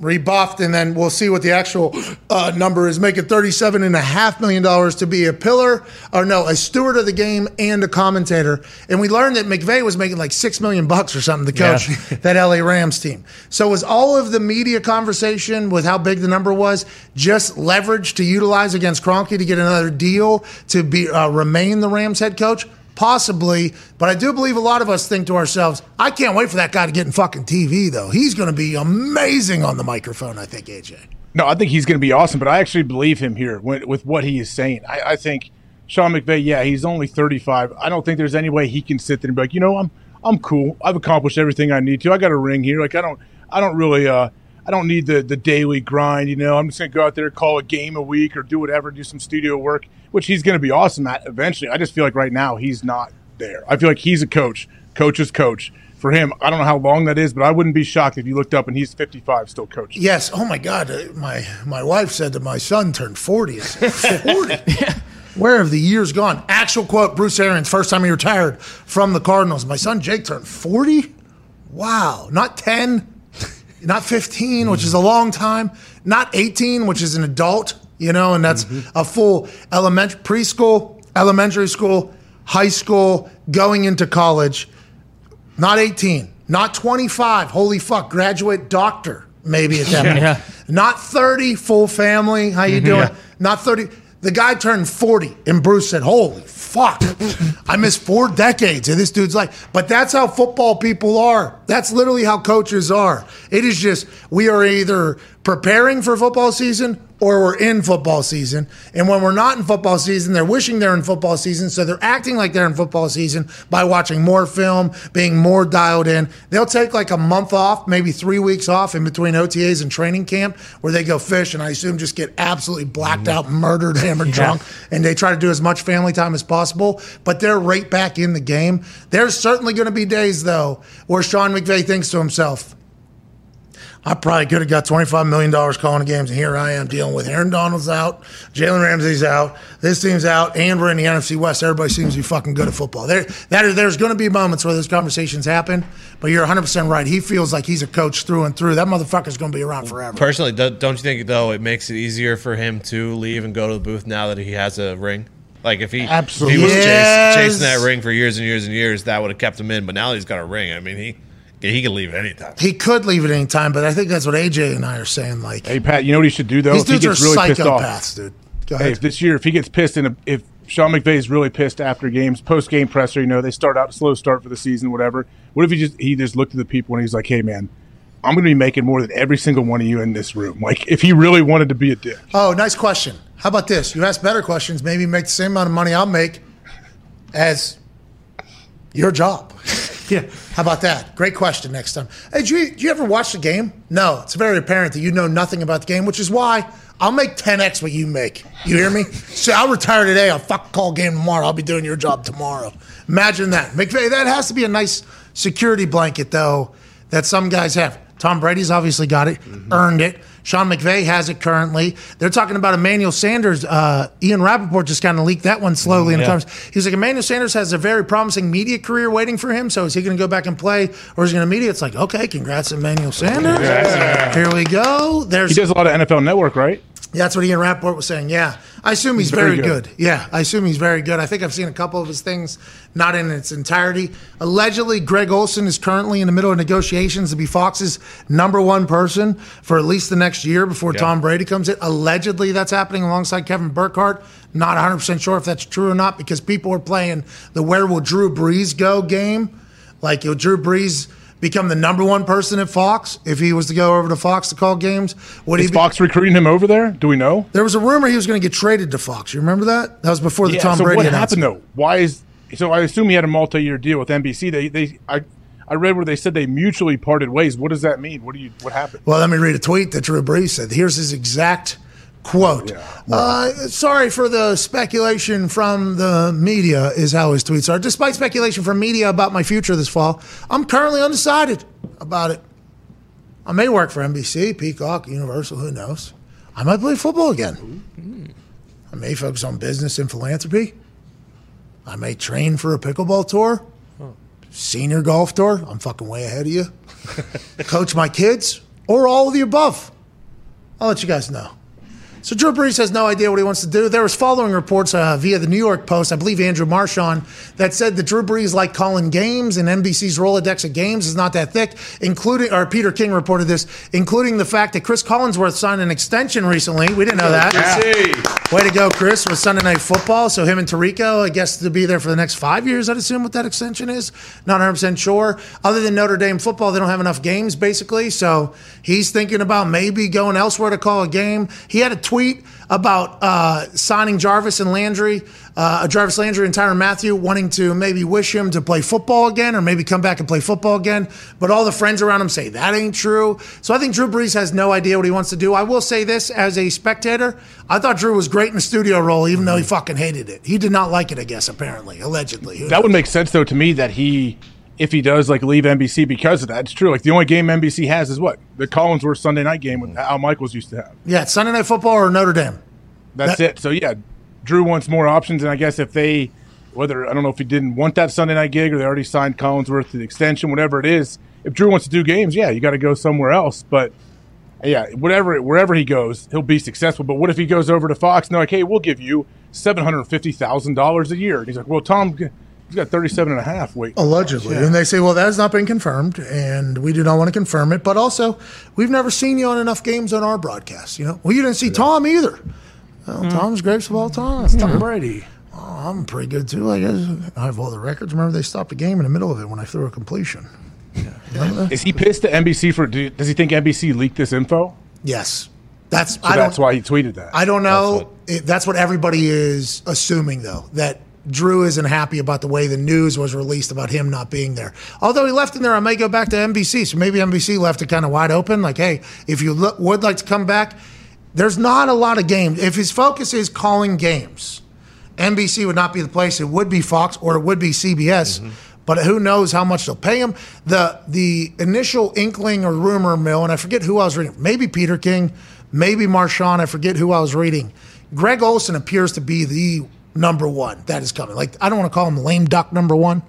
rebuffed and then we'll see what the actual uh, number is. Making 37 and a half million dollars to be a pillar or no a steward of the game and a commentator. And we learned that McVay was making like six million bucks or something to coach *laughs* that la rams team. So was all of the media conversation with how big the number was just leverage to utilize against Kroenke to get another deal to be uh, remain the rams head coach Possibly, but I do believe a lot of us think to ourselves, I can't wait for that guy to get in fucking TV, though. He's going to be amazing on the microphone, I think, AJ. No, I think he's going to be awesome, but I actually believe him here with, with what he is saying. I, I think Sean McVay, yeah, he's only 35. I don't think there's any way he can sit there and be like, you know, I'm I'm cool. I've accomplished everything I need to. I got a ring here. Like I don't I don't really uh I don't need the the daily grind. You know, I'm just gonna go out there, call a game a week, or do whatever, do some studio work, which he's gonna be awesome at eventually. I just feel like right now he's not there. I feel like he's a coach. Coach is coach. For him, I don't know how long that is, but I wouldn't be shocked if you looked up and he's 55 still coaching. Yes. Oh my God. uh, My my wife said that my son turned 40. I said, 40? Where have the years gone? Actual quote Bruce Arians, first time he retired from the Cardinals. My son Jake turned 40? Wow. Not 10, not 15, which is a long time, not 18, which is an adult, you know, and that's a full elementary, preschool, elementary school, high school, going into college. Not 18, not 25. Holy fuck, graduate doctor maybe at that *laughs* point. Yeah. Not 30, full family. How you mm-hmm. doing? Not 30. The guy turned 40, and Bruce said, "Holy fuck, I missed four decades of this dude's life." But that's how football people are. That's literally how coaches are. It is just we are either preparing for football season or we're in football season. And when we're not in football season, they're wishing they're in football season. So they're acting like they're in football season by watching more film, being more dialed in. They'll take like a month off, maybe three weeks off in between OTAs and training camp where they go fish and I assume just get absolutely blacked mm-hmm. out, murdered, hammered, drunk. And they try to do as much family time as possible. But they're right back in the game. There's certainly going to be days, though, where Sean McVay thinks to himself, I probably could have got $25 million calling the games, and here I am dealing with Aaron Donald's out, Jalen Ramsey's out, this team's out, and we're in the NFC West. Everybody seems to be fucking good at football. There, that is, there's going to be moments where those conversations happen, but you're 100% right. He feels like he's a coach through and through. That motherfucker's going to be around forever. Personally, do- don't you think though it makes it easier for him to leave and go to the booth now that he has a ring? Like if he, if Absolutely. he was Yes. chas- chasing that ring for years and years and years, that would have kept him in. But now he's got a ring. I mean, he he can leave anytime. He could leave at any time, but I think that's what AJ and I are saying. Like, Hey Pat, you know what he should do though? these if he dudes are gets really pissed off, psychopaths, dude. Go Hey, ahead. if this year, if he gets pissed, and if Sean McVay is really pissed after games, post game presser, you know, they start out slow start for the season, whatever. What if he just he just looked at the people and he's like, "Hey, man, I'm going to be making more than every single one of you in this room." Like, if he really wanted to be a dick, Oh, nice question. How about this? You ask better questions, maybe make the same amount of money I'll make as your job. *laughs* *laughs* Yeah. How about that? Great question next time. Hey, do you, you ever watch the game? No. It's very apparent that you know nothing about the game, which is why I'll make 10x what you make. You hear me? *laughs* so I'll retire today. I'll fuck call game tomorrow. I'll be doing your job tomorrow. Imagine that. McVay, that has to be a nice security blanket, though, that some guys have. Tom Brady's obviously got it, mm-hmm. earned it. Sean McVay has it currently. They're talking about Emmanuel Sanders. Uh, Ian Rapoport just kind of leaked that one slowly in Yeah. terms. He's like, Emmanuel Sanders has a very promising media career waiting for him. So is he going to go back and play or is he going to media? It's like, okay, congrats, Emmanuel Sanders. Here we go. There's he does a lot of NFL Network, right? That's what Ian Rapoport was saying. Yeah. I assume he's, He's very, very good. good. Yeah. I assume he's very good. I think I've seen a couple of his things, not in its entirety. Allegedly, Greg Olsen is currently in the middle of negotiations to be Fox's number one person for at least the next year before Tom Brady comes in. Allegedly, that's happening alongside Kevin Burkhardt. Not 100% sure if that's true or not because people are playing the where will Drew Brees go game. Like, will Drew Brees become the number one person at Fox if he was to go over to Fox to call games? Would Is he be, Fox recruiting him over there? Do we know? there was a rumor he was going to get traded to Fox. You remember that? That was before the Yeah, Tom so Brady what happened though? Why is so? I assume he had a multi-year deal with NBC. They they I I read where they said they mutually parted ways. What does that mean? What do you what happened? Well, let me read a tweet that Drew Brees said. Here's his exact quote. Uh, sorry for the speculation from the media, is how his tweets are. Despite speculation from media about my future this fall, I'm currently undecided about it. I may work for NBC, Peacock, Universal, who knows. I might play football again. I may focus on business and philanthropy. I may train for a pickleball tour, senior golf tour. I'm fucking way ahead of you. *laughs* Coach my kids, or all of the above. I'll let you guys know. So Drew Brees has no idea what he wants to do. There was following reports uh, via the New York Post, I believe Andrew Marchand, that said that Drew Brees like calling games and NBC's Rolodex of games is not that thick, including, or Peter King reported this, including the fact that Cris Collinsworth signed an extension recently. We didn't know that. Way to go, Cris, with Sunday Night Football. So him and Tirico, I guess, to be there for the next five years, I'd assume what that extension is. Not 100% sure. Other than Notre Dame football, they don't have enough games, basically. So he's thinking about maybe going elsewhere to call a game. He had a tweet about uh, signing Jarvis and Landry, uh, Jarvis Landry and Tyrann Mathieu, wanting to maybe wish him to play football again or maybe come back and play football again. But all the friends around him say that ain't true. So I think Drew Brees has no idea what he wants to do. I will say this as a spectator, I thought Drew was great in the studio role, even though he fucking hated it. He did not like it, I guess, apparently, allegedly. That would make sense though to me that he, if he does like leave NBC because of that, it's true. Like the only game NBC has is what the Collinsworth Sunday night game with Al Michaels used to have. yeah, Sunday Night Football or Notre Dame. That's That- it. So yeah, Drew wants more options, and I guess if they, whether I don't know if he didn't want that Sunday night gig or they already signed Collinsworth to the extension, whatever it is. If Drew wants to do games, yeah, you got to go somewhere else. But yeah, whatever wherever he goes, he'll be successful. But what if he goes over to Fox and they're like, hey, we'll give you seven hundred fifty thousand dollars a year? And he's like, well, Tom, he's got thirty-seven and a half. Wait, Allegedly. And they say, well, that has not been confirmed, and we do not want to confirm it. But also, we've never seen you on enough games on our broadcast. You know, well, you didn't see Tom either. Well, hmm. Tom's greats of all time. Tom Brady. Oh, I'm pretty good too, I guess. I have all the records. Remember, they stopped the game in the middle of it when I threw a completion. Remember that? is he pissed at NBC for? Does he think NBC leaked this info? Yes, that's So I that's don't. why he tweeted that. I don't know. That's what, that's what everybody is assuming, though, that Drew isn't happy about the way the news was released about him not being there. Although he left in there, I may go back to NBC. So maybe NBC left it kind of wide open. Like, hey, if you look, would like to come back, there's not a lot of games. If his focus is calling games, NBC would not be the place. It would be Fox or it would be CBS. Mm-hmm. But who knows how much they'll pay him? The the initial inkling or rumor mill, and I forget who I was reading. Maybe Peter King, maybe Marchand. I forget who I was reading. Greg Olsen appears to be the number one that is coming. Like I don't want to call him lame duck number one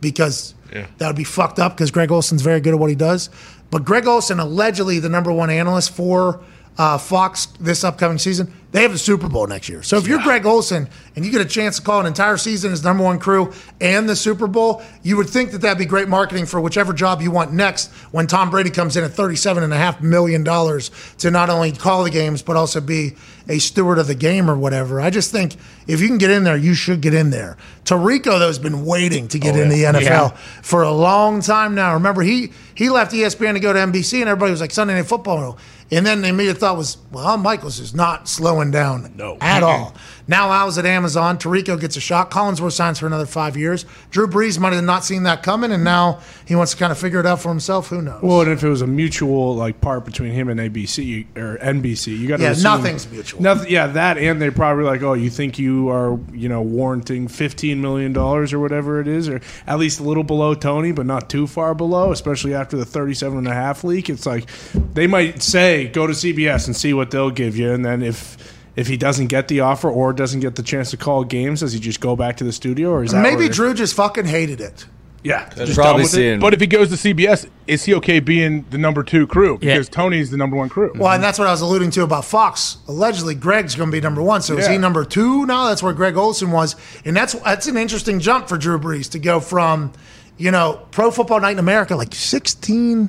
because Yeah. that would be fucked up because Greg Olsen's very good at what he does. But Greg Olsen, allegedly the number one analyst for uh, Fox this upcoming season, they have the Super Bowl next year. So if you're Greg Olsen and you get a chance to call an entire season as number one crew and the Super Bowl, you would think that that'd be great marketing for whichever job you want next when Tom Brady comes in at $37.5 million to not only call the games, but also be a steward of the game or whatever. I just think if you can get in there, you should get in there. Tirico, though, has been waiting to get in the NFL Yeah. for a long time now. Remember, he he left ESPN to go to NBC, and everybody was like Sunday Night Football. And then the immediate thought was, well, Al Michaels is not slowing down at all. Now Al's at Amazon. Tirico gets a shot. Collinsworth signs for another five years. Drew Brees might have not seen that coming, and now he wants to kind of figure it out for himself. Who knows? Well, and if it was a mutual like part between him and ABC or NBC, you got to Yeah, assume nothing's mutual. Nothing. Yeah, that and they probably like, oh, you think you are, you know, warranting fifteen million dollars or whatever it is, or at least a little below Tony, but not too far below. Especially after the thirty-seven and a half leak, it's like they might say go to CBS and see what they'll give you, and then if. If he doesn't get the offer or doesn't get the chance to call games, does he just go back to the studio, or is that Maybe where- Drew just fucking hated it. Yeah, just done Probably with it? seeing. But if he goes to CBS, is he okay being the number two crew? Yeah. Because Tony's the number one crew. Well, and that's what I was alluding to about Fox. Allegedly, Greg's going to be number one. So is he number two now? That's where Greg Olsen was, and that's that's an interesting jump for Drew Brees to go from, you know, Pro Football Night in America, like sixteen.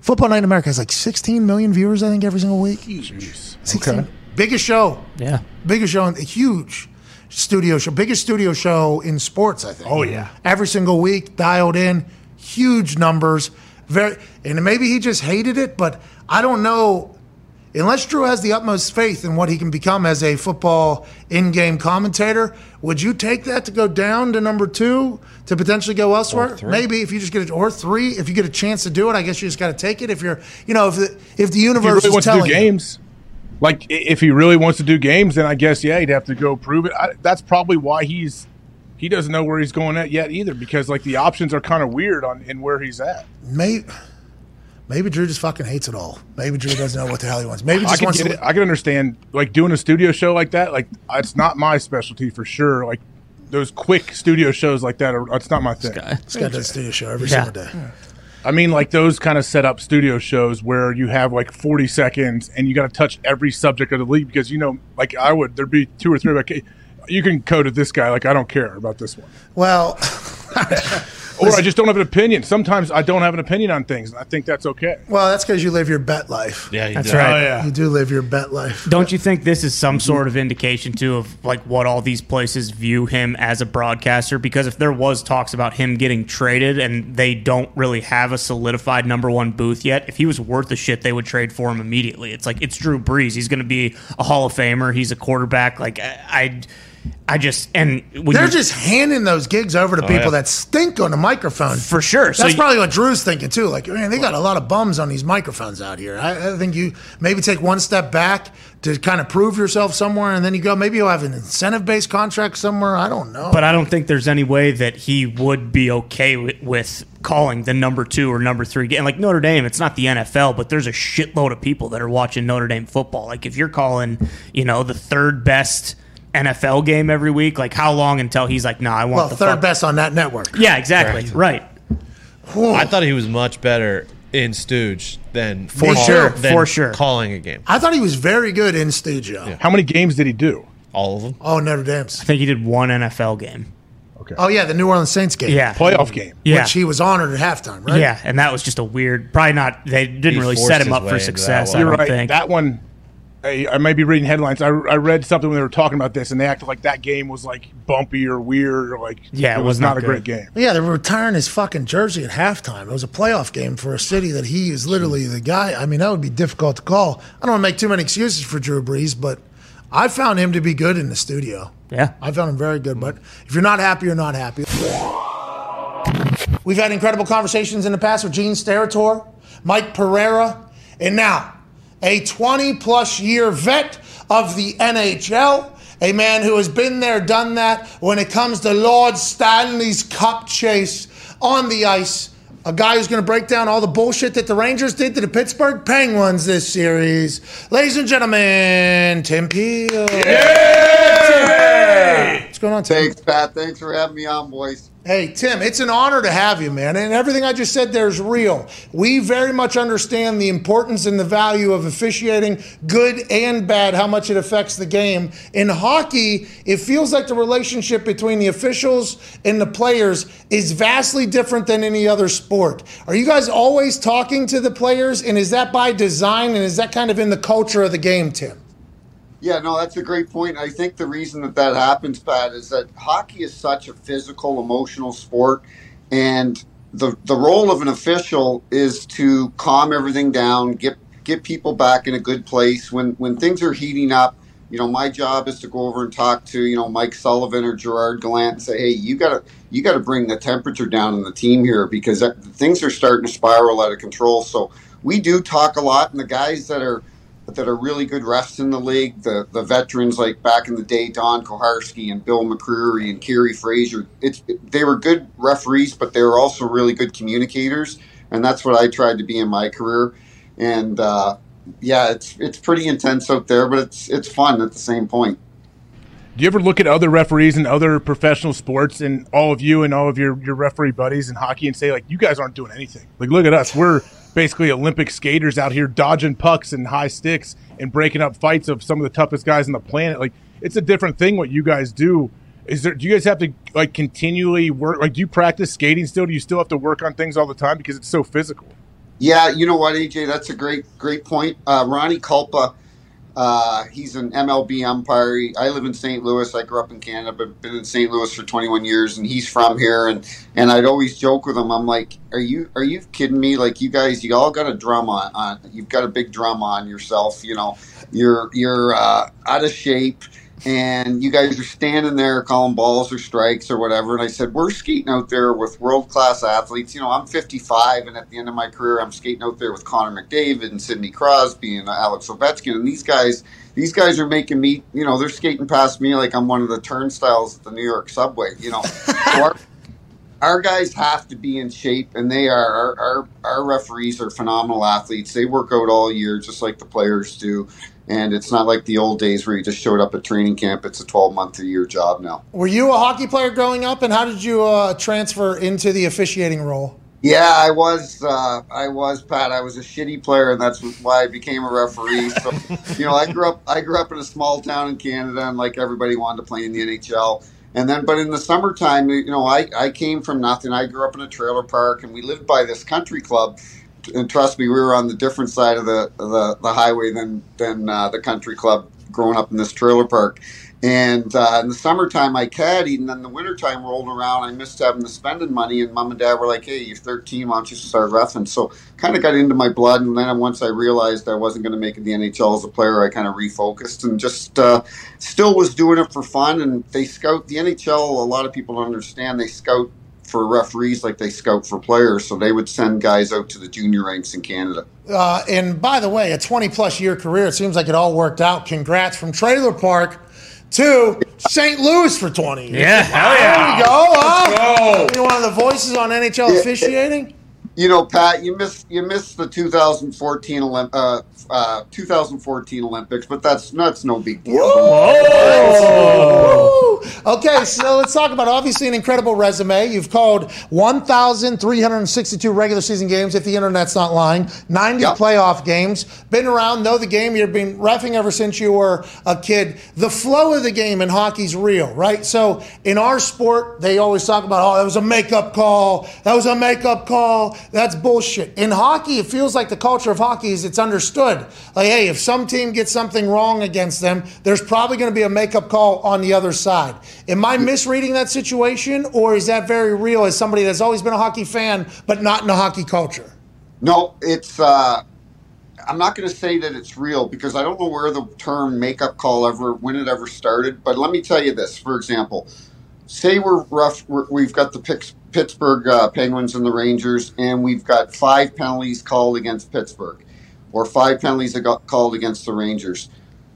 Football Night in America has like sixteen million viewers, I think, every single week. Jeez. 16. Okay. Biggest show, Yeah. biggest show, in- a huge studio show, biggest studio show in sports, I think. Oh, yeah. every single week, dialed in, huge numbers. Very, and maybe he just hated it, but I don't know. Unless Drew has the utmost faith in what he can become as a football in-game commentator, would you take that to go down to number two to potentially go elsewhere? Maybe if you just get it, or three, if you get a chance to do it, I guess you just got to take it. If you're, you know, if the if the If he universe really is wants to do telling you- games, like if he really wants to do games, then I guess yeah, he'd have to go prove it. I, that's probably why he's he doesn't know where he's going at yet either, because like the options are kind of weird on in where he's at. Maybe, maybe Drew just fucking hates it all. Maybe Drew doesn't know what the hell he wants. Maybe I just can wants get to. it. I can understand like doing a studio show like that. Like it's not my specialty for sure. Like those quick studio shows like that are it's not my thing. This guy does a studio show every Yeah. single day. I mean, like those kind of set up studio shows where you have like 40 seconds and you got to touch every subject of the league because, you know, like I would, there'd be two or three, like, you can code at this guy. Like, I don't care about this one. Well, *laughs* Or I just don't have an opinion. Sometimes I don't have an opinion on things, and I think that's okay. well, that's because you live your bet life. Yeah, you That's do. right. Oh yeah. You do live your bet life. Don't you think this is some sort of indication too of like what all these places view him as a broadcaster? Because if there was talks about him getting traded and they don't really have a solidified number one booth yet, if he was worth the shit, they would trade for him immediately. It's like it's Drew Brees. He's going to be a Hall of Famer. He's a quarterback. Like I, I, I just and They're just handing those gigs over to oh, people yeah. that stink on the microphone. for sure. So That's you- probably what Drew's thinking too. Like, man, they got a lot of bums on these microphones out here. I, I think you maybe take one step back to kind of prove yourself somewhere, and then you go. Maybe you'll have an incentive-based contract somewhere. I don't know. But I don't think there's any way that he would be okay with, with calling the number two or number three game. Like Notre Dame, it's not the NFL, but there's a shitload of people that are watching Notre Dame football. Like if you're calling, you know, the third best NFL game every week, like how long until he's like, nah, I want to. well, the third fuck- best on that network. Yeah, exactly. Right. I thought he was much better in Stooge than For call- sure, than for sure. calling a game. I thought he was very good in studio. How many games did he do? All of them. Oh, Notre Dame's. I think he did one NFL game. Okay. Oh yeah, the New Orleans Saints game. Yeah. Playoff game. Yeah. which he was honored at halftime, right? Yeah, and that was just a weird. Probably not. They didn't He really forced set him his up way for into that success. one. I You're don't right. think. That one, I, I might be reading headlines. I, I read something when they were talking about this, and they acted like that game was like bumpy or weird or like Yeah, it was, was not, not a great game. Yeah, they were retiring his fucking jersey at halftime. It was a playoff game for a city that he is literally the guy. I mean, that would be difficult to call. I don't want to make too many excuses for Drew Brees, but I found him to be good in the studio. Yeah. I found him very good. But if you're not happy, you're not happy. We've had incredible conversations in the past with Gene Steratore, Mike Pereira, and now a 20 plus year vet of the NHL. A man who has been there, done that when it comes to Lord Stanley's Cup chase on the ice. A guy who's going to break down all the bullshit that the Rangers did to the Pittsburgh Penguins this series. Ladies and gentlemen, Tim Peel. Yeah! What's going on, Tim? Thanks, Pat. Thanks for having me on, boys. Hey, Tim, it's an honor to have you, man. And everything I just said there is real. We very much understand the importance and the value of officiating, good and bad, how much it affects the game. In hockey, it feels like the relationship between the officials and the players is vastly different than any other sport. Are you guys always talking to the players? And is that by design? And is that kind of in the culture of the game, Tim? Yeah, no, that's a great point. I think the reason that that happens, Pat, is that hockey is such a physical, emotional sport, and the the role of an official is to calm everything down, get get people back in a good place when when things are heating up. You know, my job is to go over and talk to you know Mike Sullivan or Gerard Gallant and say, hey, you gotta you gotta bring the temperature down in the team here because that, things are starting to spiral out of control. So we do talk a lot, and the guys that are that are really good refs in the league. The the veterans like back in the day, Don Koharski and Bill McCreary and Kerry Fraser. It's they were good referees, but they were also really good communicators, and that's what I tried to be in my career. And uh, yeah, it's it's pretty intense out there, but it's it's fun at the same point. Do you ever look at other referees in other professional sports and all of you and all of your, your referee buddies in hockey and say, like, you guys aren't doing anything? Like, look at us. We're basically Olympic skaters out here dodging pucks and high sticks and breaking up fights of some of the toughest guys on the planet. Like, it's a different thing what you guys do. Is there, do you guys have to, like, continually work? Like, do you practice skating still? Do you still have to work on things all the time because it's so physical? Yeah, you know what, AJ, that's a great great point. Uh, Ronnie Kulpa. Uh, he's an MLB umpire. I live in St. Louis. I grew up in Canada, but been in St. Louis for 21 years, and he's from here. And and I'd always joke with him. I'm like, "Are you are you kidding me? Like you guys, you all got a drum on. on you've got a big drum on yourself. You know, you're you're uh, out of shape." And you guys are standing there calling balls or strikes or whatever. And I said, We're skating out there with world class athletes. You know, I'm 55, and at the end of my career, I'm skating out there with Connor McDavid and Sidney Crosby and uh, Alex Ovechkin. And these guys, these guys are making me, you know, they're skating past me like I'm one of the turnstiles at the New York subway. You know, so *laughs* our, our guys have to be in shape, and they are. Our, our, our referees are phenomenal athletes. They work out all year, just like the players do. And it's not like the old days where you just showed up at training camp. It's a 12 month a year job now. Were you a hockey player growing up, and how did you uh, transfer into the officiating role? Yeah, I was. Uh, I was Pat. I was a shitty player, and that's why I became a referee. So, *laughs* you know, I grew up. I grew up in a small town in Canada, and like everybody wanted to play in the NHL. And then, but in the summertime, you know, I, I came from nothing. I grew up in a trailer park, and we lived by this country club. And trust me, we were on the different side of the the, the highway than than uh, the country club. Growing up in this trailer park, and uh, in the summertime, I caddied, and then the wintertime rolled around. I missed having the spending money, and mom and dad were like, "Hey, you're 13. Why don't you start roughing?" So, kind of got into my blood. And then once I realized I wasn't going to make it the NHL as a player, I kind of refocused and just uh, still was doing it for fun. And they scout the NHL. A lot of people don't understand. They scout for referees like they scout for players. So they would send guys out to the junior ranks in Canada. Uh, and by the way, a 20 plus year career, it seems like it all worked out. Congrats from Trailer Park to St. Louis for 20 years. Yeah, hell yeah. There we go. huh? Let's You're one of the voices on NHL officiating. You know, Pat, you missed you missed the 2014 Olymp- uh, uh, 2014 Olympics, but that's that's no big deal. Woo! Okay, so let's talk about obviously an incredible resume. You've called 1,362 regular season games, if the internet's not lying, 90 Yep. playoff games. Been around, know the game. You've been refing ever since you were a kid. The flow of the game in hockey's real, right? So in our sport, they always talk about, oh, that was a makeup call. That was a makeup call. That's bullshit. In hockey, it feels like the culture of hockey is it's understood. Like, hey, if some team gets something wrong against them, there's probably going to be a makeup call on the other side. Am I misreading that situation, or is that very real as somebody that's always been a hockey fan but not in a hockey culture? No, it's. Uh, I'm not going to say that it's real because I don't know where the term makeup call ever, when it ever started. But let me tell you this. For example, say we're rough. We're, we've got the Pix- Pittsburgh uh, Penguins and the Rangers, and we've got five penalties called against Pittsburgh, or five penalties that got called against the Rangers.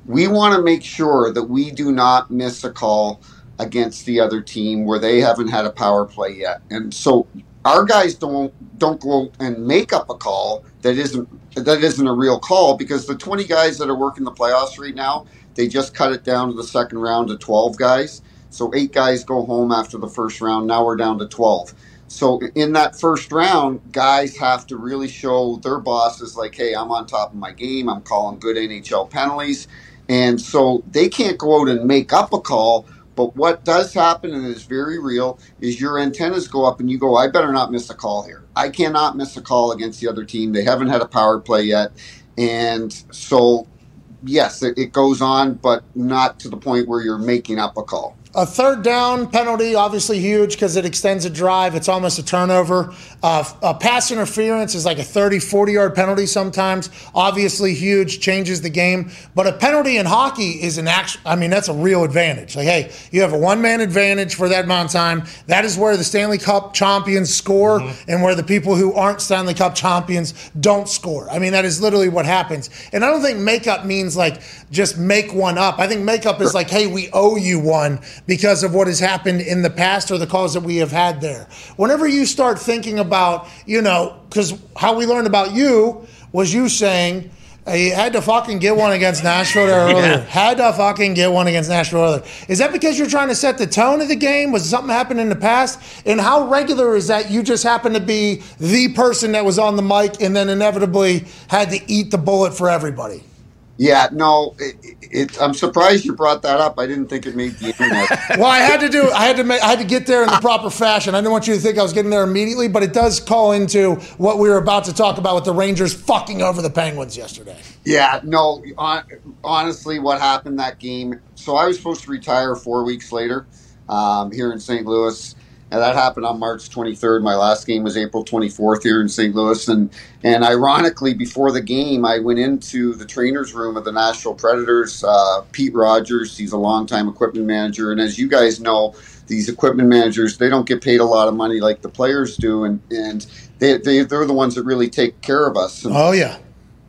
We want to make sure that we do not miss a call against the other team where they haven't had a power play yet, and so our guys don't don't go and make up a call that isn't that isn't a real call because the 20 guys that are working the playoffs right now they just cut it down to the second round to 12 guys so eight guys go home after the first round now we're down to 12 so in that first round guys have to really show their bosses like hey i'm on top of my game i'm calling good nhl penalties and so they can't go out and make up a call but what does happen, and is very real, is your antennas go up and you go, I better not miss a call here. I cannot miss a call against the other team. They haven't had a power play yet. And so, yes, it, it goes on, but not to the point where you're making up a call. A third down penalty, obviously huge because it extends a drive. It's almost a turnover. Uh, a pass interference is like a 30, 40 yard penalty sometimes. Obviously huge, changes the game. But a penalty in hockey is an actual, I mean, that's a real advantage. Like, hey, you have a one man advantage for that amount of time. That is where the Stanley Cup champions score and where the people who aren't Stanley Cup champions don't score. I mean, that is literally what happens. And I don't think makeup means like just make one up. I think makeup is like, hey, we owe you one because of what has happened in the past or the calls that we have had there. Whenever you start thinking about, you know, because how we learned about you was you saying, he had to fucking get one against Nashville *laughs* there earlier. Yeah. Had to fucking get one against Nashville earlier. Is that because you're trying to set the tone of the game? Was something happened in the past? And how regular is that you just happen to be the person that was on the mic and then inevitably had to eat the bullet for everybody? Yeah, no, it, it, I'm surprised you brought that up. I didn't think it made the internet. *laughs* well, I had to do. I had to. Make, I had to get there in the proper fashion. I didn't want you to think I was getting there immediately, but it does call into what we were about to talk about with the Rangers fucking over the Penguins yesterday. Yeah, no. On, honestly, what happened that game? So I was supposed to retire four weeks later um, here in St. Louis, and that happened on March 23rd. My last game was April 24th here in St. Louis, and and ironically, before the game, I went into the trainers' room of the Nashville Predators. Uh, Pete Rogers, he's a longtime equipment manager, and as you guys know. These equipment managers, they don't get paid a lot of money like the players do, and, and they, they, they're the ones that really take care of us. And Oh yeah.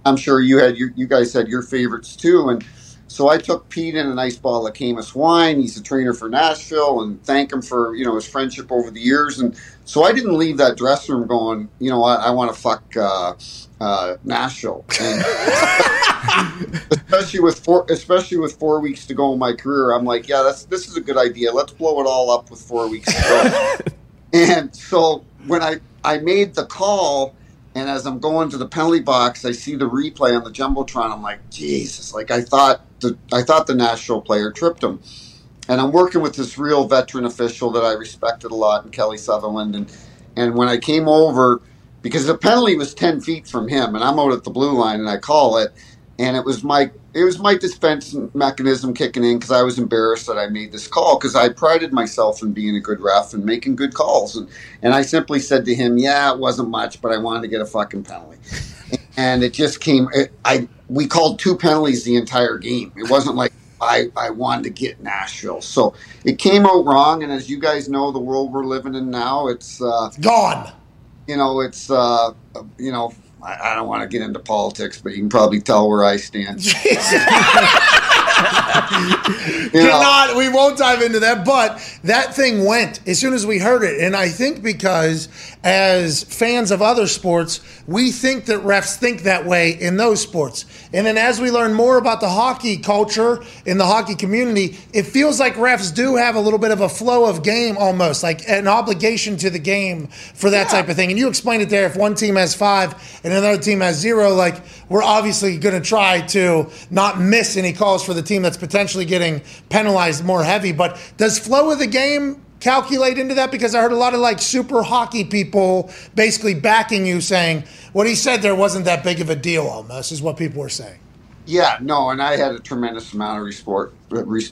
I'm sure you had your, you guys had your favorites too. And so I took Pete in a nice bottle of Camus wine. He's a trainer for Nashville and thank him for, you know, his friendship over the years. And so I didn't leave that dressing room going, you know, I, I want to fuck uh, uh, Nashville. And *laughs* especially with four, especially with four weeks to go in my career, I'm like, yeah, that's, this is a good idea. Let's blow it all up with four weeks to go. *laughs* and so when I, I made the call, and as I'm going to the penalty box, I see the replay on the jumbotron. I'm like, Jesus! Like I thought the I thought the Nashville player tripped him, and I'm working with this real veteran official that I respected a lot, and Kelly Sutherland. And and when I came over, because the penalty was ten feet from him, and I'm out at the blue line, and I call it, and it was my it was my defense mechanism kicking in because I was embarrassed that I made this call because I prided myself in being a good ref and making good calls, and and I simply said to him, "Yeah, it wasn't much, but I wanted to get a fucking penalty." and it just came. It, I we called two penalties the entire game. It wasn't like I I wanted to get Nashville, so it came out wrong. And as you guys know, the world we're living in now, it's uh, gone. You know, it's uh, you know. I I don't want to get into politics, but you can probably tell where I stand. *laughs* *laughs* Know. Cannot. We won't dive into that. But that thing went as soon as we heard it, and I think because as fans of other sports, we think that refs think that way in those sports. And then as we learn more about the hockey culture in the hockey community, it feels like refs do have a little bit of a flow of game almost, like an obligation to the game for that type of thing. And you explained it there. If one team has five and another team has zero, like we're obviously going to try to not miss any calls for the team that's potentially getting penalized more heavy. But does flow of the game calculate into that? Because I heard a lot of like super hockey people basically backing you saying what he said there wasn't that big of a deal almost, is what people were saying. Yeah, no, and I had a tremendous amount of support,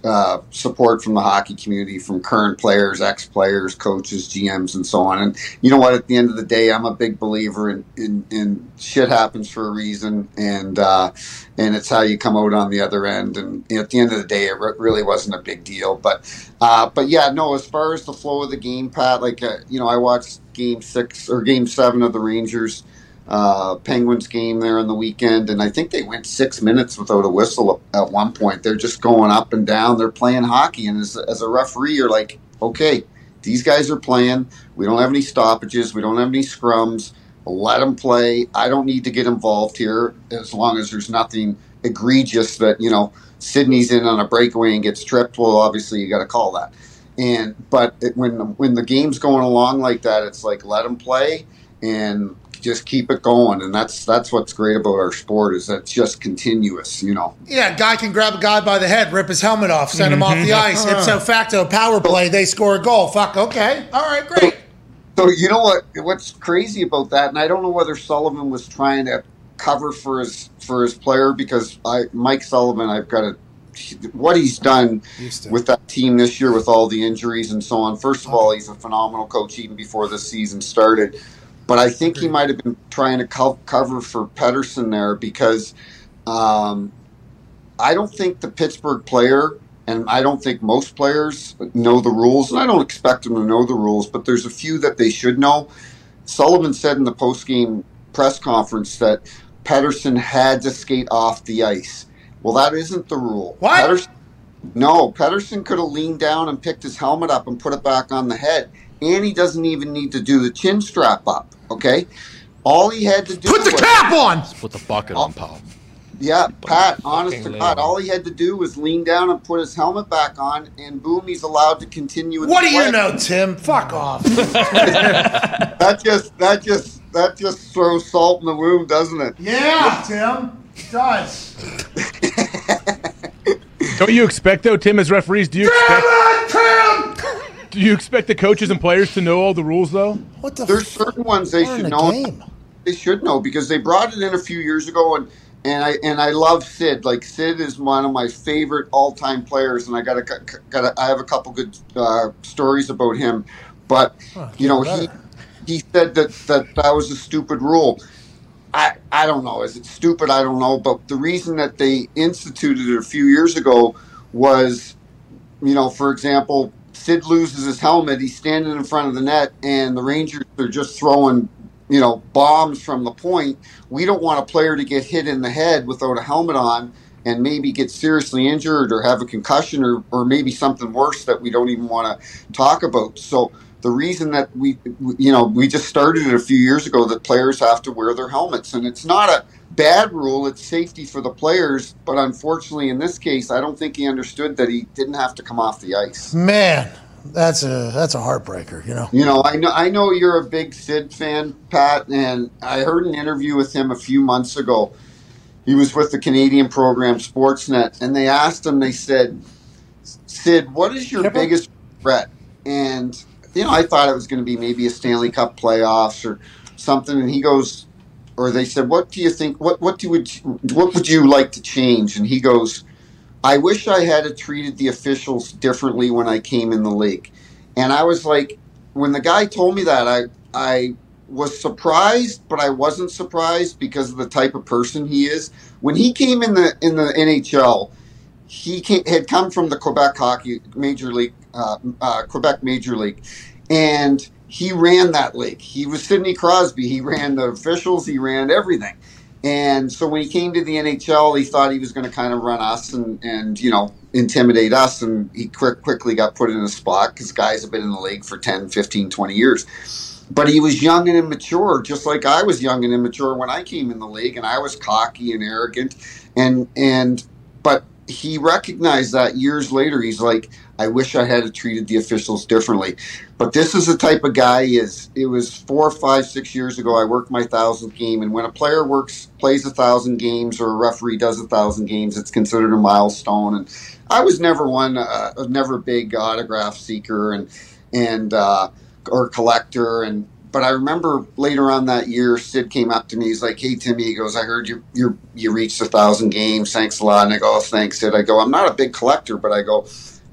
uh, support from the hockey community, from current players, ex-players, coaches, GMs, and so on. And you know what? At the end of the day, I'm a big believer in in, in shit happens for a reason, and uh, and it's how you come out on the other end. And at the end of the day, it re- really wasn't a big deal. But uh, but yeah, no. As far as the flow of the game, Pat, like uh, you know, I watched Game Six or Game Seven of the Rangers uh, Penguins game there on the weekend, and I think they went six minutes without a whistle at one point. They're just going up and down. They're playing hockey, and as, as a referee, you're like, okay, these guys are playing. We don't have any stoppages. We don't have any scrums. Let them play. I don't need to get involved here as long as there's nothing egregious that you know Sidney's in on a breakaway and gets tripped. Well, obviously you got to call that. And but it, when when the game's going along like that, it's like let them play and just keep it going, and that's that's what's great about our sport is that it's just continuous. You know. Yeah, a guy can grab a guy by the head, rip his helmet off, send him off the mm-hmm. ice. It's Ipso facto, power play, they score a goal. Fuck, okay, all right, great. So you know what? What's crazy about that, and I don't know whether Sullivan was trying to cover for his for his player because I Mike Sullivan, I've got to what he's done with that team this year with all the injuries and so on. First of all, he's a phenomenal coach even before the season started. But I think he might have been trying to co- cover for Pedersen there because um, I don't think the Pittsburgh player, and I don't think most players know the rules, and I don't expect them to know the rules, but there's a few that they should know. Sullivan said in the post-game press conference that Pedersen had to skate off the ice. Well, that isn't the rule. What? Pettersson, no, Pedersen could have leaned down and picked his helmet up and put it back on the head, and he doesn't even need to do the chin strap up. Okay, all he had to do put the was, cap on. Put the bucket on, pal. Yeah, Pat. Honest to God, on. all he had to do was lean down and put his helmet back on, and boom, he's allowed to continue. With What the do you know, Tim? Fuck off. *laughs* That just that just that just throws salt in the wound, doesn't it? yeah, Tim. It does. *laughs* Don't you expect though, Tim, as referees? Do you expect? Damn it, Tim! Do you expect the coaches and players to know all the rules though? What the There's fuck? certain ones they should a know. game. They should know because they brought it in a few years ago, and and I and I love Sid. Like Sid is one of my favorite all time players, and I got a got a, I have a couple good uh, stories about him. But you know he he said that that that was a stupid rule. I, I don't know. Is it stupid? I don't know. But the reason that they instituted it a few years ago was, you know, for example, Sid loses his helmet. He's standing in front of the net, and the Rangers are just throwing, you know, bombs from the point. We don't want a player to get hit in the head without a helmet on and maybe get seriously injured or have a concussion or, or maybe something worse that we don't even want to talk about. So the reason that we, you know, we just started it a few years ago that players have to wear their helmets, and it's not a bad rule. It's safety for the players, but unfortunately, in this case, I don't think he understood that he didn't have to come off the ice. Man, that's a that's a heartbreaker. You know. You know, I know I know you're a big Sid fan, Pat, and I heard an interview with him a few months ago. He was with the Canadian program Sportsnet, and they asked him. They said, "Sid, what is your biggest regret?" And you know, I thought it was going to be maybe a Stanley Cup playoffs or something. And he goes, or they said, "What do you think? What what do would what would you like to change?" And he goes, "I wish I had treated the officials differently when I came in the league." And I was like, when the guy told me that, I I was surprised, but I wasn't surprised because of the type of person he is. When he came in the in the NHL, he came, had come from the Quebec Hockey Major League, uh, uh, Quebec Major League, and he ran that league. He was Sidney Crosby. He ran the officials. He ran everything. And so when he came to the NHL, he thought he was going to kind of run us and, and you know intimidate us. And he quick, quickly got put in a spot because guys have been in the league for 10, 15, 20 years. But he was young and immature, just like I was young and immature when I came in the league, and I was cocky and arrogant. And and but he recognized that years later. He's like, I wish I had treated the officials differently. But this is the type of guy he is. It was four, five, six years ago. I worked my thousandth game, and when a player works, plays a thousand games, or a referee does a thousand games, it's considered a milestone. And I was never one, uh, never a big autograph seeker, and and uh, or collector and. But I remember later on that year, Sid came up to me. He's like, "Hey Timmy," he goes, "I heard you you you reached a thousand games. Thanks a lot." And I go, oh, "Thanks, Sid." I go, "I'm not a big collector, but I go,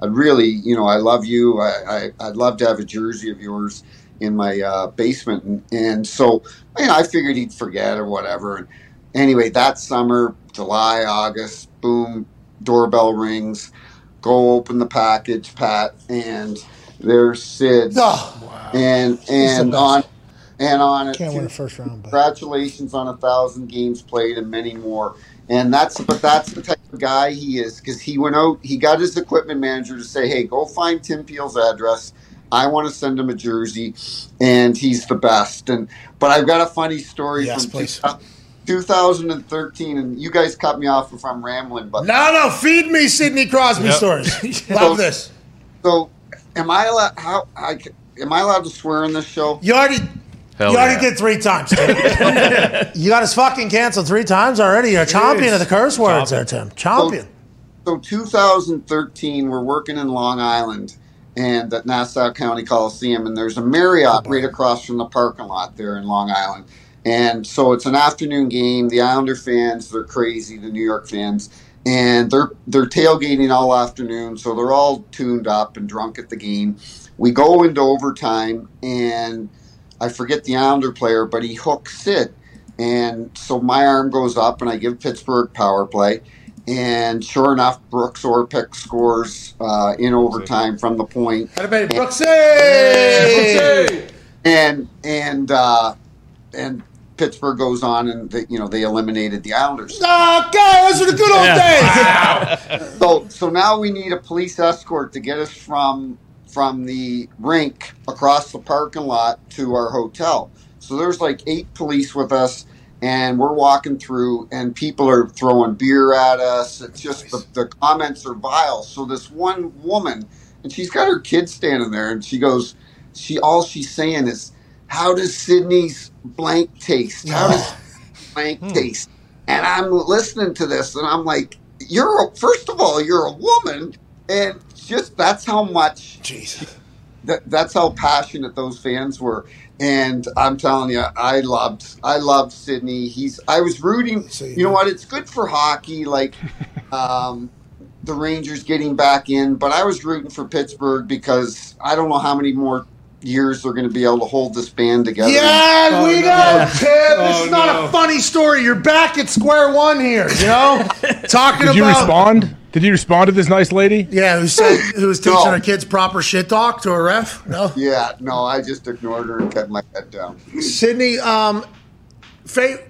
I'd really, you know, I love you. I, I I'd love to have a jersey of yours in my uh, basement." And, and so, you know, I figured he'd forget or whatever. And anyway, that summer, July, August, boom, doorbell rings. Go open the package, Pat, and there's Sid. Oh, And and on and on. Can't win a first round, but Congratulations on a thousand games played and many more. And that's but that's the type of guy he is because he went out. He got his equipment manager to say, "Hey, go find Tim Peel's address. I want to send him a jersey, and he's the best." And but I've got a funny story Yes, from please. 2013, and you guys cut me off if I'm rambling, but no, no, feed me Sidney Crosby Yep. stories. *laughs* Love this. So, am I allowed? How I c- am I allowed to swear in this show? You already. Hell you already yeah. did three times. Tim. *laughs* you got us fucking canceled three times already. You're a champion of the curse words there, Tim. Champion. So 2013, we're working in Long Island and at Nassau County Coliseum, and there's a Marriott oh, right across from the parking lot there in Long Island. And so it's an afternoon game. The Islander fans, they're crazy. The New York fans, and they're they're tailgating all afternoon, so they're all tuned up and drunk at the game. We go into overtime, and I forget the Islander player, but he hooks it. and so my arm goes up, and I give Pittsburgh power play. And sure enough, Brooks Orpik scores uh, in overtime from the point. Everybody, Brooksy! And and uh, and Pittsburgh goes on, and they, you know they eliminated the Islanders. Okay, those are the good old days. wow. *laughs* So so now we need a police escort to get us from from the rink across the parking lot to our hotel. So there's like eight police with us, and we're walking through, and people are throwing beer at us. It's just the, the comments are vile. So this one woman, and she's got her kid standing there, and she goes, she all she's saying is, "How does Sidney's blank taste? How does *laughs* blank hmm. taste?" And I'm listening to this, and I'm like, "You're a, first of all, you're a woman, and just that's how much." Jesus. That, that's how passionate those fans were, and I'm telling you, I loved, I loved Sidney. He's, I was rooting. You know what? It's good for hockey, like *laughs* um, the Rangers getting back in, but I was rooting for Pittsburgh because I don't know how many more years they're going to be able to hold this band together. Yeah, we know, Tim. This Oh, is not no. a funny story. You're back at square one here. You know, *laughs* talking Did you about. respond? Did you respond to this nice lady? Yeah, who said *laughs* who was teaching No. her kids proper shit talk to a ref? No, Yeah, no, I just ignored her and kept my head down. Sidney. Um, fa-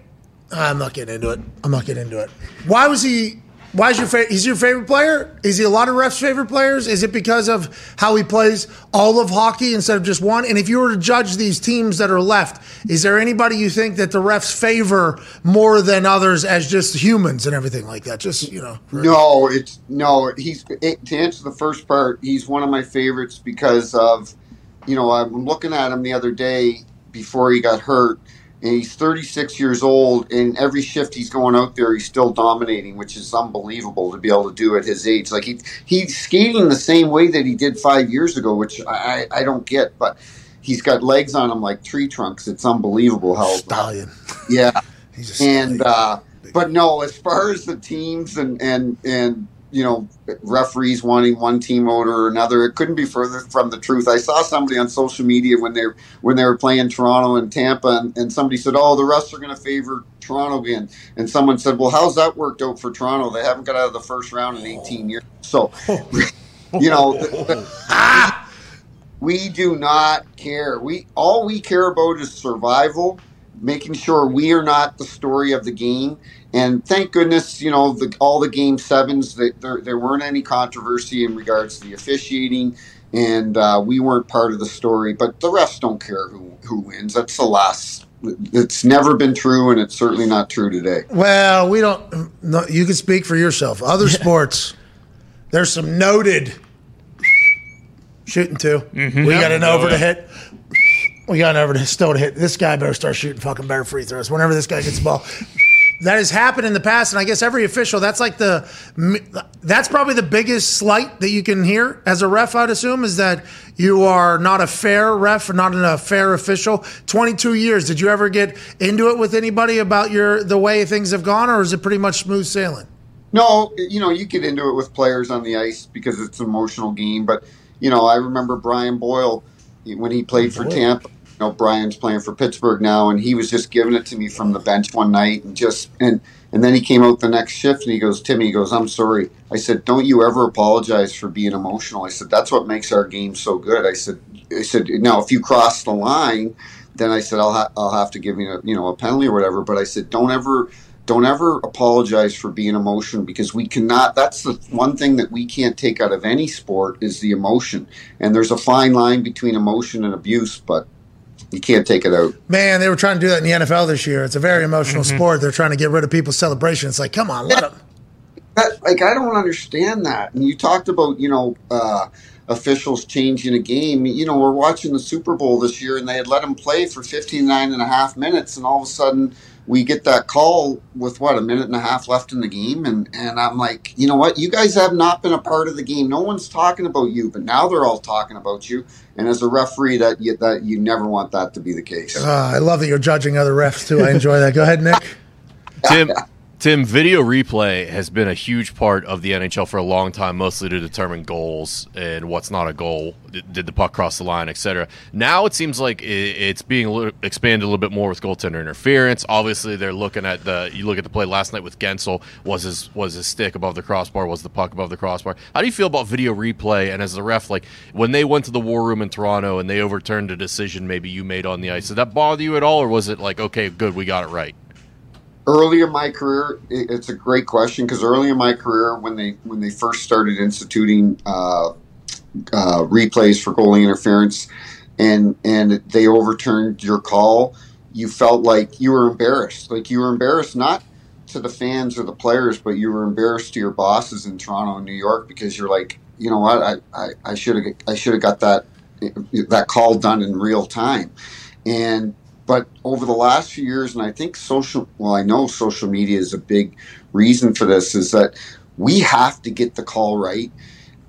I'm not getting into it. I'm not getting into it. Why was he? Why is your? He's your favorite player? Is he a lot of refs' favorite players? Is it because of how he plays all of hockey instead of just one? And if you were to judge these teams that are left, is there anybody you think that the refs favor more than others as just humans and everything like that? Just you know. No, it's no. He's it, to answer the first part. He's one of my favorites because of, you know, I'm looking at him the other day before he got hurt, and he's 36 years old. And every shift he's going out there, he's still dominating, which is unbelievable to be able to do at his age. Like he he's skating the same way that he did five years ago, which I I don't get, but. He's got legs on him like tree trunks. It's unbelievable how stallion. Yeah, *laughs* and uh, but no, as far as the teams and and and you know referees wanting one team over another, it couldn't be further from the truth. I saw somebody on social media when they when they were playing Toronto and Tampa, and, and somebody said, "Oh, the refs are going to favor Toronto again," and someone said, "Well, how's that worked out for Toronto? They haven't got out of the first round in 18 years." So, *laughs* you know. *laughs* we do not care. We all we care about is survival, making sure we are not the story of the game. And thank goodness, you know, the, all the game sevens that there, there weren't any controversy in regards to the officiating, and uh, we weren't part of the story. But the refs don't care who who wins. That's the last. It's never been true, and it's certainly not true today. Well, we don't. No, you can speak for yourself. Other sports, there's some noted shooting too. Mm-hmm. We Yep. got an Oh, over to hit. We got over to still to hit. This guy better start shooting fucking better free throws. Whenever this guy gets the ball, *laughs* that has happened in the past, and I guess every official. That's like the that's probably the biggest slight that you can hear as a ref. I'd assume is that you are not a fair ref, or not a fair official. Twenty two years. Did you ever get into it with anybody about your the way things have gone, or is it pretty much smooth sailing? No, you know, you get into it with players on the ice because it's an emotional game. But you know, I remember Brian Boyle when he played for Tampa. You know, Brian's playing for Pittsburgh now, and he was just giving it to me from the bench one night, and just and and then he came out the next shift, and he goes, Timmy, he goes, I'm sorry. I said, don't you ever apologize for being emotional. I said, that's what makes our game so good. I said, I said, now if you cross the line, then I said I'll ha- I'll have to give you a you know a penalty or whatever. But I said, don't ever don't ever apologize for being emotional because we cannot that's the one thing that we can't take out of any sport is the emotion and there's a fine line between emotion and abuse but you can't take it out Man, they were trying to do that in the NFL this year. It's a very emotional Mhm. sport. They're trying to get rid of people's celebration. It's like, come on, let them. that, like i don't understand that and you talked about you know uh, officials changing a game you know we're watching the super bowl this year and they had let them play for 59 and a half minutes and all of a sudden we get that call with what a minute and a half left in the game and and i'm like you know what you guys have not been a part of the game no one's talking about you but now they're all talking about you and as a referee that you that you never want that to be the case Uh, I love that you're judging other refs too. I enjoy that. Go ahead, Nick. Tim, Tim, video replay has been a huge part of the NHL for a long time, mostly to determine goals and what's not a goal. Did the puck cross the line, etc. Now it seems like it's being expanded a little bit more with goaltender interference. Obviously, they're looking at the. You look at the play last night with Guentzel. Was his was his stick above the crossbar? Was the puck above the crossbar? How do you feel about video replay? And as a ref, like when they went to the war room in Toronto and they overturned a decision maybe you made on the ice, did that bother you at all, or was it like okay, good, we got it right? Early in my career it- it's a great question because early in my career when they when they first started instituting uh, uh, replays for goalie interference and and they overturned your call you felt like you were embarrassed. Like you were embarrassed not to the fans or the players but you were embarrassed to your bosses in toronto and new york because you're like you know what? I i, I should have i should have got that that call done in real time. And but over the last few years and i think social well i know social media is a big reason for this is that we have to get the call right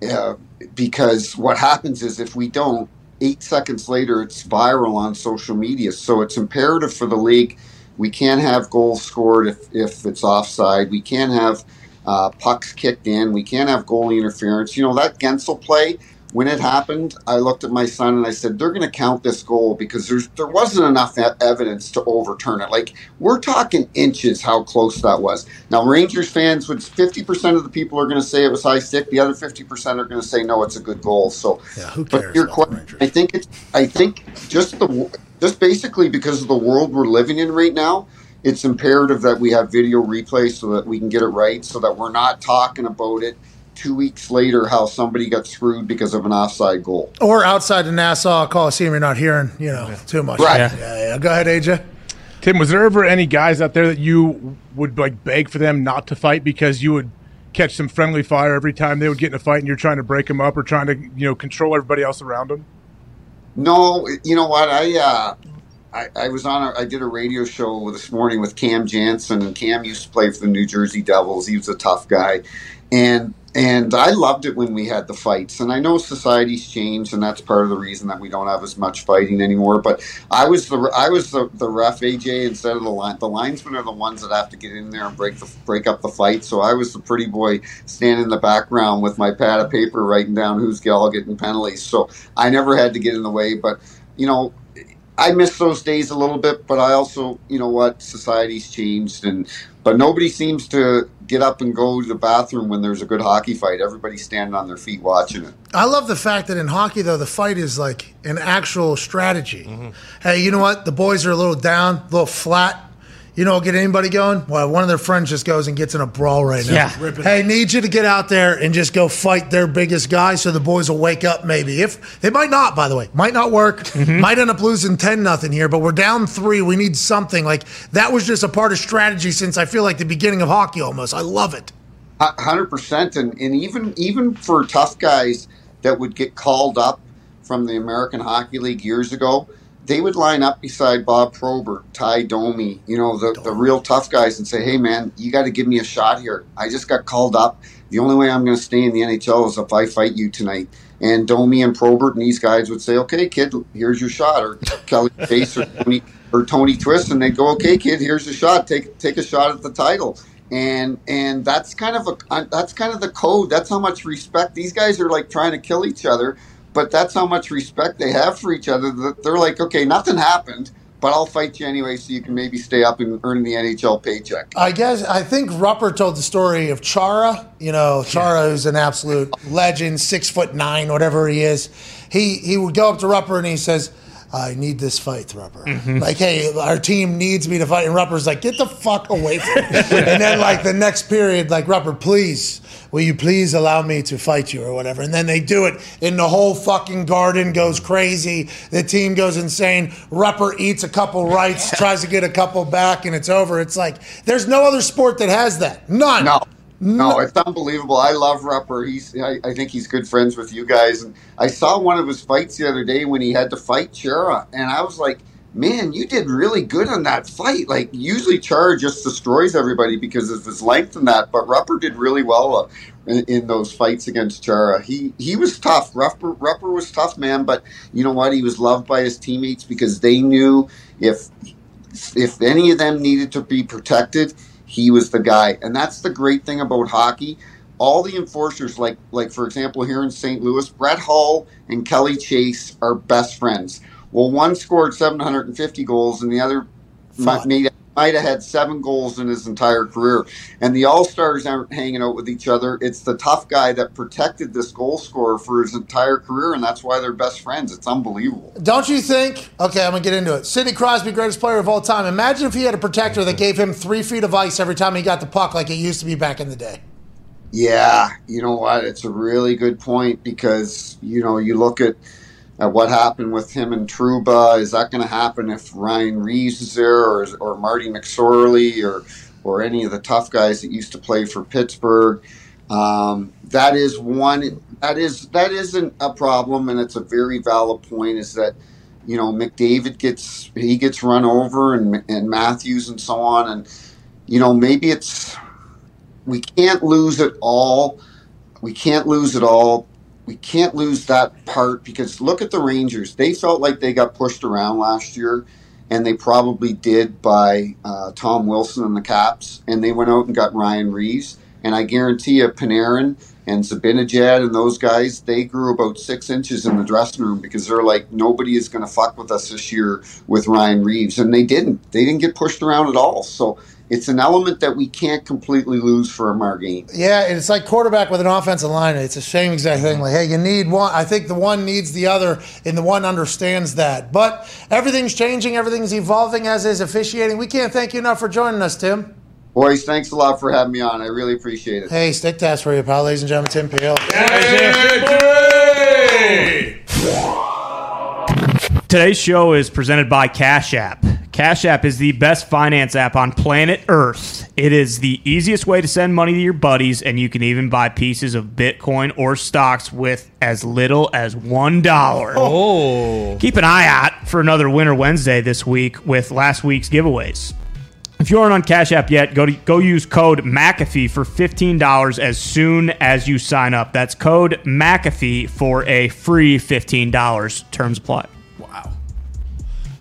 uh, because what happens is if we don't eight seconds later it's viral on social media. So it's imperative for the league. We can't have goals scored if, if it's offside. We can't have uh, pucks kicked in. We can't have goalie interference. You know that Guentzel play when it happened, I looked at my son and I said, "They're going to count this goal because there's there wasn't enough evidence to overturn it. Like we're talking inches how close that was." Now, Rangers fans would fifty percent of the people are going to say it was high stick. The other fifty percent are going to say no, it's a good goal. So, yeah, who but your question, I think it's I think just the just basically because of the world we're living in right now. It's imperative that we have video replay so that we can get it right, so that we're not talking about it two weeks later how somebody got screwed because of an offside goal. Or outside the Nassau Coliseum, you're not hearing, you know, too much. Right. Yeah, yeah, yeah. Go ahead, AJ. Tim, was there ever any guys out there that you would like beg for them not to fight because you would catch some friendly fire every time they would get in a fight and you're trying to break them up or trying to you know control everybody else around them? No, you know what? I uh, I, I was on. A, I did a radio show this morning with Cam Janssen, and Cam used to play for the New Jersey Devils. He was a tough guy, and and I loved it when we had the fights. And I know society's changed, and that's part of the reason that we don't have as much fighting anymore. But I was the I was the, the ref AJ instead of the line. The linesmen are the ones that have to get in there and break the break up the fight. So I was the pretty boy standing in the background with my pad of paper writing down who's getting penalties. So I never had to get in the way. But you know, I miss those days a little bit, but I also, you know what, society's changed, and but nobody seems to get up and go to the bathroom when there's a good hockey fight. Everybody's standing on their feet watching it. I love the fact that in hockey, though, the fight is like an actual strategy. Mm-hmm. Hey, you know what? The boys are a little down, a little flat. You know, get anybody going? Well, one of their friends just goes and gets in a brawl right now. Yeah. Hey, need you to get out there and just go fight their biggest guy so the boys will wake up maybe. If they might not, by the way, might not work. Mm-hmm. Might end up losing 10 nothing here, but we're down three. We need something. Like that was just a part of strategy since I feel like the beginning of hockey almost. I love it. hundred percent, and and even even for tough guys that would get called up from the American Hockey League years ago, they would line up beside Bob Probert, Ty Domi, you know, the, the real tough guys and say, hey, man, you got to give me a shot here. I just got called up. The only way I'm going to stay in the NHL is if I fight you tonight. And Domi and Probert and these guys would say, okay, kid, here's your shot. Or *laughs* Kelly Chase or Tony, or Tony Twist. And they'd go, okay, kid, here's the shot. Take, take a shot at the title. And and that's kind of a uh, that's kind of the code. That's how much respect these guys are like trying to kill each other but that's how much respect they have for each other that they're like, okay, nothing happened, but I'll fight you anyway so you can maybe stay up and earn the NHL paycheck. I guess I think Rupper told the story of Chara. You know, Chara is an absolute legend, six foot nine, whatever he is. He he would go up to Rupper and he says, "I need this fight, Rupper. Mm-hmm. Like, hey, our team needs me to fight." And Rupper's like, "Get the fuck away from me!" *laughs* and then like the next period, like Rupper, please. Will you please allow me to fight you or whatever? And then they do it, and the whole fucking garden goes crazy. The team goes insane. Rupper eats a couple rights, tries to get a couple back, and it's over. It's like there's no other sport that has that. None. No. No, it's unbelievable. I love Rupper. He's, I, I think he's good friends with you guys. And I saw one of his fights the other day when he had to fight Chara, and I was like, man, you did really good on that fight. Like usually Chara just destroys everybody because of his length and that, but Rupper did really well uh, in, in those fights against Chara. He he was tough. Rupper Rupper was tough, man. But you know what? He was loved by his teammates because they knew if if any of them needed to be protected, he was the guy. And that's the great thing about hockey. All the enforcers, like like for example here in St. Louis, Brett Hull and Kelly Chase are best friends. Well, one scored 750 goals, and the other might, made, might have had seven goals in his entire career. And the All Stars aren't hanging out with each other. It's the tough guy that protected this goal scorer for his entire career, and that's why they're best friends. It's unbelievable. Don't you think? Okay, I'm gonna get into it. Sidney Crosby, greatest player of all time. Imagine if he had a protector that gave him three feet of ice every time he got the puck, like it used to be back in the day. Yeah, you know what? It's a really good point because you know you look at at what happened with him and Trouba. Is that going to happen if Ryan Reaves is there, or or Marty McSorley, or or any of the tough guys that used to play for Pittsburgh? Um, that is one. That is that isn't a problem, and it's a very valid point. Is that you know McDavid gets he gets run over, and and Matthews and so on, and you know maybe it's we can't lose it all. We can't lose it all. We can't lose that part because look at the Rangers. They felt like they got pushed around last year, and they probably did by uh, Tom Wilson and the Caps. And they went out and got Ryan Reaves. And I guarantee you, Panarin and Zibanejad and those guys, they grew about six inches in the dressing room because they're like, nobody is going to fuck with us this year with Ryan Reaves. And they didn't. They didn't get pushed around at all. So it's an element that we can't completely lose for a Margane. Yeah, and it's like quarterback with an offensive line. It's a shame exact thing. Like, hey, you need one. I think the one needs the other, and the one understands that. But everything's changing, everything's evolving as is officiating. We can't thank you enough for joining us, Tim. Boys, thanks a lot for having me on. I really appreciate it. Hey, stick test for you, pal. Ladies and gentlemen, Tim Peel. Today's show is presented by Cash App. Cash App is the best finance app on planet Earth. It is the easiest way to send money to your buddies, and you can even buy pieces of Bitcoin or stocks with as little as $1. Oh. Keep an eye out for another Winter Wednesday this week with last week's giveaways. If you aren't on Cash App yet, go to, go use code McAfee for fifteen dollars as soon as you sign up. That's code McAfee for a free fifteen dollars. Terms apply.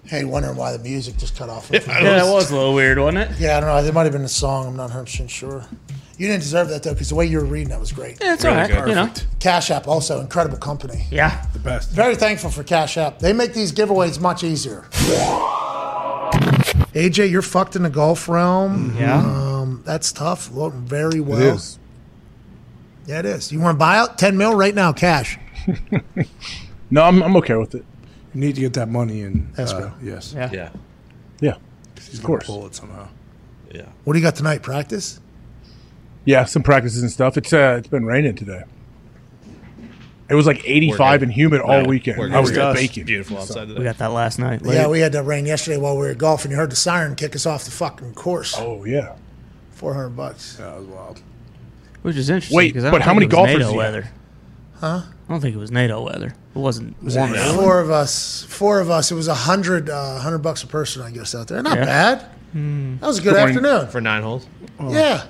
Hey, wondering why the music just cut off. *laughs* Yeah, that was a little weird, wasn't it? Yeah, I don't know. There might have been a song. I'm not 100% sure. You didn't deserve that, though, because the way you were reading that was great. Yeah, it's all right. You know. Cash App, also, incredible company. Yeah. The best. Very thankful for Cash App. They make these giveaways much easier. AJ, you're fucked in the golf realm. Yeah. Um, that's tough. Look very well. It is. Yeah, it is. You want to buy out 10 mil right now, cash? *laughs* No, I'm, I'm okay with it. You need to get that money in. Escrow. Uh, yes. Yeah. Yeah. Yeah. He's Of gonna course. pull it somehow. Yeah. What do you got tonight? Practice? Yeah, some practices and stuff. It's uh, it's been raining today. It was like 85 and humid all Yeah, weekend. I was baking. Beautiful outside today. We got that last night. Yeah, we had that rain yesterday while we were golfing. You heard the siren kick us off the fucking course. Oh yeah. 400 bucks. Yeah, that was wild. Which is interesting. Wait, 'cause I but don't how think many golfers NATO weather. Huh? I don't think it was NATO weather. It wasn't warm enough. Four of us. Four of us. It was a hundred, uh, hundred bucks a person, I guess, out there. Not Yeah. bad. That was a good afternoon. for nine holes. Yeah.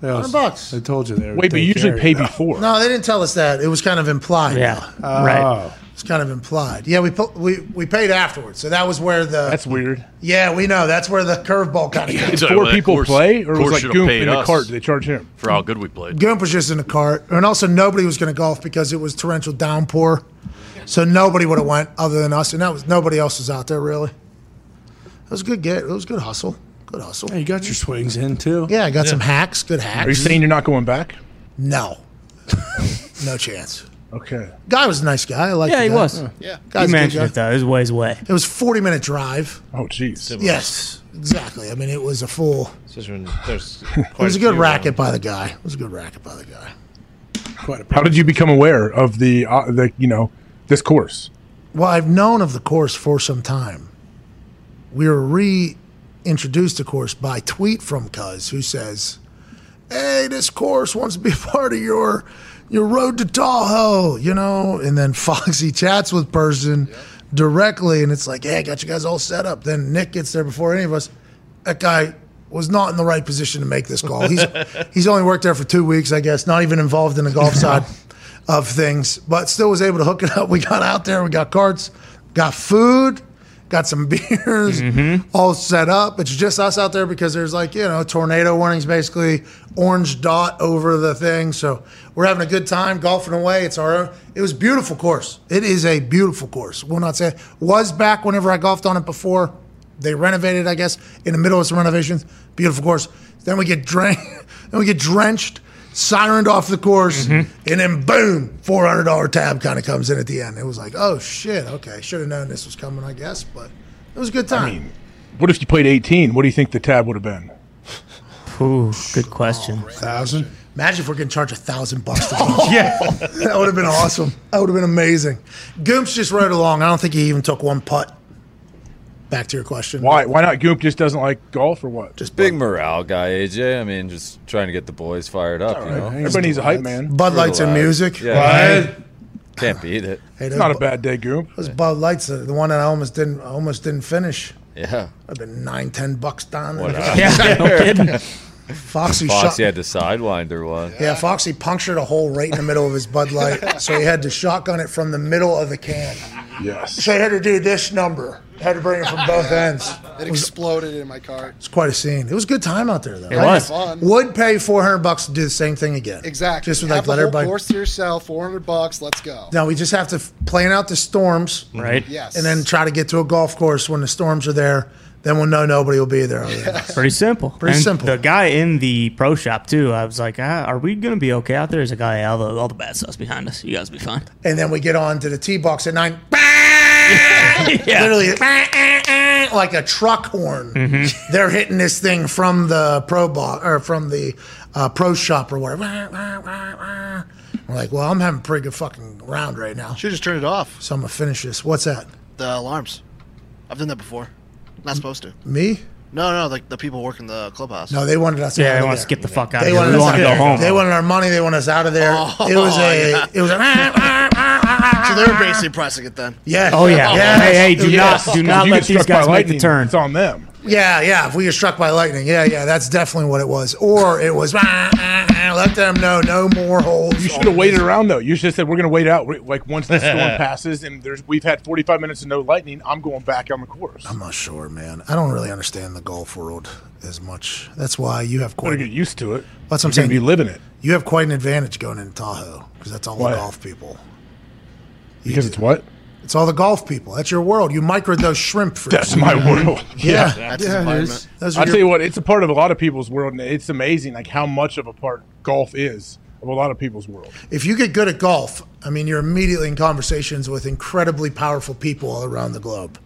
They also- Hundred bucks. I told you they were. Wait, but you usually pay before. No, they didn't tell us that. It was kind of implied. Yeah, Oh. right. It's kind of implied. Yeah, we we we paid afterwards, so that was where the That's weird. yeah we know that's where the curveball kind of came. So, Four people course- play, or of was like should've Goomp in a cart? Did they charge him? for how good we played. Goomp was just in the cart, and also nobody was going to golf because it was torrential downpour, so nobody would have went other than us, and that was nobody else was out there really. It was a good get. It was a good hustle. Good hustle. Hey, you got your swings in too. Yeah, I got some hacks. Good hacks. Are you saying you're not going back? no? *laughs* no chance. Okay. Guy was a nice guy. I like. Yeah, he was. Yeah. Guy's You a good mentioned guy. it though. It was ways away. It was forty minute drive. Oh, jeez. Yes, exactly. I mean, it was a full. It's just when there's *laughs* It was a good few racket around. by the guy. It was a good racket by the guy. Quite a How did you become aware of the uh, the you know this course? Well, I've known of the course for some time. We were reintroduced to course by tweet from Cuz, who says, "Hey, this course wants to be *laughs* part of your your road to Tahoe," you know. And then Foxy chats with person directly, and it's like, "Hey, I got you guys all set up." Then Nick gets there before any of us. That guy was not in the right position to make this call. He's *laughs* he's only worked there for two weeks, I guess, not even involved in the golf side of things, but still was able to hook it up. We got out there, we got carts, got food, got some *laughs* beers, mm-hmm. all set up. It's just us out there because there's like, you know, tornado warnings basically, orange dot over the thing. So we're having a good time golfing away. It's our own. It was beautiful course. It is a beautiful course. Will not say was back whenever I golfed on it before. They renovated, I guess, in the middle of some renovations. Beautiful course. Then we get drenched. *laughs* then we get drenched, sirened off the course, mm-hmm. and then boom, four hundred dollar tab kind of comes in at the end. It was like, oh shit, okay, should have known this was coming, I guess, but it was a good time. I mean, what if you played 18? What do you think the tab would have been? Ooh, good question. Oh, thousand. Imagine if we're getting charged a thousand bucks to *laughs* golf. Oh, yeah, that would have been awesome. That would have been amazing. Goomps just rode along. I don't think he even took one putt. Back to your question. Why? Why not? Goomp just doesn't like golf, or what? Just Big morale guy, AJ. I mean, just trying to get the boys fired up. You know, Everybody needs a hype man. Bud Lights and music. Yeah, What? can't beat it. Hey, It's not a bad day, Goomp. Those Bud Lights, the, the one that I almost didn't, I almost didn't finish. Yeah. I've been nine, ten bucks down. What *laughs* Yeah, no kidding. *laughs* Foxy Foxy shot. had to sidewinder one. Yeah, Foxy punctured a hole right in the middle of his Bud Light, so he had to shotgun it from the middle of the can. Yes. So he had to do this number. Had to bring it from both ends. It exploded in my cart. It's quite a scene. It was a good time out there, though. It was. Fun. Would pay four hundred bucks to do the same thing again. Exactly. Just with Have like the let whole everybody. course to yourself. Four hundred bucks. Let's go. Now we just have to f- plan out the storms, Right? Yes. and then try to get to a golf course when the storms are there. Then we'll know nobody will be there. other. Pretty simple. Pretty And simple. The guy in the pro shop too. I was like, ah, "Are we gonna be okay out there?" He's a guy, all the, all the bad stuff's behind us. You guys will be fine." And then we get on to the tee box at nine. *laughs* *laughs* yeah. Literally, *laughs* like a truck horn. Mm-hmm. They're hitting this thing from the pro box or from the uh, pro shop or whatever. We're like, well, I'm having a pretty good fucking round right now, Should just turn it off. so I'm gonna finish this. What's that? The alarms. I've done that before. Not supposed to. Me? No, no, like the people working the clubhouse. No, they wanted us. Yeah, of they want us to get the fuck out They of wanted We us want to out go of there. home. They wanted our money. They wanted us out of there. Oh, it was a. yeah. It was a. Ah, ah, ah, so they're basically pressing it then. Yes. Oh yeah. Yes. Hey, hey, do Yes. not do not let these guys make the lightning, turn. It's on them. Yeah, yeah. If we get struck by lightning, yeah, yeah, that's definitely what it was. Or it was ah, ah, ah, let them know no more holes. You should have waited around though. You should have said we're going to wait out. We- Like once the storm *laughs* passes and there's we've had 45 minutes of no lightning, I'm going back on the course. I'm not sure, man. I don't really understand the golf world as much. That's why you have going quite. to get used to it. That's what You're I'm going to be saying. living it You have quite an advantage going into Tahoe because that's all Why? the golf people. because it's what? It's all the golf people. That's your world. You micro those shrimp for That's my world. *laughs* Yeah, That's his yeah, it environment. Those I'll your- tell you what, it's a part of a lot of people's world, and it's amazing like how much of a part golf is of a lot of people's world. if you get good at golf, I mean, you're immediately in conversations with incredibly powerful people all around the globe.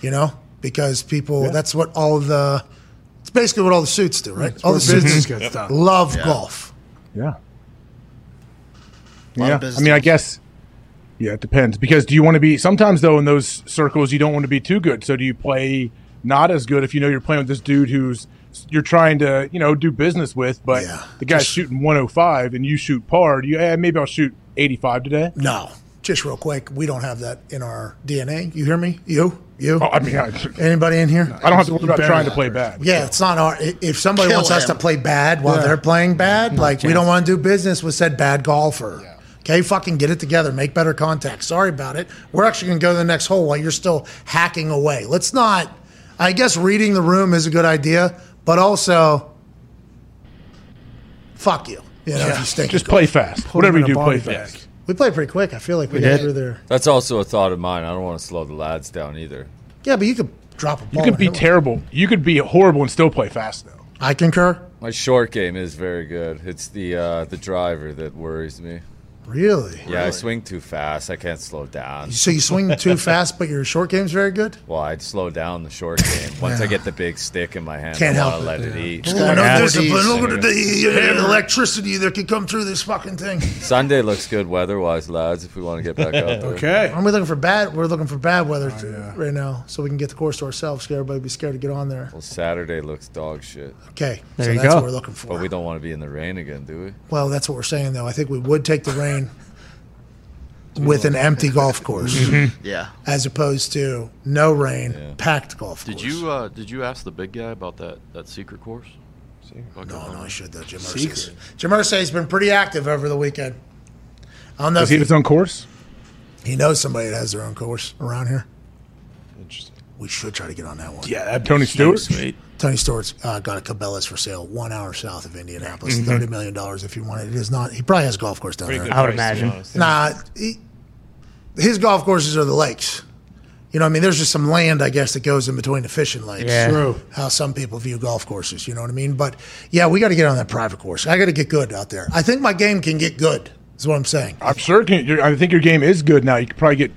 You know, because people. That's what all the. It's basically what all the suits do, right? all the suits gets done. love golf. Yeah. Yeah. I mean, I guess. Yeah, it depends. Because do you want to be sometimes though in those circles you don't want to be too good. So do you play not as good if you know you're playing with this dude who's you're trying to you know do business with, but Yeah. the guy's shooting 105 and you shoot par. Do you eh, maybe I'll shoot 85 today. No, just real quick, we don't have that in our DNA. You hear me? You? You? Oh, I mean, I, Anybody in here? I don't have to worry about trying to play bad. Yeah, it's not our. If somebody Kill wants us to play bad while Yeah. they're playing bad, like we don't want to do business with said bad golfer. Okay, fucking get it together, make better contact. Sorry about it. We're actually going to go to the next hole while you're still hacking away. Let's not. I guess reading the room is a good idea, but also, fuck you. You know, if you stink. Just play fast. Put Whatever you do, play body bag. fast. We played pretty quick. I feel like we, We got through there. That's also a thought of mine. I don't want to slow the lads down either. Yeah, but you could drop a ball. You could be hit one. terrible. You could be horrible and still play fast though. I concur. My short game is very good. It's the uh, the driver that worries me. Really? Yeah, I swing too fast. I can't slow down. So you swing too *laughs* fast, but your short game's very good. Well, I'd slow down the short game. Once I get the big stick in my hand, Can't I help want it, let it eat. No discipline. Look at the, the electricity that can come through this fucking thing. Sunday looks good weather-wise, lads. If we want to get back out there. Okay. Aren't we looking for bad? We're looking for bad weather Oh, t- right now, so we can get the course to ourselves. So everybody be scared to get on there. Well, Saturday looks dog shit, Okay, There so you that's go. what we're looking for. but we don't want to be in the rain again, do we? Well, that's what we're saying, though. I think we would take the rain with an empty golf course, Mm-hmm. Yeah. as opposed to no rain, Yeah. packed golf Did course. you uh, did you ask the big guy about that that secret course? No, no, I should though. Jim Irsay. Jim Irsay's been pretty active over the weekend. I don't know Does if he he, have his own course? he knows somebody that has their own course around here. Interesting. We should try to get on that one. Yeah, that Tony Stewart. Sweet. Tony Stewart's uh, got a Cabela's for sale, one hour south of Indianapolis, Mm-hmm. thirty million dollars if you want it. It is not. He probably has a golf course down Pretty there. I would price, to be imagine. honest. Nah, he, his golf courses are the lakes. You know, what I mean, there's just some land, I guess, that goes in between the fishing lakes. Yeah. True. How some people view golf courses. You know what I mean? But yeah, we got to get on that private course. I got to get good out there. I think my game can get good. Is what I'm saying. I'm sure. Can, I think your game is good now. You could probably get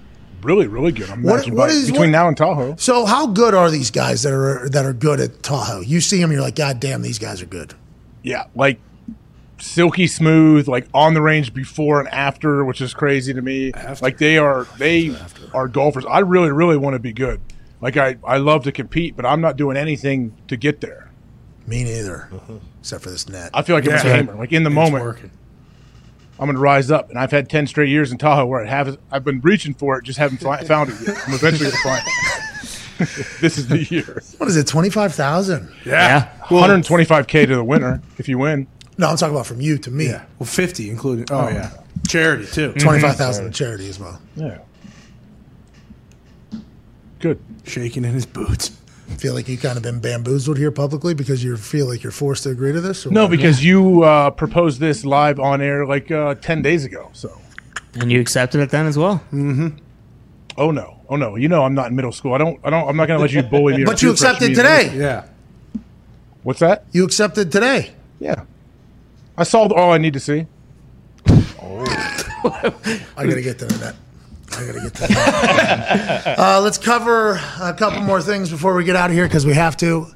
really, really good. I'm What- what between what- now and Tahoe. So how good are these guys that are that are good at Tahoe? You see them, you're like, God damn, these guys are good. Yeah, like silky smooth, like on the range before and after, which is crazy to me. Like they are, they are golfers. I really, really want to be good. Like I, I love to compete, but I'm not doing anything to get there. Me neither, mm-hmm. except for this net. I feel like I'm a Yeah. gamer. Like in the moment, I'm going to rise up. And I've had ten straight years in Tahoe where I have, I've been reaching for it, just haven't fi- found it yet. I'm eventually going to find it. *laughs* this is the year. What is it? Twenty five thousand? Yeah. 125k to the winner if you win. No, I'm talking about from you to me. Yeah. Well, 50 including. Oh, oh. yeah. Charity, too. Mm-hmm. Twenty five thousand to charity as well. Yeah. Good. Shaking in his boots. Feel like you kind of been bamboozled here publicly because you feel like you're forced to agree to this? Or No, what? because you uh, proposed this live on air like uh, ten days ago. So, And you accepted it then as well. oh no, oh no, you know I'm not in middle school. I don't, I don't, I'm not going to let you bully me. *laughs* or But you accepted me. today. Yeah. What's that? You accepted today. Yeah, I solved all I need to see. Oh. *laughs* I gotta get to that. I gotta get that. *laughs* uh, let's cover a couple more things before we get out of here because we have to.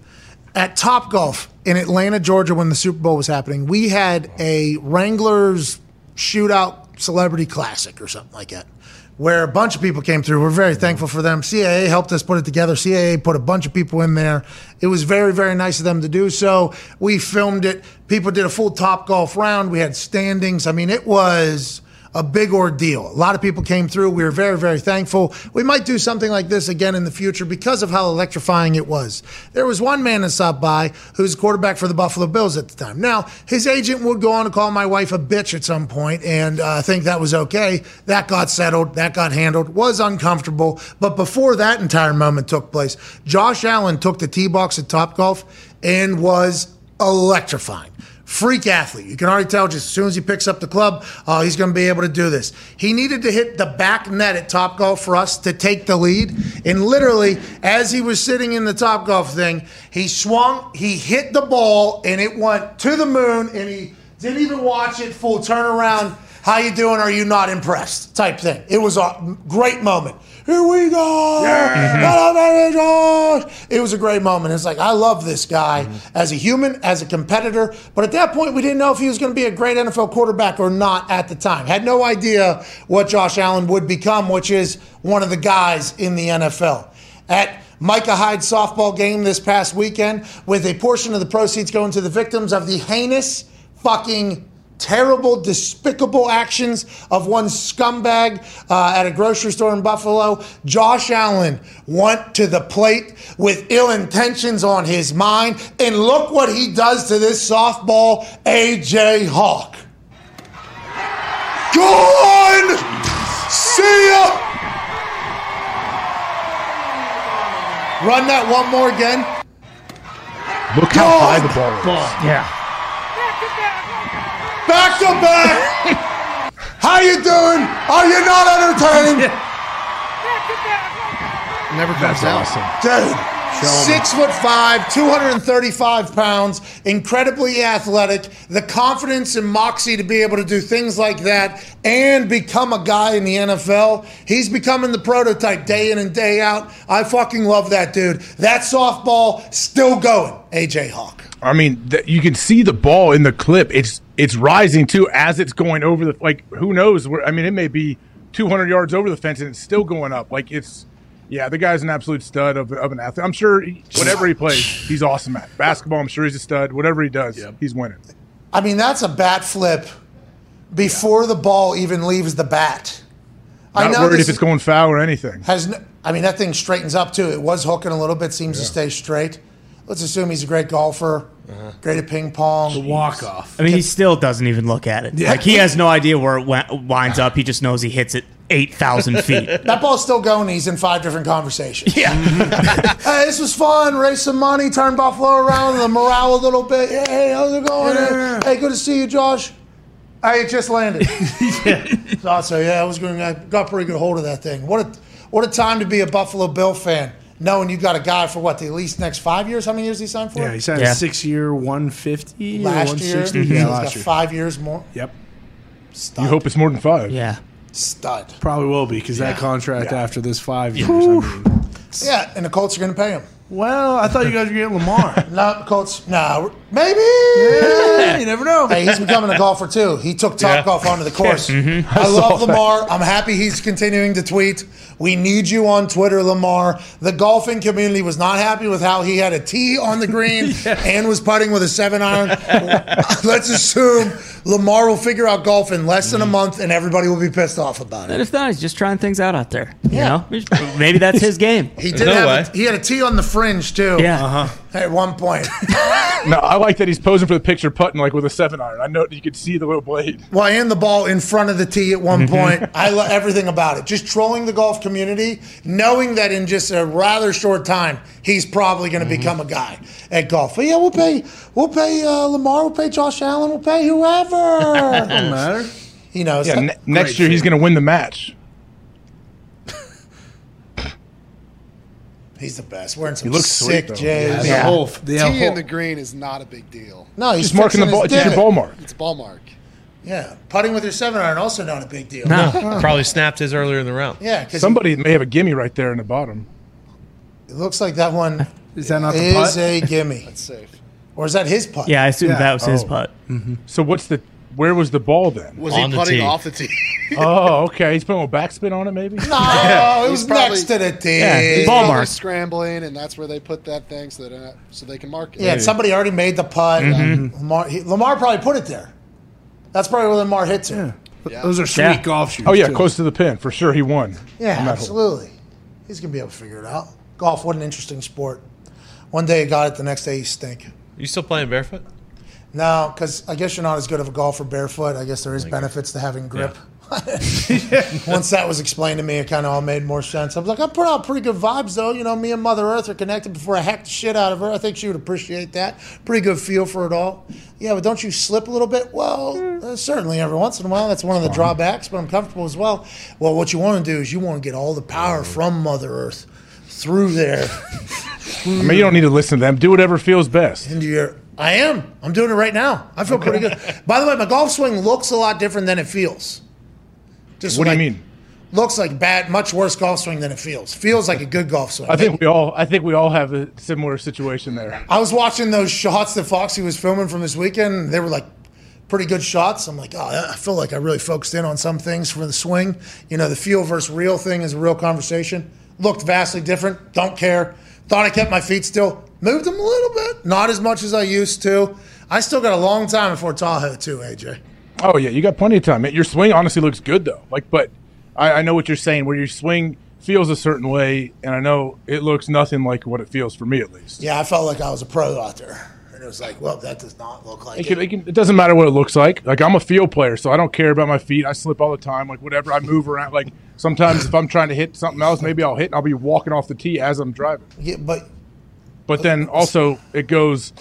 At Top Golf in Atlanta, Georgia, when the Super Bowl was happening, we had a Wranglers shootout celebrity classic or something like that, where a bunch of people came through. We're very thankful for them. CAA helped us put it together. CAA put a bunch of people in there. It was very, very nice of them to do so. We filmed it. People did a full Top Golf round. We had standings. I mean, it was a big ordeal. A lot of people came through. We were very, very thankful. We might do something like this again in the future because of how electrifying it was. There was one man that stopped by who was quarterback for the Buffalo Bills at the time. Now, his agent would go on to call my wife a bitch at some point, and uh, I think that was okay. That got settled. That got handled. Was uncomfortable. But before that entire moment took place, Josh Allen took the tee box at Top Golf and was electrifying. Freak athlete. You can already tell just as soon as he picks up the club, oh, he's going to be able to do this. He needed to hit the back net at Top Golf for us to take the lead. And literally, as he was sitting in the Top Golf thing, he swung, he hit the ball, and it went to the moon, and he didn't even watch it full turnaround. How you doing? Are you not impressed? Type thing. It was a great moment. Here we go. It was a great moment. It's like I love this guy mm-hmm. as a human, as a competitor. But at that point, we didn't know if he was going to be a great NFL quarterback or not at the time. Had no idea what Josh Allen would become, which is one of the guys in the NFL. At Micah Hyde's softball game this past weekend, with a portion of the proceeds going to the victims of the heinous fucking terrible, despicable actions of one scumbag uh, at a grocery store in Buffalo. Josh Allen went to the plate with ill intentions on his mind, and look what he does to this softball, AJ Hawk. Gone! See ya! Run that one more again. Look how high the ball is. Yeah. Back to back. *laughs* How you doing? Are you not entertained? Never comes That's out. awesome. Dude, six foot five, 235 pounds, incredibly athletic, the confidence and moxie to be able to do things like that and become a guy in the NFL. He's becoming the prototype day in and day out. I fucking love that dude. That softball still going, AJ Hawk. I mean, th- you can see the ball in the clip. It's it's rising too as it's going over the like. Who knows? Where I mean, it may be 200 yards over the fence and it's still going up. Like it's, yeah, the guy's an absolute stud of, of an athlete. I'm sure he, whatever he plays, he's awesome at basketball. I'm sure he's a stud. Whatever he does, he's winning. I mean, that's a bat flip before the ball even leaves the bat. I'm not worried if it's going foul or anything. has. No, I mean, that thing straightens up too. It was hooking a little bit. Seems to stay straight. Let's assume he's a great golfer, great at ping pong. The walk off. I mean, he still doesn't even look at it. Yeah. Like he has no idea where it wi- winds up. He just knows he hits it eight thousand *laughs* feet. That ball's still going. He's in five different conversations. Yeah. *laughs* hey, this was fun. Raise some money. Turn Buffalo around. The morale a little bit. Hey, how's it going? Hey, good to see you, Josh. I just landed. *laughs* so, so, yeah, I was going. I got pretty good hold of that thing. What a what a time to be a Buffalo Bill fan, knowing you've got a guy for what the at least next five years. How many years he signed for? Yeah, he signed Yeah. a six year, 150 or last year. 160. Mm-hmm. He's Yeah, got last year. five years more. Yep. Stud. You hope it's more than five. yeah. Stud. Probably will be because that contract Yeah. after this five years. I mean. Yeah, and the Colts are going to pay him. Well, I thought you guys were getting Lamar. *laughs* No, Colts. No, maybe. you never know. Hey, he's becoming a golfer too. He took Top Yeah. Golf onto the course. *laughs* I love Lamar. I'm happy he's continuing to tweet. We need you on Twitter, Lamar. The golfing community was not happy with how he had a tee on the green *laughs* and was putting with a seven iron. *laughs* Let's assume Lamar will figure out golf in less than a month, and everybody will be pissed off about And it. if not, he's just trying things out out there. Yeah. You know, maybe that's his game. He did No have. way. A, he had a tee on the fringe too. Yeah. Uh-huh. At one point. No, I like that he's posing for the picture, putting like with a seven iron. I know you could see the little blade. Well, and the ball in front of the tee at one point. I love everything about it. Just trolling the golf community, knowing that in just a rather short time, he's probably going to become a guy at golf. But yeah, we'll pay, we'll pay uh, Lamar, we'll pay Josh Allen, we'll pay whoever. *laughs* Doesn't matter. you know, Yeah, ne- next year he's going to win the match. He's the best. Wearing some He looks sick sweet, though. J's. The Yeah. whole The tee whole- in the green is not a big deal. No, he's Just marking the fixing ball. his It's your divot. ball mark. It's ball mark. Yeah, putting with your seven iron also not a big deal. No. *laughs* Probably snapped his earlier in the round. Yeah, because Somebody may have a gimme right there in the bottom. it looks like that one Is that not the is putt? a gimme, It's safe. or is that his putt? Yeah, I assumed Yeah. that was his Oh. putt. Mm-hmm. So what's the? Where was the ball then? Was On he the putting tee. off the tee? *laughs* oh, okay. He's putting a backspin on it, maybe. *laughs* No, it was probably- next to the tee. Yeah, He's ball mark. scrambling, and that's where they put that thing so, that, so they can mark it. Yeah, and somebody already made the putt. Mm-hmm. Lamar, he, Lamar probably put it there. That's probably where Lamar hits it. Yeah, Yeah. Those are sweet Yeah. golf shoes. Oh yeah, too. close to the pin for sure. He won. on that hole. absolutely. He's gonna be able to figure it out. Golf, what an interesting sport. One day he got it, the next day you stink. You still playing barefoot? No, because I guess you're not as good of a golfer barefoot. I guess there is benefits to having grip. *laughs* Once that was explained to me, it kind of all made more sense. I was like, I put out pretty good vibes, though. You know, me and Mother Earth are connected before I hacked the shit out of her. I think she would appreciate that. Pretty good feel for it all. Yeah, but don't you slip a little bit? Well, uh, certainly every once in a while. That's one of the drawbacks, but I'm comfortable as well. Well, what you want to do is you want to get all the power from Mother Earth through there *laughs* I mean, you don't need to listen to them. Do whatever feels best. into your. I am. I'm doing it right now. I feel pretty good. By the way, my golf swing looks a lot different than it feels. Just What do like- you mean? Looks like bad, much worse golf swing than it feels. Feels like a good golf swing. I think we all. I think we all have a similar situation there. I was watching those shots that Foxy was filming from this weekend. They were like pretty good shots. I'm like, oh, I feel like I really focused in on some things for the swing. You know, the feel versus real thing is a real conversation. Looked vastly different. Don't care. Thought I kept my feet still. Moved them a little bit. Not as much as I used to. I still got a long time before Tahoe, too, AJ. Oh yeah, you got plenty of time. Your swing honestly looks good though. Like, but I, I know what you're saying. Where your swing feels a certain way, and I know it looks nothing like what it feels for me at least. Yeah, I felt like I was a pro out there. And it was like, well, that does not look like It, it. it, can, it doesn't matter what it looks like. Like I'm a field player, so I don't care about my feet. I slip all the time. Like whatever, I move around. Like sometimes if I'm trying to hit something else, maybe I'll hit and I'll be walking off the tee as I'm driving. Yeah, but But then also it goes.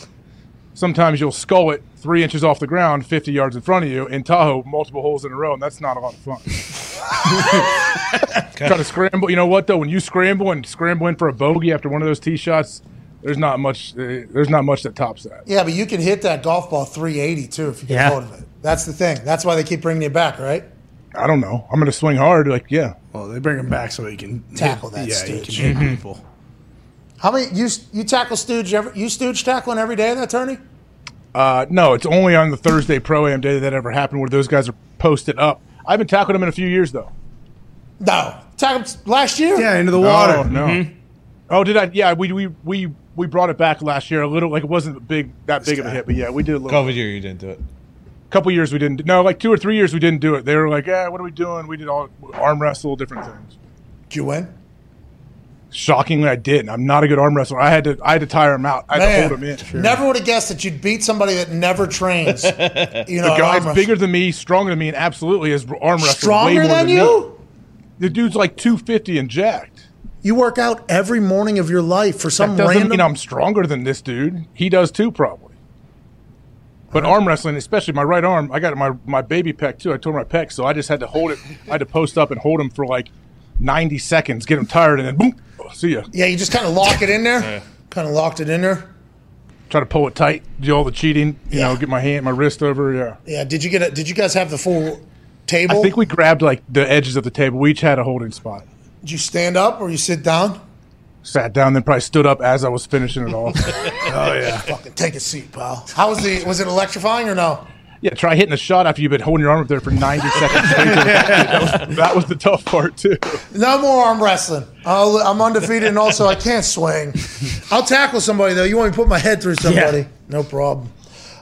Sometimes you'll skull it three inches off the ground, 50 yards in front of you in Tahoe, multiple holes in a row, and that's not a lot of fun. *laughs* Try to scramble. You know what though? When you scramble and scramble in for a bogey after one of those tee shots, there's not much. Uh, there's not much that tops that. yeah, but you can hit that golf ball 380 too if you get Yeah. hold of it. That's the thing. That's why they keep bringing you back, right? I don't know. I'm going to swing hard. Like yeah. Well, they bring him back so he can Tackle hit- that Yeah, he stooge. can hit Mhm. people. How many you you tackle stooge every you stooge tackling every day of that tourney? Uh, no, it's only on the Thursday pro am day that ever happened where those guys are posted up. I haven't tackled them in a few years though. No, tackled last year. Yeah, into the No, water. No. Mm-hmm. Oh, did I? Yeah, we we we we brought it back last year a little. Like it wasn't a big that big of a hit, but yeah, we did a little. COVID year, you didn't do it. Couple years we didn't. No, like two or three years we didn't do it. They were like, "Yeah, what are we doing?" We did all arm wrestle, different things. Did you win? Shockingly, I didn't. I'm not a good arm wrestler. I had to I had to tire him out. I had to hold him in. Never would have guessed that you'd beat somebody that never trains. *laughs* You know, the an guy's bigger than me, stronger than me, and absolutely is arm wrestling. Stronger way more than me. you? The dude's like 250 and jacked. You work out every morning of your life for some that doesn't random. mean I'm stronger than this dude. He does too, probably. But arm wrestling, especially my right arm, I got my my baby pec too. I tore my pec, so I just had to hold it. I had to post up and hold him for like 90 seconds, get him tired, and then boom, see ya. yeah, you just kind of lock it in there. Yeah. Kind of locked it in there. Try to pull it tight, do all the cheating. You know, get my hand, my wrist over. Yeah. Yeah. Did you get it? Did you guys have the full table? I think we grabbed like the edges of the table. We each had a holding spot. Did you stand up or you sit down? Sat down, then probably stood up as I was finishing it off. *laughs* oh yeah. Fucking take a seat, pal. How was the? Was it electrifying or no? Yeah, try hitting a shot after you've been holding your arm up there for 90 *laughs* seconds. that, was, that was the tough part, too. No more arm wrestling. I'll, I'm undefeated, and also I can't swing. I'll tackle somebody though. You want me to put my head through somebody? No problem.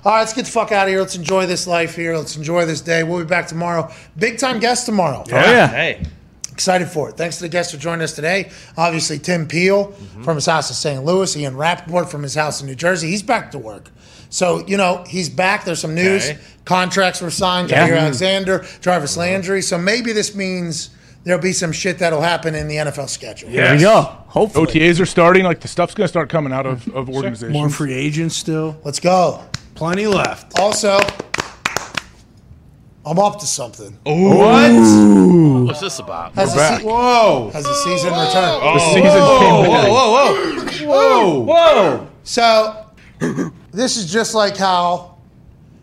All right, let's get the fuck out of here. Let's enjoy this life here. Let's enjoy this day. We'll be back tomorrow. Big time guest tomorrow. Oh yeah. Hey. Excited for it. Thanks to the guests for joining us today. Obviously, Tim Peel mm-hmm. from his house in St. Louis, Ian Rapoport from his house in New Jersey. He's back to work. So, you know, he's back. There's some news. Okay. Contracts were signed. Yeah. Jaire mm-hmm. Alexander, Jarvis mm-hmm. Landry. So maybe this means there'll be some shit that'll happen in the NFL schedule. There we go. Hopefully. OTAs are starting. Like, the stuff's going to start coming out of, of organizations. More free agents still. Let's go. Plenty left. Also, I'm up to something. What? What's this about? Has the, back. se- Whoa. has the season returned? The oh. season came back. Whoa, whoa, Whoa. whoa. So this is just like how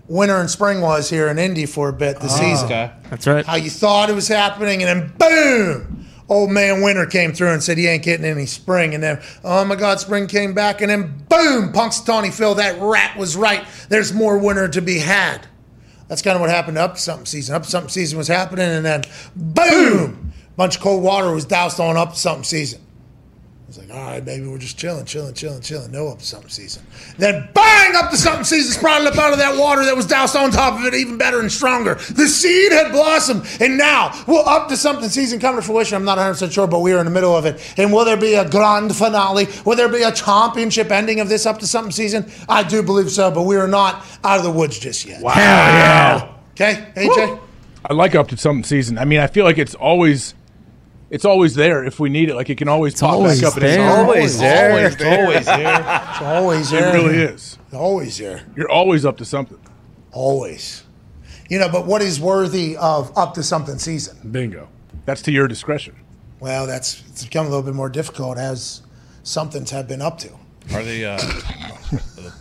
winter and spring was here in Indy for a bit this ah. season. Okay. That's right. How you thought it was happening, and then boom, old man winter came through and said he ain't getting any spring, and then oh my God, spring came back, and then boom, Punxsutawney Phil, that rat was right. There's more winter to be had. That's kind of what happened to up something season. Up something season was happening, and then boom, a bunch of cold water was doused on up something season. It's like, all right, baby, we're just chilling, chilling, chilling, chilling. No up to something season. Then bang, up to something season sprouted up out of that water that was doused on top of it, even better and stronger. The seed had blossomed, and now will up to something season come to fruition. I'm not 100 percent sure, but we are in the middle of it. And will there be a grand finale? Will there be a championship ending of this up to something season? I do believe so, but we are not out of the woods just yet. Hell yeah. Okay, AJ. I like up to something season. I mean, I feel like it's always. It's always there if we need it. Like it can always pop always back up. and it's. Always there. Always there. Always there. It's always there. It there. really is. Always there. You're always up to something. Always. You know, but what is worthy of up to something season? Bingo. That's to your discretion. Well, that's it's become a little bit more difficult as somethings have been up to. Are *laughs* the uh, the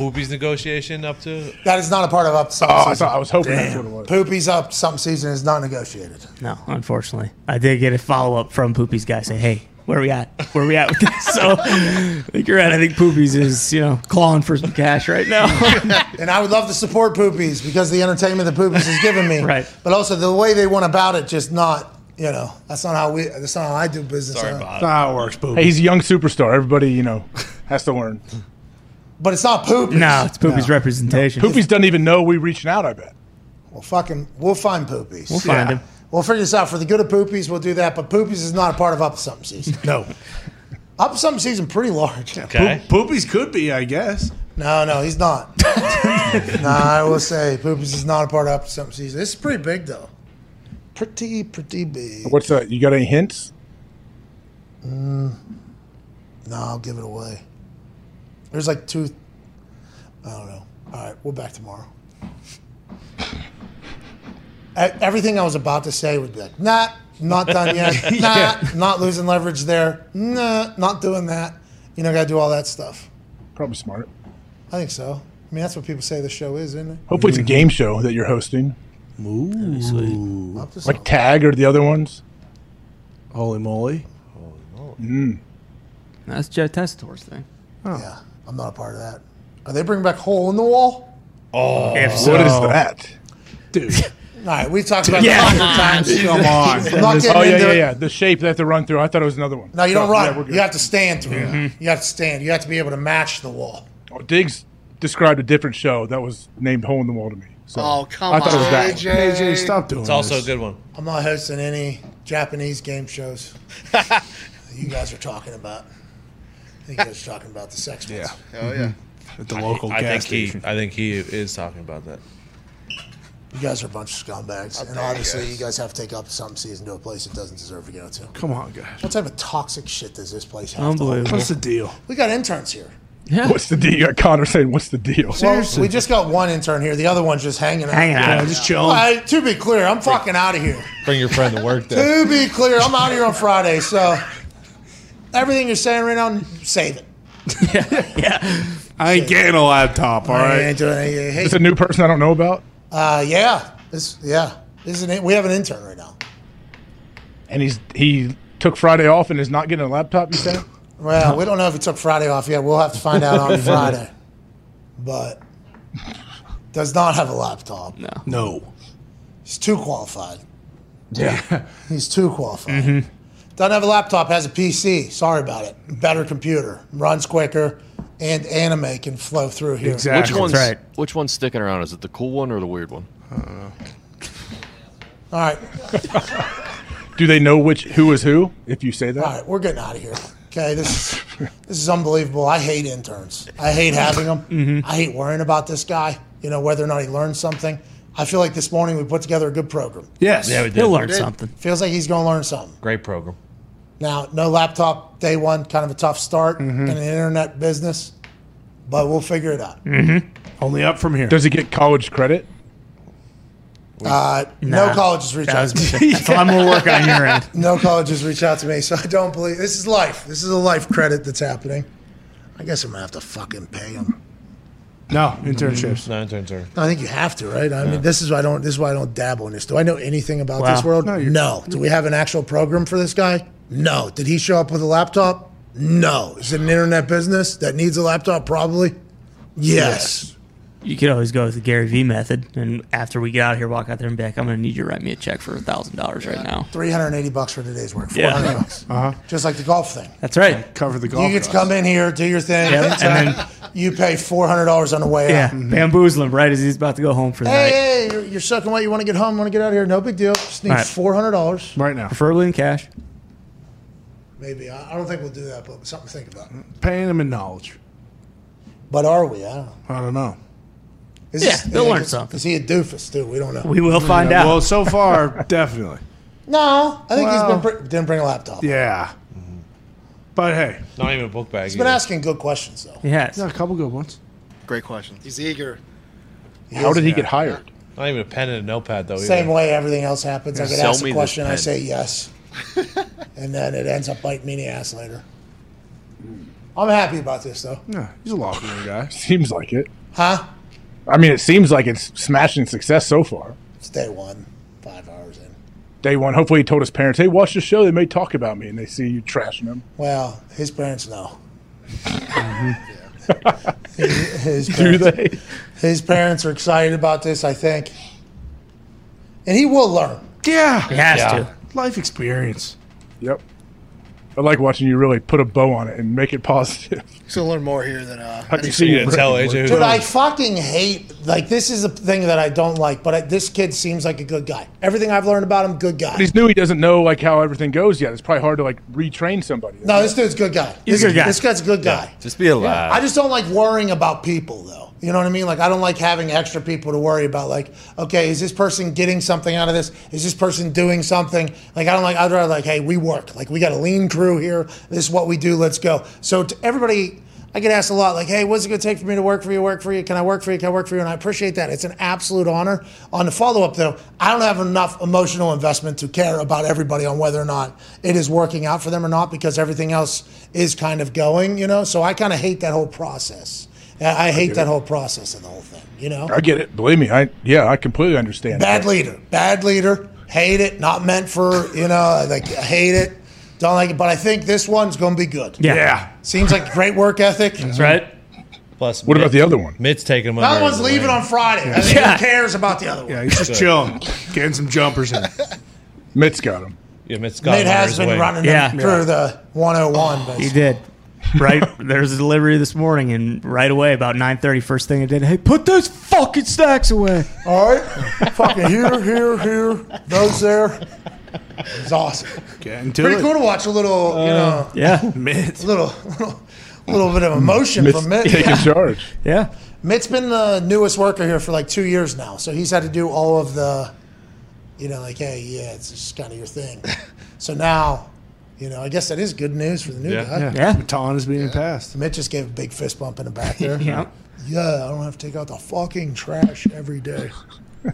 Poopies negotiation up to? That is not a part of up to Oh, something I, season. thought, I was hoping that's what it was. Poopy's up Some season is not negotiated. No, unfortunately. I did get a follow up from Poopy's guy saying, hey, where are we at? Where are we at with this? *laughs* So I think you're right. I think Poopy's is, you know, clawing for some cash right now. *laughs* And I would love to support Poopies because the entertainment that Poopies has given me. Right. But also the way they went about it, just not, you know, that's not how we, that's not how I do business. Sorry, Bob. That's not how it works, boo. Hey, he's a young superstar. Everybody, you know, has to learn. But it's not Poopies. no, it's Poopy's representation. Poopies doesn't even know we're reaching out. I bet. Well, fucking, we'll find poopies. We'll find him. We'll figure this out. For the good of poopies, we'll do that. But poopies is not a part of up something season. No. Up something season pretty large. Okay. Poop- Poopies could be, I guess. No, no, he's not. *laughs* nah, I will say poopies is not a part of up something season. This is pretty big though. Pretty, pretty big. What's that? You got any hints? Mm, no, I'll give it away. There's like two. I don't know. All right, we're back tomorrow. E- Everything I was about to say would be like, nah, not done *laughs* yet. Nah, Yeah. not losing leverage there. Nah, not doing that. You know, got to do all that stuff. Probably smart. I think so. I mean, that's what people say the show is, isn't it? Hopefully, it's a game show that you're hosting, Ooh. Up like. Tag or the other ones. Holy moly. Holy Mm. That's Joe Testator's thing. Oh. Yeah, I'm not a part of that. Are they bringing back hole in the wall? Oh, if so, What is that? Dude. *laughs* All right, we talked about Yeah. it a hundred times. *laughs* Come on. I'm not Oh yeah, yeah, yeah. The shape they have to run through. I thought it was another one. No, you don't Oh, run. we're you have to stand through it. Mm-hmm. You have to stand. You have to be able to match the wall. Oh, Diggs described a different show that was named Hole in the Wall to me. So Oh, come I thought it was on, that. AJ. AJ, stop doing It's also a good one. I'm not hosting any Japanese game shows. *laughs* you guys are talking about. I think you guys are talking about the sex ones. Yeah. Oh yeah. At the local I gas think he. I think he is talking about that. You guys are a bunch of scumbags, and dare you obviously guys. you guys have to take up some season to a place it doesn't deserve to go to. Come on, guys. What type of toxic shit does this place have? to Unbelievable. What's the deal? We got interns here. Yeah. What's the deal? You got Connor saying, "What's the deal?" Well, we just got one intern here. The other one's just hanging out. Hanging Yeah, out. just chilling. Well, to be clear, I'm fucking out of here. Bring your friend to work there. To be clear, I'm out here on Friday, so everything you're saying right now, save it. *laughs* Yeah. I ain't getting a laptop, All right. I right? ain't doing any- hey, It's a new person I don't know about, uh, yeah, this, yeah, this is an, we have an intern right now. and he's he took Friday off and is not getting a laptop. You said? Well, we don't know if he took Friday off yet. We'll have to find out on *laughs* Friday, but does not have a laptop. No. No. He's too qualified. Yeah. He's too qualified. Doesn't have a laptop, has a PC. Sorry about it. Better computer, runs quicker, and anime can flow through here. Exactly. Which one's right. which one's sticking around? Is it the cool one or the weird one? All right, Do they know which who is who? If you say that, all right, we're getting out of here. Okay, this is this is unbelievable. I hate interns. I hate having them. Mm-hmm. I hate worrying about this guy. You know whether or not he learns something. I feel like this morning we put together a good program. Yes. Yeah, we did. He'll learn something. Feels like he's going to learn something. Great program. Now, no laptop day one, kind of a tough start in an internet business, but we'll figure it out. Only up from here. does he get college credit? Uh, No Nah. colleges reach That out was, to me. *laughs* that's a lot more work on your end. *laughs* No colleges reach out to me, so I don't believe this is life. This is a life credit that's happening. I guess I'm gonna have to fucking pay him. no, internships. No interns are. I think you have to, right? I mean, this is why I don't. This is why I don't dabble in this. Do I know anything about Wow. this world? No, No. Do we have an actual program for this guy? No. Did he show up with a laptop? No. Is it an internet business that needs a laptop? Probably. Yes. You could always go with the Gary Vee method, and after we get out here, walk out there and be like, "I'm going to need you to write me a check for a thousand dollars right now." Three hundred and eighty bucks for today's work. Four Yeah. bucks. Uh-huh. Just like the golf thing. That's right. Cover the golf. You get to come in here, do your thing, Yeah, and then- you pay four hundred dollars on the way Yeah, out. bamboozle him right as he's about to go home for the Hey, night, hey, you're, you're sucking wet. You want to get home? Want to get out of here? No big deal. Just need All right. four hundred dollars. right now. preferably in cash. Maybe I, I don't think we'll do that, but something to think about. Paying them in knowledge. But are we? I don't know. I don't know. Is Yeah, they'll learn is- something. Is he a doofus too? We don't know. We will find out. Well, so far, *laughs* definitely. no, I think Well- he's been. Br- didn't bring a laptop. Yeah. But hey, Not even a book bag. He's been either. asking good questions though. he has. yeah, a couple good ones. Great question. He's eager. How did he get hired? Not even a pen and a notepad though. Same either. way everything else happens. I get Sell asked me a this question, I pen. say yes, *laughs* and then it ends up biting me in the ass later. Hmm. I'm happy about this though. Yeah, he's a locker room guy. *laughs* Seems like it. Huh? I mean, it seems like it's smashing success so far. It's day one, five hours in. Day one. Hopefully, he told his parents, "Hey, watch the show. They may talk about me," and they see you trashing them. Well, his parents know. Mm-hmm. his, *laughs* his Do parents, they? his parents are excited about this, I think. And he will learn. Yeah. He has Yeah. to. Life experience. Yep. I like watching you really put a bow on it and make it *laughs* positive. Still learn more here than uh. I can any- see you tell Brittany AJ work. who Dude, I fucking hate like this is a thing that I don't like, but I, this kid seems like a good guy. Everything I've learned about him, good guy. But he's new. He doesn't know like how everything goes yet. It's probably hard to like retrain somebody. No, this dude's a good guy. He's this, a good guy. This guy's a good guy. Just be a lad. I just don't like worrying about people, though. You know what I mean? Like, I don't like having extra people to worry about. Like, okay, is this person getting something out of this? Is this person doing something? Like, I don't like. I'd rather like, hey, we work. Like, we got a lean crew here. This is what we do. Let's go. So to everybody. I get asked a lot, like, "Hey, what's it going to take for me to work for you? Work for you? Can I work for you? Can I work for you?" And I appreciate that. It's an absolute honor. On the follow up, though, I don't have enough emotional investment to care about everybody on whether or not it is working out for them or not, because everything else is kind of going, you know. So I kind of hate that whole process. I I hate that whole process of the whole thing, you know. I get it. Believe me. I yeah. I completely understand. Bad leader, bad leader. Hate it. Not meant for you know. Like hate it. Don't like it. But I think this one's going to be good. Yeah. Seems like great work ethic. That's right. Plus, What about the other one? Mitt's taking him The other one's leaving wing. on Friday. I think *laughs* Yeah. who cares about the other one? Yeah, he's just chilling, getting some jumpers in. *laughs* Mitt's got him. Yeah, Mitt's got Nate him under has been wing. running Yeah. them through the 101. But He did. Right *laughs* there's a delivery this morning, and right away about 9:30, first thing I did, hey, put those fucking stacks away. All right, fucking here, here, here, those there. It's awesome. Getting to Pretty it. cool to watch a little, you uh, know, Yeah, *laughs* Mitt. a little, *laughs* little, little bit of emotion Mitt's from Mitt. taking charge. yeah. Mitt's been the newest worker here for like two years now, so he's had to do all of the, you know, like, hey, yeah, it's just kind of your thing. So now, you know, I guess that is good news for the new Yeah. guy. Yeah, Yeah. baton is being passed. Mitch just gave a big fist bump in the back there. *laughs* Yeah. Yeah, I don't have to take out the fucking trash every day. *laughs*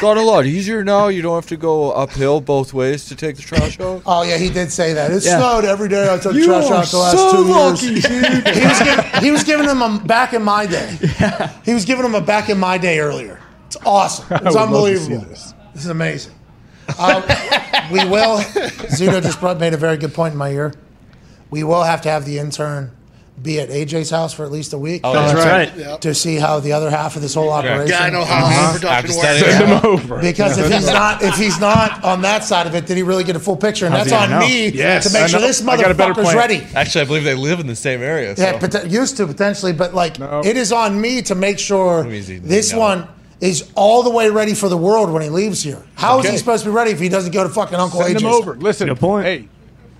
Got a lot easier now. You don't have to go uphill both ways to take the trash out. Oh yeah, he did say that. It Yeah. snowed every day. I took You trash are out the last so two lucky, years. *laughs* he was giving, he was giving them a back in my day. Yeah. He was giving them a back in my day earlier. It's awesome. I It's would love to see unbelievable. this. This is amazing. Um, we will. Zito just brought, made a very good point in my ear. We will have to have the intern be at AJ's house for at least a week Oh, That's right. Yep. to see how the other half of this whole operation. Yeah, I know how After production works. Send up. him over. Because if he's not, if he's not on that side of it, did he really get a full picture? And How's that's on me? Yes, to make sure this I got a better motherfucker's ready. Actually, I believe they live in the same area. So. Yeah, but used to potentially, but like No. it is on me to make sure Let me see. this No. one is all the way ready for the world when he leaves here. How is he supposed to be ready if he doesn't go to fucking Uncle Send AJ's? him over. Listen, Good point. hey,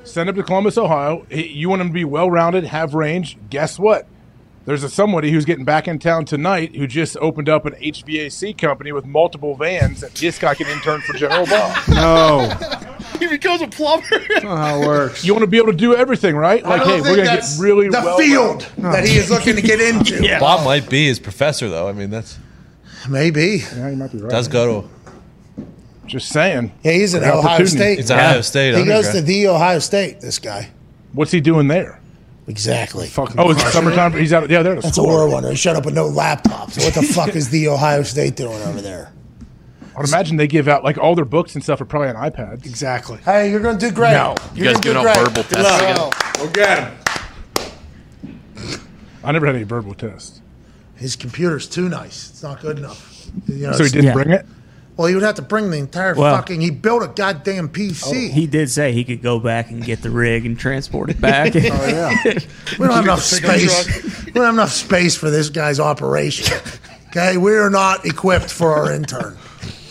send him to Columbus, Ohio. You want him to be well rounded, have range. Guess what? There's a somebody who's getting back in town tonight who just opened up an HVAC company with multiple vans that this guy can intern for General Bob. *laughs* No, *laughs* He becomes a plumber. that's how it works. You want to be able to do everything, right? Like, hey, we're gonna get really the well field that he is looking to get into. *laughs* Yeah. Bob might be his professor, though. I mean, that's Maybe. Yeah, you might be right. does go to. Just saying. Yeah, he's at Great Ohio opportunity. State. It's Ohio State. He goes to the Ohio State. This guy. What's he doing there? Exactly. Fucking Oh, is it crushing summertime? He's out. Yeah, there. to That's a war wonder. He showed up with no laptop. So what the fuck is the Ohio State doing over there? I'd imagine they give out like all their books and stuff are probably on iPads. Exactly. Hey, you're gonna do great. No. You You're guys gonna giving out verbal tests luck. again? Go get him. I never had any verbal tests, His computer's too nice. It's not good enough. You know, so he didn't Yeah. bring it. Well, he would have to bring the entire Well- fucking. He built a goddamn PC. Oh, he did say he could go back and get the rig and transport it back. *laughs* Oh, we don't *laughs* have enough space. We don't have enough space for this guy's operation. Okay, we are not equipped for our intern,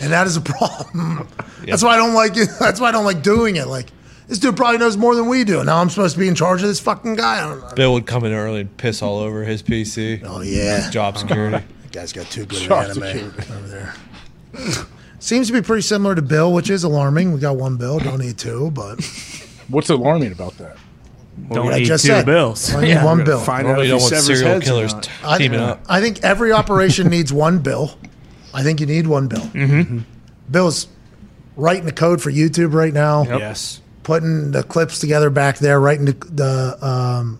and that is a problem. *laughs* That's why I don't like it. That's why I don't like doing it. Like this dude probably knows more than we do. Now I'm supposed to be in charge of this fucking guy. I don't know. Bill would come in early and piss all over his PC. Oh yeah, Job security. that guy's got too good Job an anime over there. Seems to be pretty similar to Bill, which is alarming. We got one Bill, don't need two, but What's alarming about that? Don't what I need just two said. bills. I need one Bill. Find Normally, out you don't want severs serial heads or killers not. t- I, teaming up. I think every operation needs one bill. I think you need one bill. Mm-hmm. Bill's writing the code for YouTube right now, Yes. Putting the clips together back there, writing the the, um,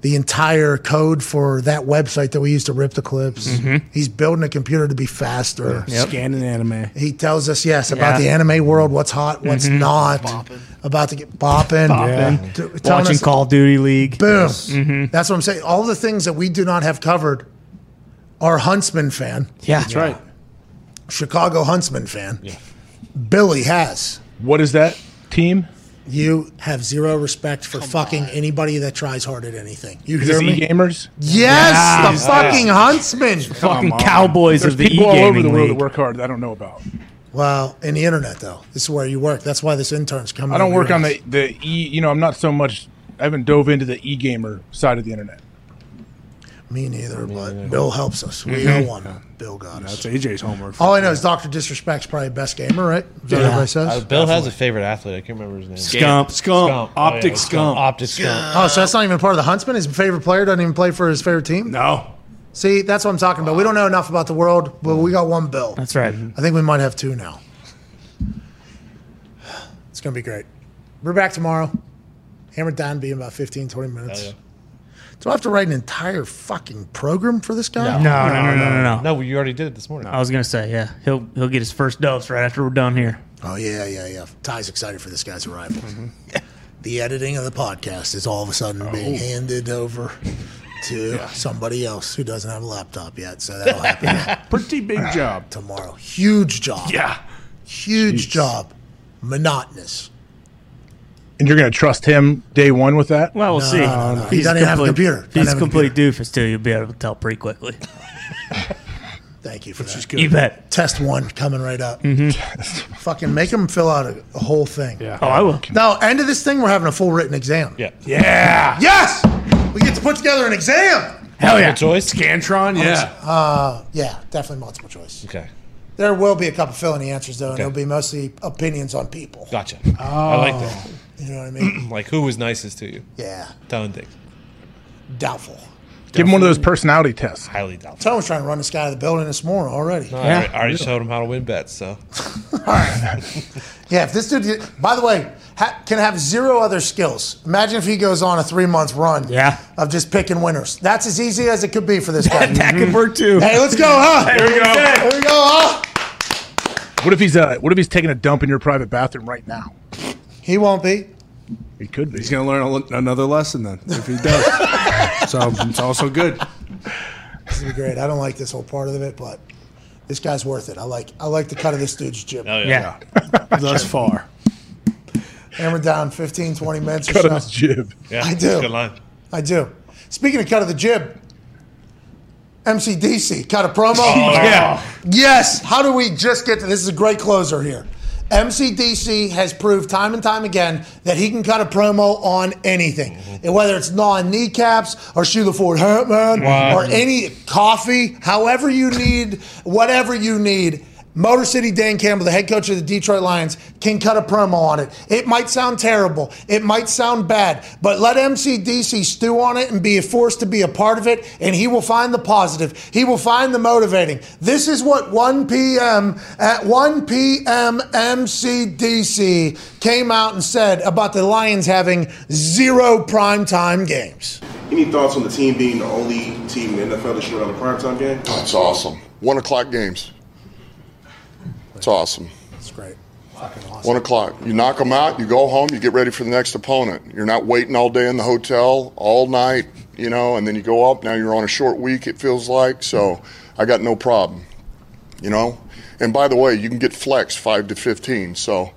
the entire code for that website that we used to rip the clips. Mm-hmm. He's building a computer to be faster. Scanning anime. He tells us yes about Yeah. the anime world, what's hot, what's mm-hmm. not, about to get bopping, Bopping. T- telling Watching us- Call of Duty League. Boom. Mm-hmm. That's what I'm saying. All the things that we do not have covered. Our Huntsmen fan, Yeah, That's right. Chicago Huntsmen fan, Billy has. What is that team? You have zero respect for fucking anybody that tries hard at anything. You Is hear this me? e-gamers? Yes, Yeah. the fucking huntsman. Fucking Come on. cowboys There's of the people all over the e-gaming world that league. work hard that I don't know about. Well, in the internet though, this is where you work. That's why this intern's coming. I don't over work your on the the e. You know, I'm not so much. I haven't dove into the e-gamer side of the internet. Me neither, but Bill helps us. We Mhm. owe one. Bill got us. That's AJ's homework. All I know is Doctor Disrespect's probably the best gamer, right? Is that what everybody says? Uh, Bill has a favorite athlete. I can't remember his name. Scump. Scump. Oh, Optic yeah, Scump. Optic Scump. Oh, so that's not even part of the Huntsmen. His favorite player doesn't even play for his favorite team. No. See, that's what I'm talking about. We don't know enough about the world, but we got one Bill. That's right. I think we might have two now. It's gonna be great. We're back tomorrow. Hammer down be in about 15, 20 minutes. Hell Do I have to write an entire fucking program for this guy? No, no, no, no, no, no. No, you already did it this morning. I was gonna say, yeah, he'll he'll get his first dose right after we're done here. Oh yeah, yeah, yeah. Ty's excited for this guy's arrival. Mm-hmm. the editing of the podcast is all of a sudden being oh. handed over to *laughs* somebody else who doesn't have a laptop yet. So that'll *laughs* happen Pretty big job. tomorrow. Huge job. Yeah. Huge job. Monotonous. And you're going to trust him day one with that? Well, we'll No, see. no, no. He doesn't even have a complete- computer. He's have a a complete doofus too. You'll be able to tell pretty quickly. *laughs* Thank you for that. You bet. Test one coming right up. Mm-hmm. Fucking make him fill out a, a whole thing. Yeah. Oh, I will. No, end of this thing, we're having a full written exam. Yeah. Yeah. Yes! We get to put together an exam. Hell yeah. Multiple choice. Scantron. Yeah. Uh, yeah, definitely multiple choice. Okay. There will be a couple fill in the answers, though, and Okay. it'll be mostly opinions on people. Gotcha. Oh. I like that. You know what I mean? *clears throat* Like, who was nicest to you? yeah. Telling things. Doubtful. Give him one of those personality tests. Highly doubtful. Tom was trying to run this guy out of the building this morning already. No, I already, I already showed him how to win bets, so. *laughs* Yeah, if this dude, by the way, ha- can have zero other skills. Imagine if he goes on a three month run Yeah. of just picking winners. That's as easy as it could be for this guy. that could work too. hey, let's go, huh? There we go. There we go, huh? What if he's uh, What if he's taking a dump in your private bathroom right now? He won't be. He could be. He's going to learn a, another lesson then if he does. *laughs* so it's also good. This will be great. I don't like this whole part of it, but this guy's worth it. I like I like the cut of this dude's jib. Oh, yeah. Yeah. *laughs* Thus far. Hammer down 15, 20 minutes or Cut of his jib. Yeah. I do. Good line. I do. Speaking of cut of the jib, MCDC cut a promo. Oh, yeah. Yes. How do we just get to this? Is a great closer here. MCDC has proved time and time again that he can cut a promo on anything, mm-hmm. And whether it's non kneecaps or shoe the Ford Wow. or any coffee, however you need, whatever you need. Motor City Dan Campbell, the head coach of the Detroit Lions, can cut a promo on it. It might sound terrible, it might sound bad, but let MCDC stew on it and be forced to be a part of it, and he will find the positive. He will find the motivating. This is what 1 p.m. at 1 p.m. MCDC came out and said about the Lions having zero primetime games. Any thoughts on the team being the only team in the NFL that should run a primetime game? Oh, That's awesome. One o'clock games. It's awesome. That's great. Fucking awesome. One o'clock. You knock them out, you go home, you get ready for the next opponent. You're not waiting all day in the hotel, all night, you know, and then you go up. Now you're on a short week, it feels like. So I got no problem, you know. And by the way, you can get flex 5 to 15. So,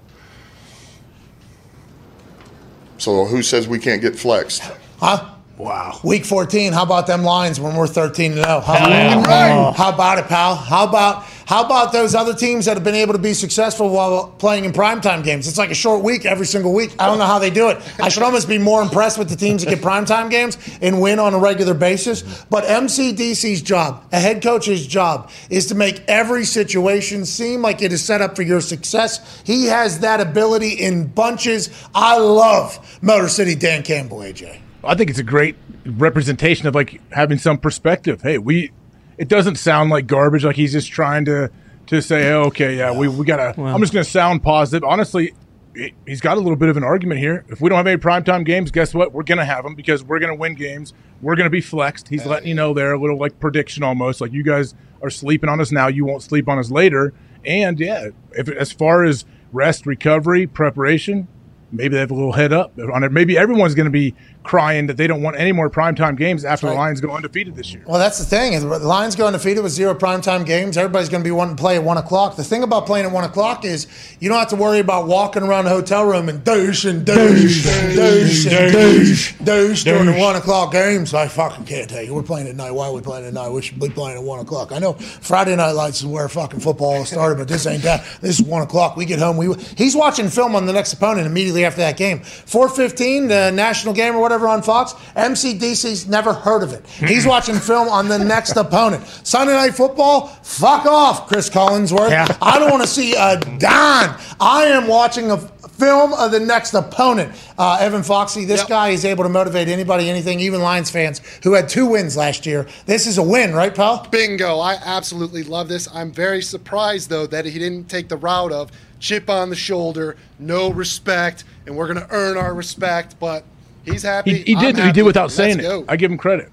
so who says we can't get flexed? Huh? Wow. Week 14, how about them Lions when we're 13 and 0? Huh? yeah. How about it, pal? How about how about those other teams that have been able to be successful while playing in primetime games? It's like a short week every single week. I don't know how they do it. I should almost be more impressed with the teams that get primetime games and win on a regular basis. But MCDC's job, a head coach's job, is to make every situation seem like it is set up for your success. He has that ability in bunches. I love Motor City Dan Campbell, AJ. I think it's a great representation of like having some perspective. Hey, we it doesn't sound like garbage. Like he's just trying to to say, oh, okay, yeah, we we gotta. I'm just gonna sound positive. Honestly, he- he's got a little bit of an argument here. If we don't have any primetime games, guess what? We're gonna have them because we're gonna win games. We're gonna be flexed. He's letting you know there a little like prediction almost. Like you guys are sleeping on us now, you won't sleep on us later. And yeah, if as far as rest, recovery, preparation, maybe they have a little head up on it. Maybe everyone's going to be crying that they don't want any more primetime games after the Lions go undefeated this year. Well, that's the thing. The Lions go undefeated with zero primetime games. Everybody's going to be wanting to play at one o'clock. The thing about playing at one o'clock is you don't have to worry about walking around the hotel room and douche and douche and douche and douche douche during the one o'clock games. I fucking can't take it. We're playing at night. Why are we playing at night? We should be playing at one o'clock. I know Friday night lights is where fucking football started, but this ain't that. This is one o'clock. We get home. We he's watching film on the next opponent immediately after that game. Four fifteen, the national game or whatever on Fox. MCDC's never heard of it. He's watching film on the next opponent. Sunday night football, fuck off, Cris Collinsworth. I don't want to see a dime. I am watching a film of the next opponent. Uh, Evan Foxy, this guy is able to motivate anybody, anything, even Lions fans who had two wins last year. This is a win, right, pal? Bingo. I absolutely love this. I'm very surprised, though, that he didn't take the route of chip on the shoulder, no respect, and we're going to earn our respect. But he's happy. He, he I'm did. He did without Let's saying go. it. I give him credit.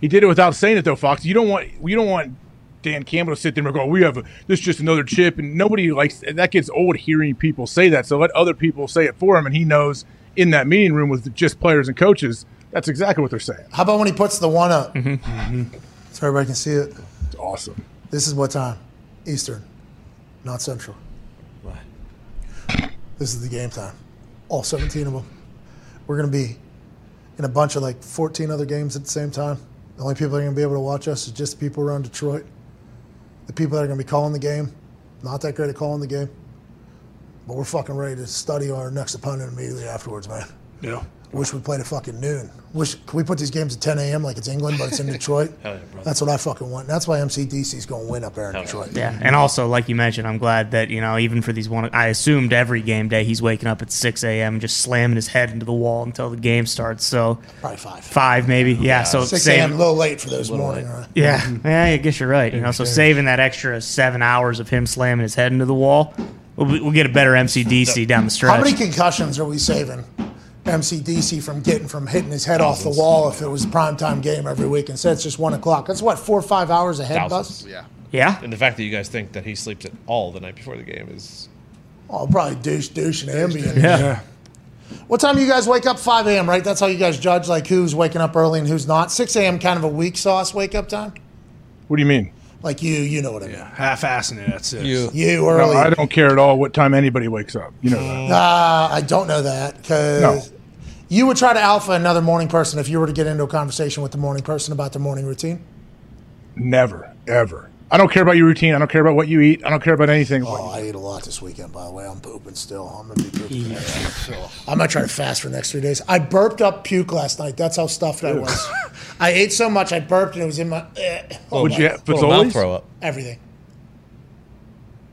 He did it without saying it, though, Fox. You don't want you don't want Dan Campbell to sit there and go, "We have a, this is just another chip," and nobody likes that. Gets old hearing people say that. So let other people say it for him, and he knows in that meeting room with just players and coaches, that's exactly what they're saying. How about when he puts the one up? Mm-hmm. So everybody can see it. It's awesome. This is what time? Eastern, not Central. This is the game time. All 17 of them. We're going to be in a bunch of like 14 other games at the same time. The only people that are going to be able to watch us is just people around Detroit. The people that are going to be calling the game, not that great at calling the game. But we're fucking ready to study our next opponent immediately afterwards, man. Yeah. Wish we played at fucking noon. Wish can we put these games at 10 a.m. like it's England, but it's in *laughs* Detroit. Hell yeah, brother. That's what I fucking want. That's why MCDC is going to win up there in Detroit. Yeah, and also like you mentioned, I'm glad that you know even for these one, I assumed every game day he's waking up at 6 a.m. just slamming his head into the wall until the game starts. So probably five, five maybe, yeah. so 6 a.m. a little late for those morning. Right? Yeah, *laughs* yeah, I guess you're right. You know, so saving that extra seven hours of him slamming his head into the wall, we'll, we'll get a better MCDC down the stretch. How many concussions are we saving MCDC from getting from hitting his head off the wall if it was a primetime game every week? and Instead, it's just one o'clock. That's what four or five hours ahead, Bus. Thousands. Yeah. Yeah. And the fact that you guys think that he sleeps at all the night before the game is Oh, probably douche, douche, and Ambien. Yeah. Yeah. What time do you guys wake up? 5 a.m., right? That's how you guys judge like who's waking up early and who's not. 6 a.m. kind of a weak sauce wake up time. What do you mean? Like you, you know what I mean. Yeah, Half-assing it at six. You, you No. I don't care at all what time anybody wakes up. You know that. Uh, I don't know that because you would try to alpha another morning person if you were to get into a conversation with the morning person about their morning routine. Never, ever. I don't care about your routine. I don't care about what you eat. I don't care about anything. Oh, I ate a lot this weekend, by the way. I'm pooping still. I'm gonna be pooping. today. So, I'm gonna try to fast for the next three days. I burped up puke last night. That's how stuffed I was. I ate so much I burped and it was in my. Eh. What'd you have, Little Fazoli's? throw up. Everything.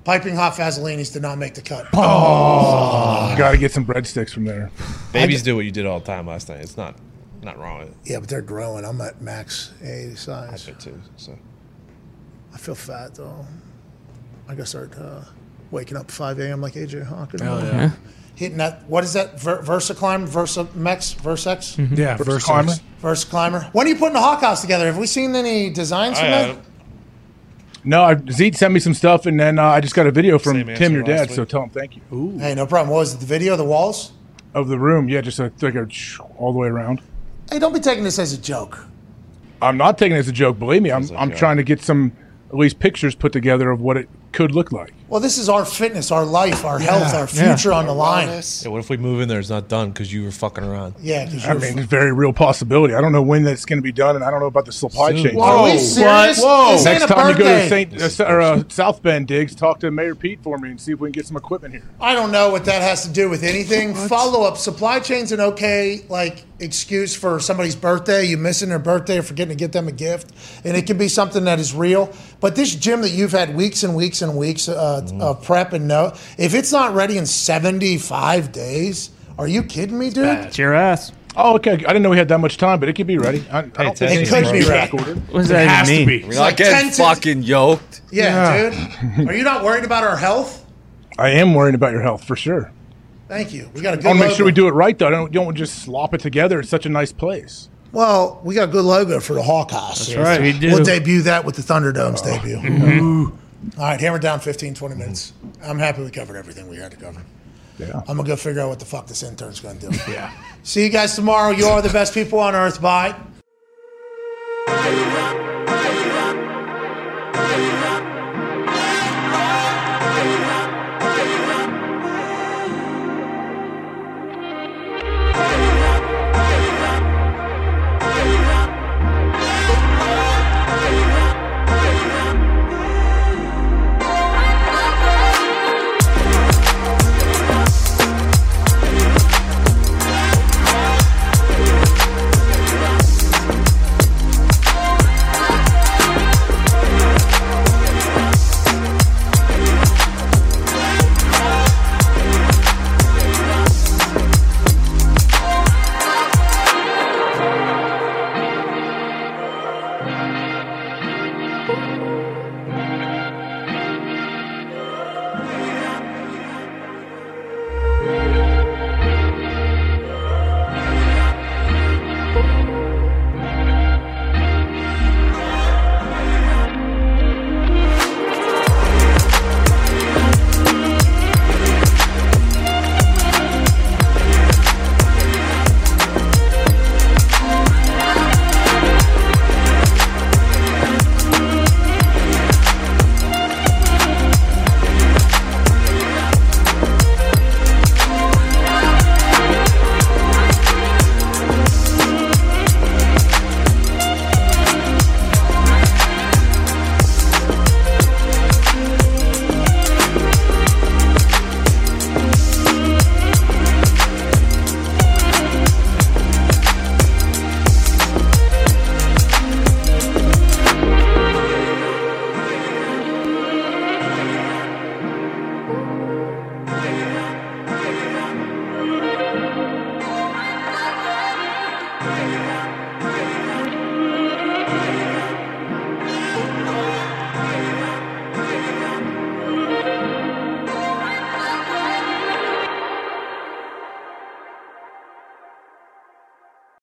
Piping hot Vaselinis did not make the cut. Oh, got to get some breadsticks from there. babies do what you did all the time last night. It's not not wrong. Yeah, but they're growing. I'm at max A size. I fit too. So I feel fat though. I gotta start uh, waking up 5 a.m. like AJ Hawk. in the Hell morning. yeah. Hitting that. What is that? Ver- Versa climb? Versa Mex? Versex? Yeah, Versa Versa climber. Versa climber. When are you putting the Hawk House together? Have we seen any designs from I, that? No, I, Zeke sent me some stuff, and then uh, I just got a video from Same Tim, your last dad. So tell him thank you. Hey, no problem. What was it? The video, the walls? Of the room, yeah, just a, like a all the way around. Hey, don't be taking this as a joke. I'm not taking it as a joke. Believe me, I'm, a I'm trying to get some at least pictures put together of what it could look like. Well, this is our fitness, our life, our health, our future on the line. yeah, what if we move in there? It's not done because you were fucking around. Yeah, I you're. mean, it's a very real possibility. I don't know when that's going to be done, and I don't know about the supply Soon. chain. Are we serious? This ain't Next a time you go to. Saint uh, or, uh, South Bend digs, talk to Mayor Pete for me and see if we can get some equipment here. I don't know what that has to do with anything. Follow up. Supply chain's an okay like excuse for somebody's birthday. You missing their birthday or forgetting to get them a gift, and it can be something that is real. But this gym that you've had weeks and weeks and weeks uh, of prep and know, if it's not ready in seventy five days, are you kidding me, dude? It's your ass. Oh, okay. I didn't know we had that much time, but it could be ready. I, I don't think It could be back ready. What does It that has to be. We're like getting 10 to- fucking yoked. Yeah, dude. Are you not worried about our health? I am worried about your health for sure. Thank you. We got a good. I want to make sure we do it right, though. I don't, don't just slop it together. It's such a nice place. Well, we got a good logo for the Hawkeyes. House. Yes, right. we do. We'll debut that with the Thunderdome's debut. Mm-hmm. All right, hammer down 15, 20 mhm. minutes. Mm-hmm. I'm happy we covered everything we had to cover. Yeah. I'm gonna go figure out what the fuck this intern's gonna do. *laughs* yeah. See you guys tomorrow. You are the best people on earth. Bye.